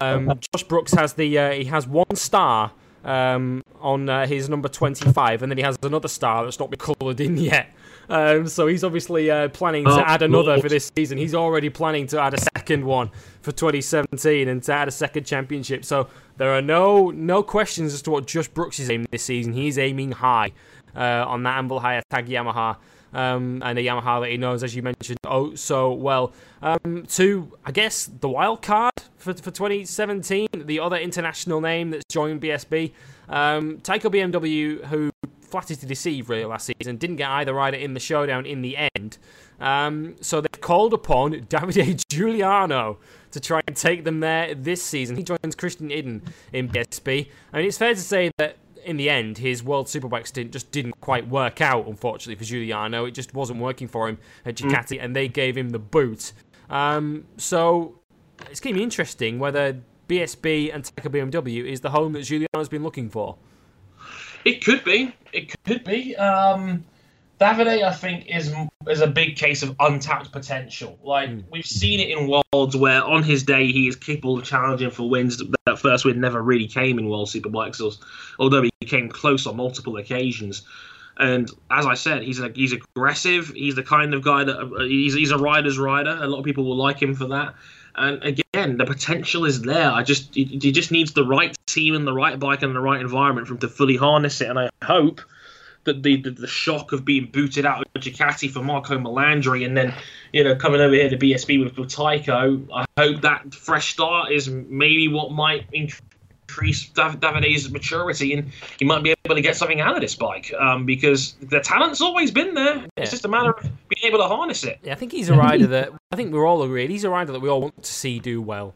um, Josh Brooks has the uh, he has one star. Um, on uh, his number 25, and then he has another star that's not been coloured in yet. Um, so he's obviously uh, planning to add another for this season. He's already planning to add a second one for 2017 and to add a second championship. So there are no no questions as to what Josh Brooks is aiming this season. He's aiming high uh, on that Anvil Hire Tag Yamaha. Um, and a Yamaha that he knows, as you mentioned, oh so well. Um, to I guess the wild card for, for 2017, the other international name that's joined BSB, um, Tyco BMW, who flattered to deceive really last season, didn't get either rider in the showdown in the end. Um, so they've called upon Davide Giugliano to try and take them there this season. He joins Christian Iddon in BSB. I mean, it's fair to say that in the end, his World Superbike stint just didn't quite work out, unfortunately, for Giugliano. It just wasn't working for him at Ducati, and they gave him the boot. Um, so it's going to be interesting whether BSB and Tyco BMW is the home that Giugliano's been looking for. It could be. It could be. Um, Davide, I think, is is a big case of untapped potential. Like we've seen it in worlds where, on his day, he is capable of challenging for wins. That first win never really came in World Superbikes, although he came close on multiple occasions. And as I said, he's a, he's aggressive. He's the kind of guy that uh, he's he's a rider's rider. A lot of people will like him for that. And again, the potential is there. I just he, he just needs the right team and the right bike and the right environment for him to fully harness it. And I hope that the, the the shock of being booted out of Ducati for Marco Melandri and then you know coming over here to BSB with, with I hope that fresh start is maybe what might increase Dav- Davide's maturity and he might be able to get something out of this bike um, because the talent's always been there. Yeah. It's just a matter of being able to harness it. Yeah, I think he's a rider that I think we're all agreed. He's a rider that we all want to see do well.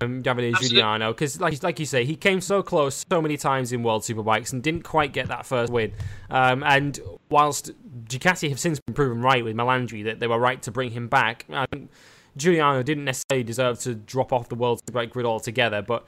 Um, Davide. Giugliano, because like like you say, he came so close so many times in World Superbikes and didn't quite get that first win. Um, and whilst Ducati have since been proven right with Melandri that they were right to bring him back, I think Giugliano didn't necessarily deserve to drop off the World Superbike grid altogether. But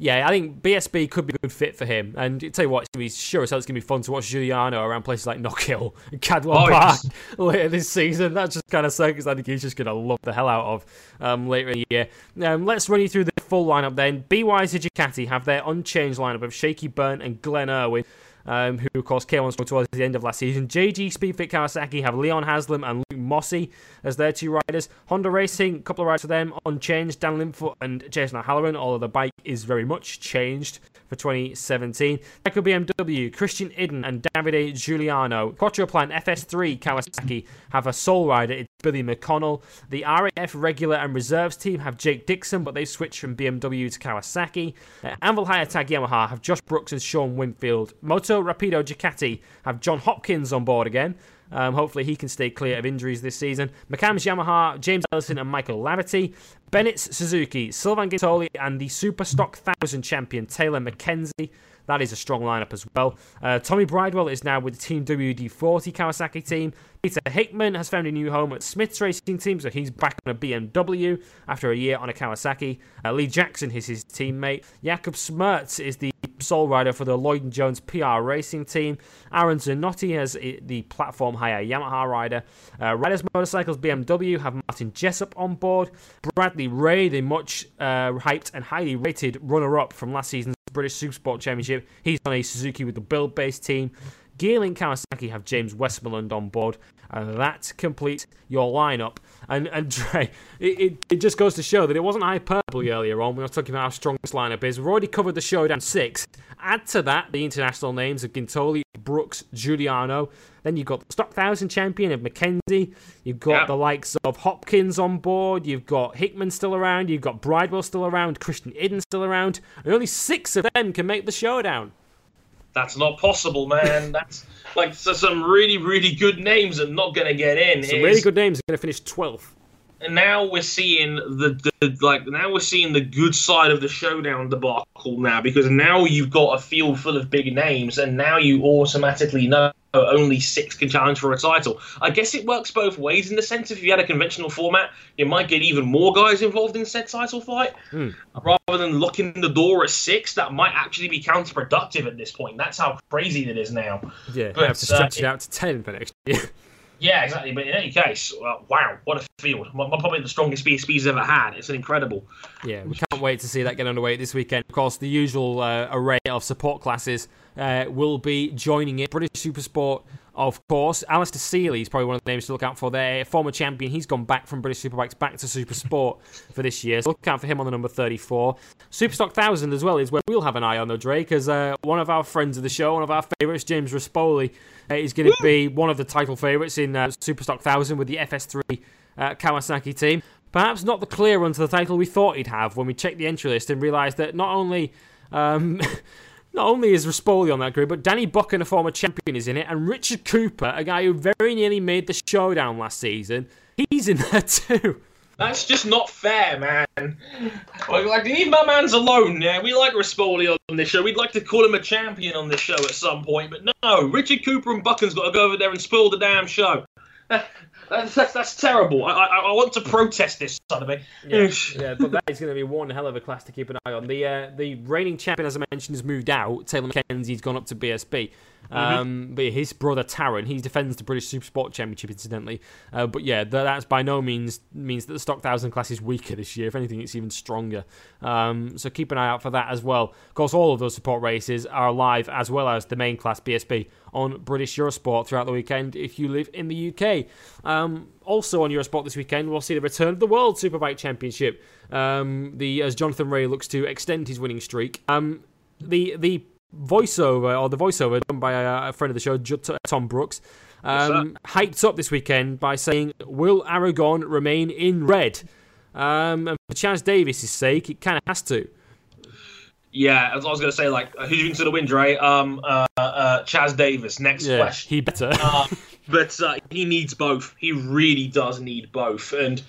Yeah, I think BSB could be a good fit for him. And I tell you what, it's gonna be sure as hell it's gonna be fun to watch Giugliano around places like Knockhill and Cadwell Oh, Park yes. later this season. That's just kind of circus I think he's just gonna love the hell out of um, later in the year. Um, let's run you through the full lineup then. BY's Ducati have their unchanged lineup of Shakey Byrne and Glenn Irwin. Um, who of course came on towards the end of last season. JG Speedfit Kawasaki have Leon Haslam and Luke Mossey as their two riders. Honda Racing, a couple of riders for them, unchanged. Dan Linfoot and Jason O'Halloran, although the bike is very much changed for 2017. Tyco BMW, Christian Iddon and Davide Giugliano. Quattroplan FS3 Kawasaki have a sole rider, it's Billy McConnell. The RAF regular and reserves team have Jake Dixon, but they switched from BMW to Kawasaki. Uh, Anvil Hire Tag Yamaha have Josh Brooks and Shaun Winfield. Moto Rapido Ducati have John Hopkins on board again. Um, hopefully he can stay clear of injuries this season. McAMS Yamaha, James Ellison and Michael Laverty. Bennett's Suzuki, Sylvain Guintoli and the Super Stock 1000 champion Taylor Mackenzie. That is a strong lineup as well. Uh, Tommy Bridewell is now with the Team WD-40 Kawasaki team. Peter Hickman has found a new home at Smith's Racing Team, so he's back on a BMW after a year on a Kawasaki. Uh, Lee Jackson is his teammate. Jakub Smrz is the sole rider for the Lloyd & Jones PR Racing Team. Aaron Zanotti has the platform hire Yamaha rider. Uh, Riders Motorcycles BMW have Martin Jessopp on board. Bradley Ray, the much uh, hyped and highly rated runner-up from last season's British Supersport Championship, he's on a Suzuki with the Buildbase team. Gearlink Kawasaki have James Westmoreland on board, and that completes your lineup. And and Dre, it, it, it just goes to show that it wasn't hyperbole earlier on when I was talking about how strong this lineup is. We've already covered the showdown six. Add to that the international names of Guintoli, Brooks, Giugliano. Then you've got the Stock Thousand champion of Mackenzie. You've got Yeah. the likes of Hopkins on board. You've got Hickman still around. You've got Bridewell still around. Christian Iddon still around. And only six of them can make the showdown. That's not possible, man. That's like so some really, really good names are not going to get in. Some really good names are going to finish 12th. And now we're seeing the, the like now we're seeing the good side of the showdown debacle now because now you've got a field full of big names and now you automatically know only six can challenge for a title. I guess it works both ways in the sense if you had a conventional format, you might get even more guys involved in said title fight rather than locking the door at six. That might actually be counterproductive at this point. That's how crazy it is now. Yeah, But, have to uh, stretch it out to 10 for next year. Yeah, exactly. But in any case, uh, wow, what a field! Probably the strongest BSB's ever had. It's an incredible. Yeah, we can't wait to see that get underway this weekend. Of course, the usual uh, array of support classes uh, will be joining it. British Supersport, of course. Alastair Seeley is probably one of the names to look out for there. Former champion, he's gone back from British Superbikes back to Super Sport for this year. So look out for him on the number 34. Superstock 1000 as well is where we'll have an eye on, though, Dre, because uh, one of our friends of the show, one of our favourites, James Rispoli, uh, is going to be one of the title favourites in uh, Superstock 1000 with the FS3 uh, Kawasaki team. Perhaps not the clear run to the title we thought he'd have when we checked the entry list and realised that not only um, not only is Rispoli on that group, but Danny Buchan, a former champion, is in it, and Richard Cooper, a guy who very nearly made the showdown last season, he's in there too. That's just not fair, man. Like, leave my man's alone. Yeah, we like Rispoli on this show. We'd like to call him a champion on this show at some point, but no, Richard Cooper and Buchan's got to go over there and spoil the damn show. That's, that's, that's terrible. I, I, I want to protest this, son of a. yeah, but that is going to be one hell of a class to keep an eye on. The uh, the reigning champion, as I mentioned, has moved out. Taylor Mackenzie's gone up to BSB. Um, But his brother Tarran, he defends the British Supersport Championship, incidentally. Uh, but yeah, th- that's by no means means that the Stock Thousand class is weaker this year. If anything, it's even stronger. Um, so keep an eye out for that as well. Of course, all of those support races are live as well as the main class BSB on British Eurosport throughout the weekend if you live in the UK. Um, also on Eurosport this weekend, we'll see the return of the World Superbike Championship. Um, the as Jonathan Rea looks to extend his winning streak. Um, the the voiceover or the voiceover done by a, a friend of the show, Tom Brooks, um, hyped up this weekend by saying, "Will Aragon remain in red?" Um, and for Chaz Davies's sake, it kind of has to. Yeah, as I was going to say, like, who's into the wind, right? Um, uh, uh, Chaz Davies. Next Yeah, question. he better. Uh, but uh, he needs both. He really does need both. And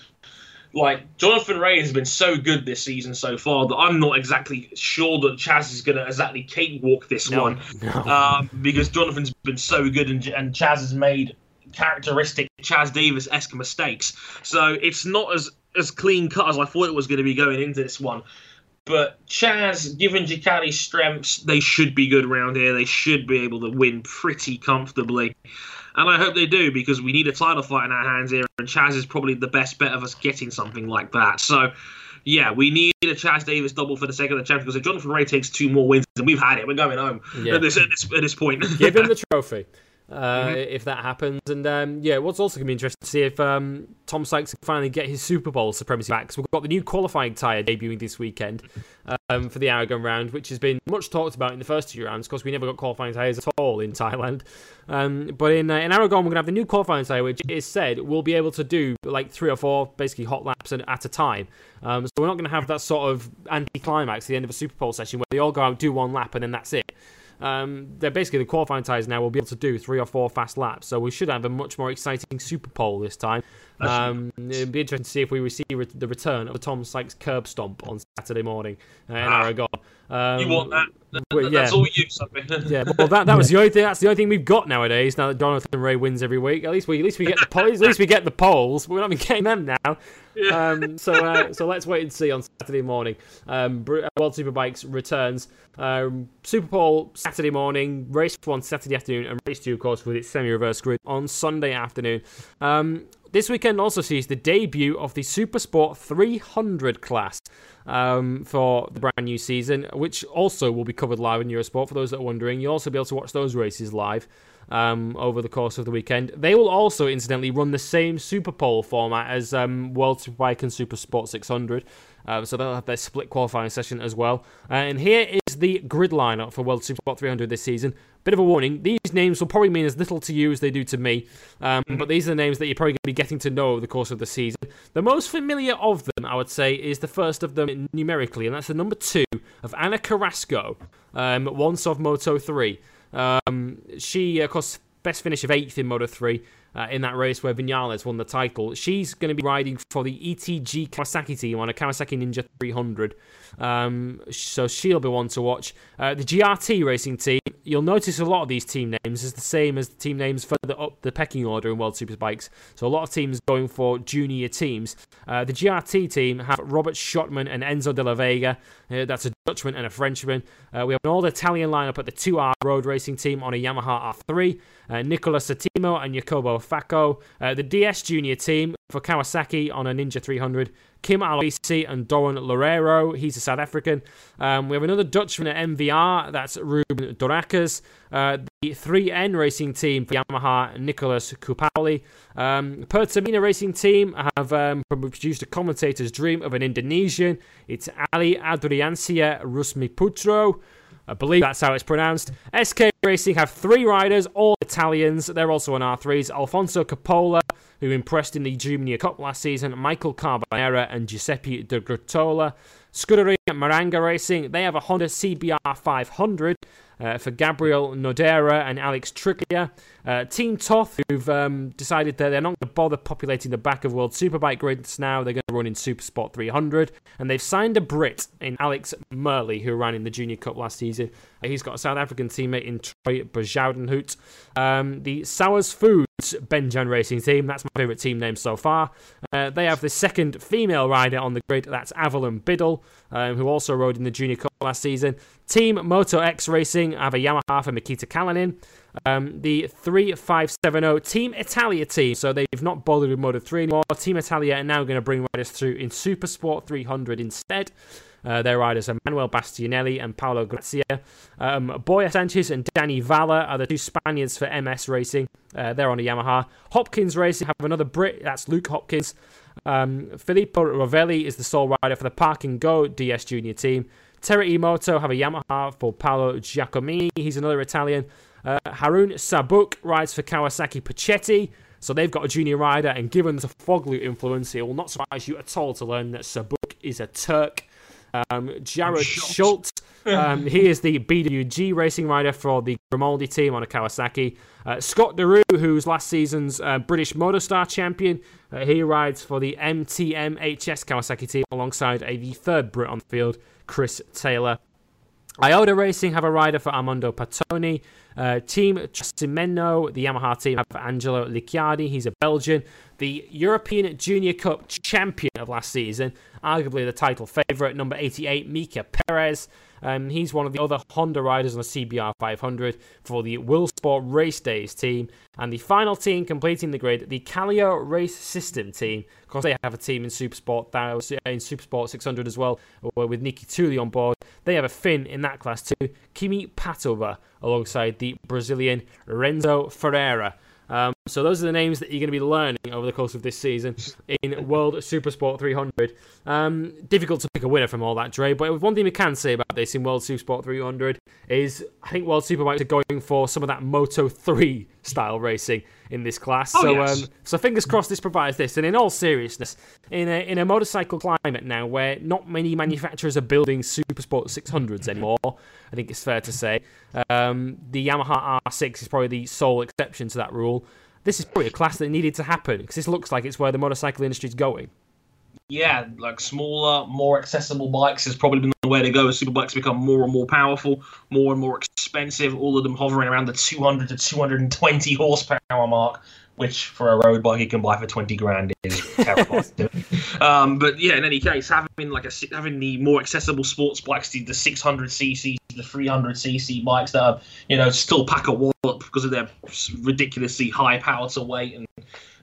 like Jonathan Rea has been so good this season so far that I'm not exactly sure that Chaz is going to exactly cakewalk this No, one. no. Um, because Jonathan's been so good and, and Chaz has made characteristic Chaz Davies esque mistakes. So it's not as as clean cut as I thought it was going to be going into this one. But Chaz, given Ducati's strengths, they should be good around here. They should be able to win pretty comfortably. And I hope they do because we need a title fight in our hands here. And Chaz is probably the best bet of us getting something like that. So, yeah, we need a Chaz Davies double for the sake of the champion because if Jonathan Rea takes two more wins, and we've had it, we're going home Yeah. at, this, at, this, at this point. Give him the trophy. Uh, Mhm. If that happens, and um, yeah, what's also going to be interesting to see if um, Tom Sykes can finally get his Superpole supremacy back. 'cause we've got the new qualifying tyre debuting this weekend um, for the Aragon round, which has been much talked about in the first two rounds because we never got qualifying tyres at all in Thailand. Um, but in uh, in Aragon, we're going to have the new qualifying tyre, which is said we'll be able to do like three or four basically hot laps at, at a time. Um, so we're not going to have that sort of anti-climax at the end of a Superpole session where they all go out do one lap and then that's it. Um, they're basically the qualifying tyres now will be able to do three or four fast laps, so we should have a much more exciting Superpole this time. Um, it'd be interesting to see if we receive re- the return of the Tom Sykes curb stomp on Saturday morning uh, in Ah. Aragon. Um, you want that? That- well, That's all you, Sophie. yeah, well, that, that was the only thing. That's the only thing we've got nowadays. Now that Jonathan Rea wins every week, at least we at least we get the polls. At least we get the polls. We're not even getting them now. Um, so uh, so let's wait and see on Saturday morning. Um, uh, World Superbikes returns. Um, Superpole Saturday morning, race one Saturday afternoon, and race two, of course, with its semi-reverse grid on Sunday afternoon. Um, this weekend also sees the debut of the Super Sport 300 class um, for the brand new season, which also will be covered live in Eurosport. For those that are wondering, you'll also be able to watch those races live um, over the course of the weekend. They will also, incidentally, run the same Super Pole format as um, World Superbike and Super Sport 600. Uh, so they'll have their split qualifying session as well. And here is the grid lineup for World Super Sport 300 this season. Bit of a warning: these names will probably mean as little to you as they do to me, um, but these are the names that you're probably going to be getting to know over the course of the season. The most familiar of them, I would say, is the first of them numerically, and that's the number two of Ana Carrasco, um, once of Moto 3. Um, she, of course, best finish of eighth in Moto 3 uh, in that race where Vinales won the title. She's going to be riding for the ETG Kawasaki team on a Kawasaki Ninja 300. Um, so she'll be one to watch. Uh, the GRT racing team, you'll notice a lot of these team names is the same as the team names further up the pecking order in World Superbikes. So a lot of teams going for junior teams. Uh, the GRT team have Robert Schottman and Enzo de la Vega. Uh, that's a Dutchman and a Frenchman. Uh, we have an all Italian lineup at the 2R road racing team on a Yamaha R3. Uh, Nicola Satimo and Jacobo Facco. Uh, the DS Junior team for Kawasaki on a Ninja 300. Kim Aloisi and Dorren Loureiro. He's a South African. Um, we have another Dutchman at MVR. That's Ruben Dorakas. Uh, the 3N racing team for Yamaha, Nicholas Kupauli. Um, Pertamina racing team have um, produced a commentator's dream of an Indonesian. It's Ali Adriancia Rusmiputro. I believe that's how it's pronounced. SK Racing have three riders, all Italians. They're also on R3s. Alfonso Coppola, who impressed in the Junior Cup last season, Michael Carbonera, and Giuseppe De Grottola. Scuderia Maranga Racing, they have a Honda CBR 500 uh, for Gabriel Nodera and Alex Tricchia. Uh, Team Toth, who've um, decided that they're not going to bother populating the back of World Superbike grids now. They're going to run in Super Sport 300. And they've signed a Brit in Alex Murley, who ran in the Junior Cup last season. He's got a South African teammate in Troy Bezuidenhout. Um, the Sowers Foods Benjan Racing Team, that's my favourite team name so far. Uh, they have the second female rider on the grid, that's Avalon Biddle, um, who also rode in the Junior Cup last season. Team Moto X Racing have a Yamaha for Mikita Kalinin. Um, the 3570 Team Italia team, so they've not bothered with Moto 3 anymore. Team Italia are now going to bring riders through in Super Sport 300 instead. Uh, their riders are Manuel Bastianelli and Paolo Grazia. Um, Boya Sanchez and Danny Valla are the two Spaniards for MS Racing. Uh, they're on a Yamaha. Hopkins Racing have another Brit, that's Luke Hopkins. Um, Filippo Rovelli is the sole rider for the Park and Go DS Junior team. Terra Emoto have a Yamaha for Paolo Giacomini. He's another Italian. Uh, Harun Sabuk rides for Kawasaki Pacetti. So they've got a junior rider, and given the Foglu influence, it will not surprise you at all to learn that Sabuk is a Turk. Um, Jared. Schultz, um, he is the BWG racing rider for the Grimaldi team on a Kawasaki. Uh, Scott Deroue, who's last season's uh, British Motostar champion, uh, he rides for the MTMHS Kawasaki team alongside a the third Brit on the field, Chris Taylor. Iota Racing have a rider for Armando Patoni. Uh, team Cimeno, the Yamaha team, have Angelo Licciardi. He's a Belgian. the European Junior Cup champion of last season, arguably the title favourite, number 88, Mika Perez. Um, he's one of the other Honda riders on the CBR 500 for the Willsport Race Days team. And the final team completing the grid, the Kallio Race System team. because they have a team in Supersport in Supersport 600 as well, with Niki Tuuli on board. They have a Finn in that class too, Kimi Patova, alongside the Brazilian Renzo Ferreira. Um, so those are the names that you're going to be learning over the course of this season in World Supersport 300. Um, difficult to pick a winner from all that, Dre. But one thing we can say about this in World Supersport 300 is I think World Superbikes are going for some of that Moto 3 style racing in this class. Oh, so, yes. um, so fingers crossed this provides this. And in all seriousness, in a in a motorcycle climate now where not many manufacturers are building Supersport 600s anymore, I think it's fair to say um, the Yamaha R6 is probably the sole exception to that rule. This is probably a class that needed to happen because this looks like it's where the motorcycle industry is going. Yeah, like smaller, more accessible bikes has probably been the way to go as superbikes become more and more powerful, more and more expensive, all of them hovering around the 200 to 220 horsepower mark, which for a road bike you can buy for 20 grand is terrible. um, but yeah, in any case, having like a having the more accessible sports bikes, the, the 600 cc, the 300 cc bikes that are you know still pack a wallop because of their ridiculously high power to weight, and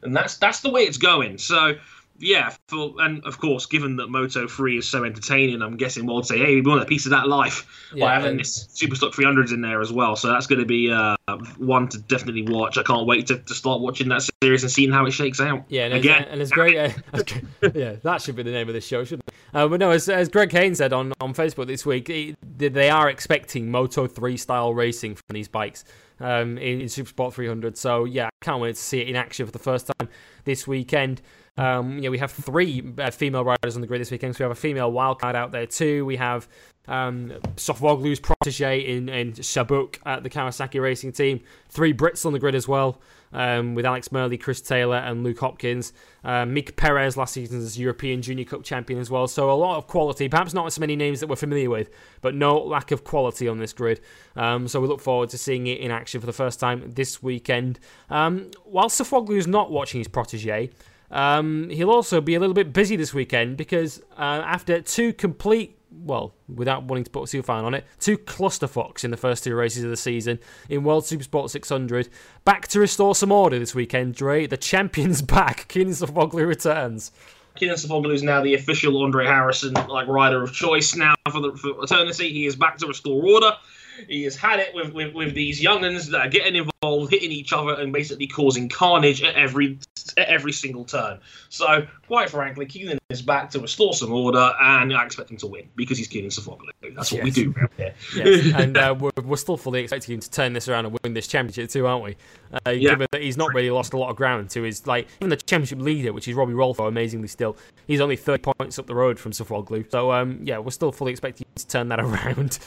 and that's that's the way it's going. So yeah, for, and of course, given that Moto 3 is so entertaining, I'm guessing we'll say, hey, we want a piece of that life Yeah, by having and- this Superstock 300s in there as well. So that's going to be uh, one to definitely watch. I can't wait to, to start watching that series and seeing how it shakes out. Yeah, and Again. It's, and it's great. Uh, yeah, that should be the name of this show, shouldn't it? Uh, but no, as, as Greg Kane said on, on Facebook this week, he, they are expecting Moto 3 style racing from these bikes um, in, in Supersport 300. So yeah, I can't wait to see it in action for the first time this weekend. Um, yeah, we have three uh, female riders on the grid this weekend. So we have a female wildcard out there too. We have um, Sofuoglu's protege in, in Shabuk at the Kawasaki Racing Team. Three Brits on the grid as well, um, with Alex Murley, Chris Taylor, and Luke Hopkins. Um, Mika Perez last season's European Junior Cup champion as well. So a lot of quality. Perhaps not so many names that we're familiar with, but no lack of quality on this grid. Um, so we look forward to seeing it in action for the first time this weekend. Um, while Sofuoglu's not watching his protege. Um, he'll also be a little bit busy this weekend because uh, after two complete, well, without wanting to put seal fan on it, two cluster clusterfucks in the first two races of the season in World Supersport 600, back to restore some order this weekend, Dre. The champion's back. Kenan Sofuoglu returns. Kenan Sofuoglu is now the official Andre Harrison like rider of choice now for the for eternity. He is back to restore order. He has had it with, with, with these young'uns that are getting involved, hitting each other, and basically causing carnage at every at every single turn. So, quite frankly, Kenan is back to restore some order, and I expect him to win because he's Kenan Sofuoglu. That's what we do around here. Yes, and uh, we're, we're still fully expecting him to turn this around and win this championship too, aren't we? Uh, Yeah. Given that he's not really lost a lot of ground to his like even the championship leader, which is Robbie Rolfo, amazingly still, he's only 30 points up the road from Sofuoglu. So um, yeah, we're still fully expecting him to turn that around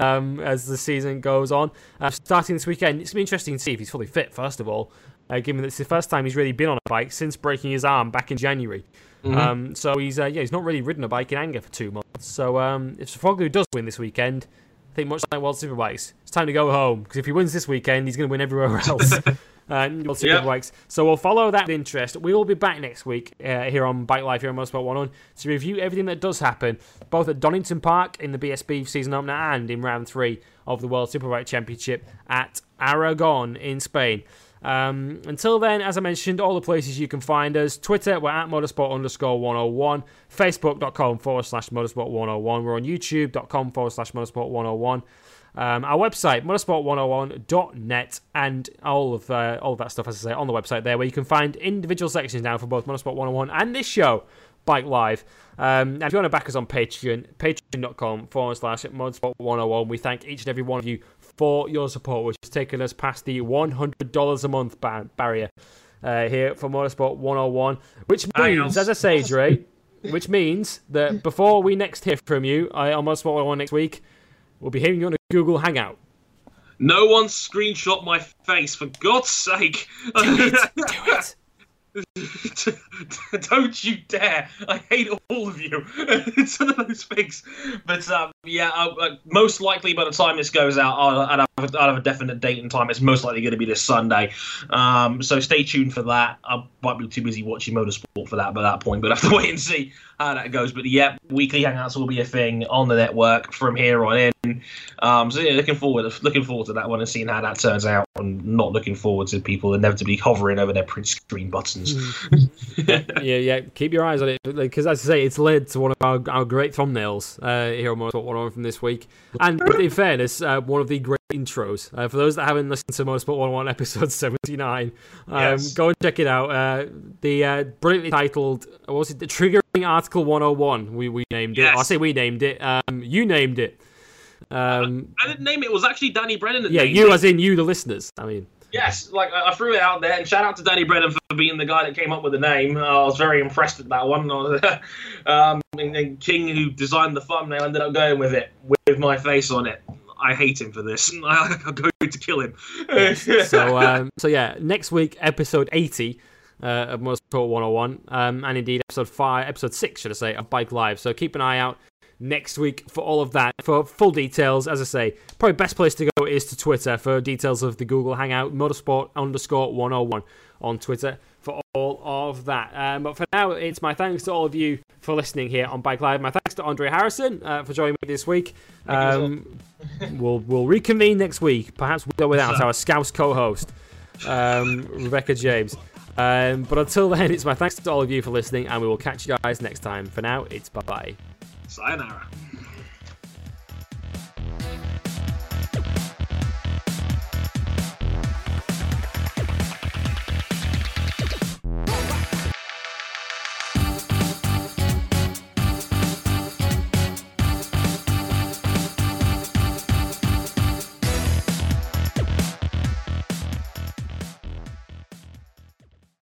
um, as the season goes on. Uh, starting this weekend, it's gonna be interesting to see if he's fully fit. First of all, uh, given that it's the first time he's really been on a bike since breaking his arm back in January. Um, so he's uh, yeah he's not really ridden a bike in anger for two months. So um, if Sofuoglu does win this weekend, I think much like World Superbikes, it's time to go home because if he wins this weekend, he's going to win everywhere else. Uh, in World Yeah. Superbikes. So we'll follow that with interest. We will be back next week uh, here on Bike Life here on Motorsport 101 to review everything that does happen, both at Donington Park in the BSB season opener and in round three of the World Superbike Championship at Aragon in Spain. Um, until then, as I mentioned, all the places you can find us Twitter, we're at motorsport underscore 101, facebook.com forward slash motorsport 101, we're on youtube.com forward slash motorsport 101. Um, our website, motorsport101.net, and all of uh, all of that stuff, as I say, on the website there, where you can find individual sections now for both Motorsport 101 and this show, Bike Live. Um, and if you want to back us on Patreon, patreon.com forward slash Motorsport 101, we thank each and every one of you for your support, which has taken us past the $100 a month ba- barrier uh, here for Motorsport 101, which means, as I say, Dre, which means that before we next hear from you uh, on Motorsport 101 next week, we'll be hearing you on a Google Hangout. No one screenshot my face, for God's sake. Do it. Don't you dare! I hate all of you. it's one of those things. But um, yeah, uh, uh, most likely by the time this goes out, I'll, I'll, have, a, I'll have a definite date and time. It's most likely going to be this Sunday. Um, so stay tuned for that. I might be too busy watching motorsport for that by that point, but I have to wait and see how that goes. But yeah, weekly hangouts will be a thing on the network from here on in. Um, so yeah, looking forward, looking forward to that one and seeing how that turns out, and not looking forward to people inevitably hovering over their print screen buttons. Yeah, yeah. Keep your eyes on it because, as I say, it's led to one of our, our great thumbnails uh, here on Motorsport 101 from this week. And in fairness, uh, one of the great intros. Uh, for those that haven't listened to Motorsport 101 episode 79, um, Yes. go and check it out. Uh, the uh, brilliantly titled, what was it? The Triggering Article 101. We we named it. Yes. I say we named it. Um, you named it. Um, I didn't name it. It was actually Danny Brennan yeah, you it. as in you, the listeners. I mean, Yes, like I threw it out there, and shout out to Danny Brennan for being the guy that came up with the name. Uh, I was very impressed with that one. um, and, King, who designed the thumbnail, ended up going with it with my face on it. I hate him for this. I'm going to kill him. so um, so yeah, next week episode eighty uh, of Motorsport 101, um, and indeed episode five, episode six, should I say, of Bike Live. So keep an eye out next week for all of that. For full details, as I say, probably best place to go is to Twitter for details of the Google Hangout Motorsport underscore 101 on Twitter for all of that. Um, but for now, it's my thanks to all of you for listening here on Bike Live. My thanks to Andre Harrison uh, for joining me this week. Um, we'll we'll reconvene next week, perhaps with or without our Scouse co-host, um, Rebecca James. Um, but until then, it's my thanks to all of you for listening, and we will catch you guys next time. For now, it's bye bye. Sayonara.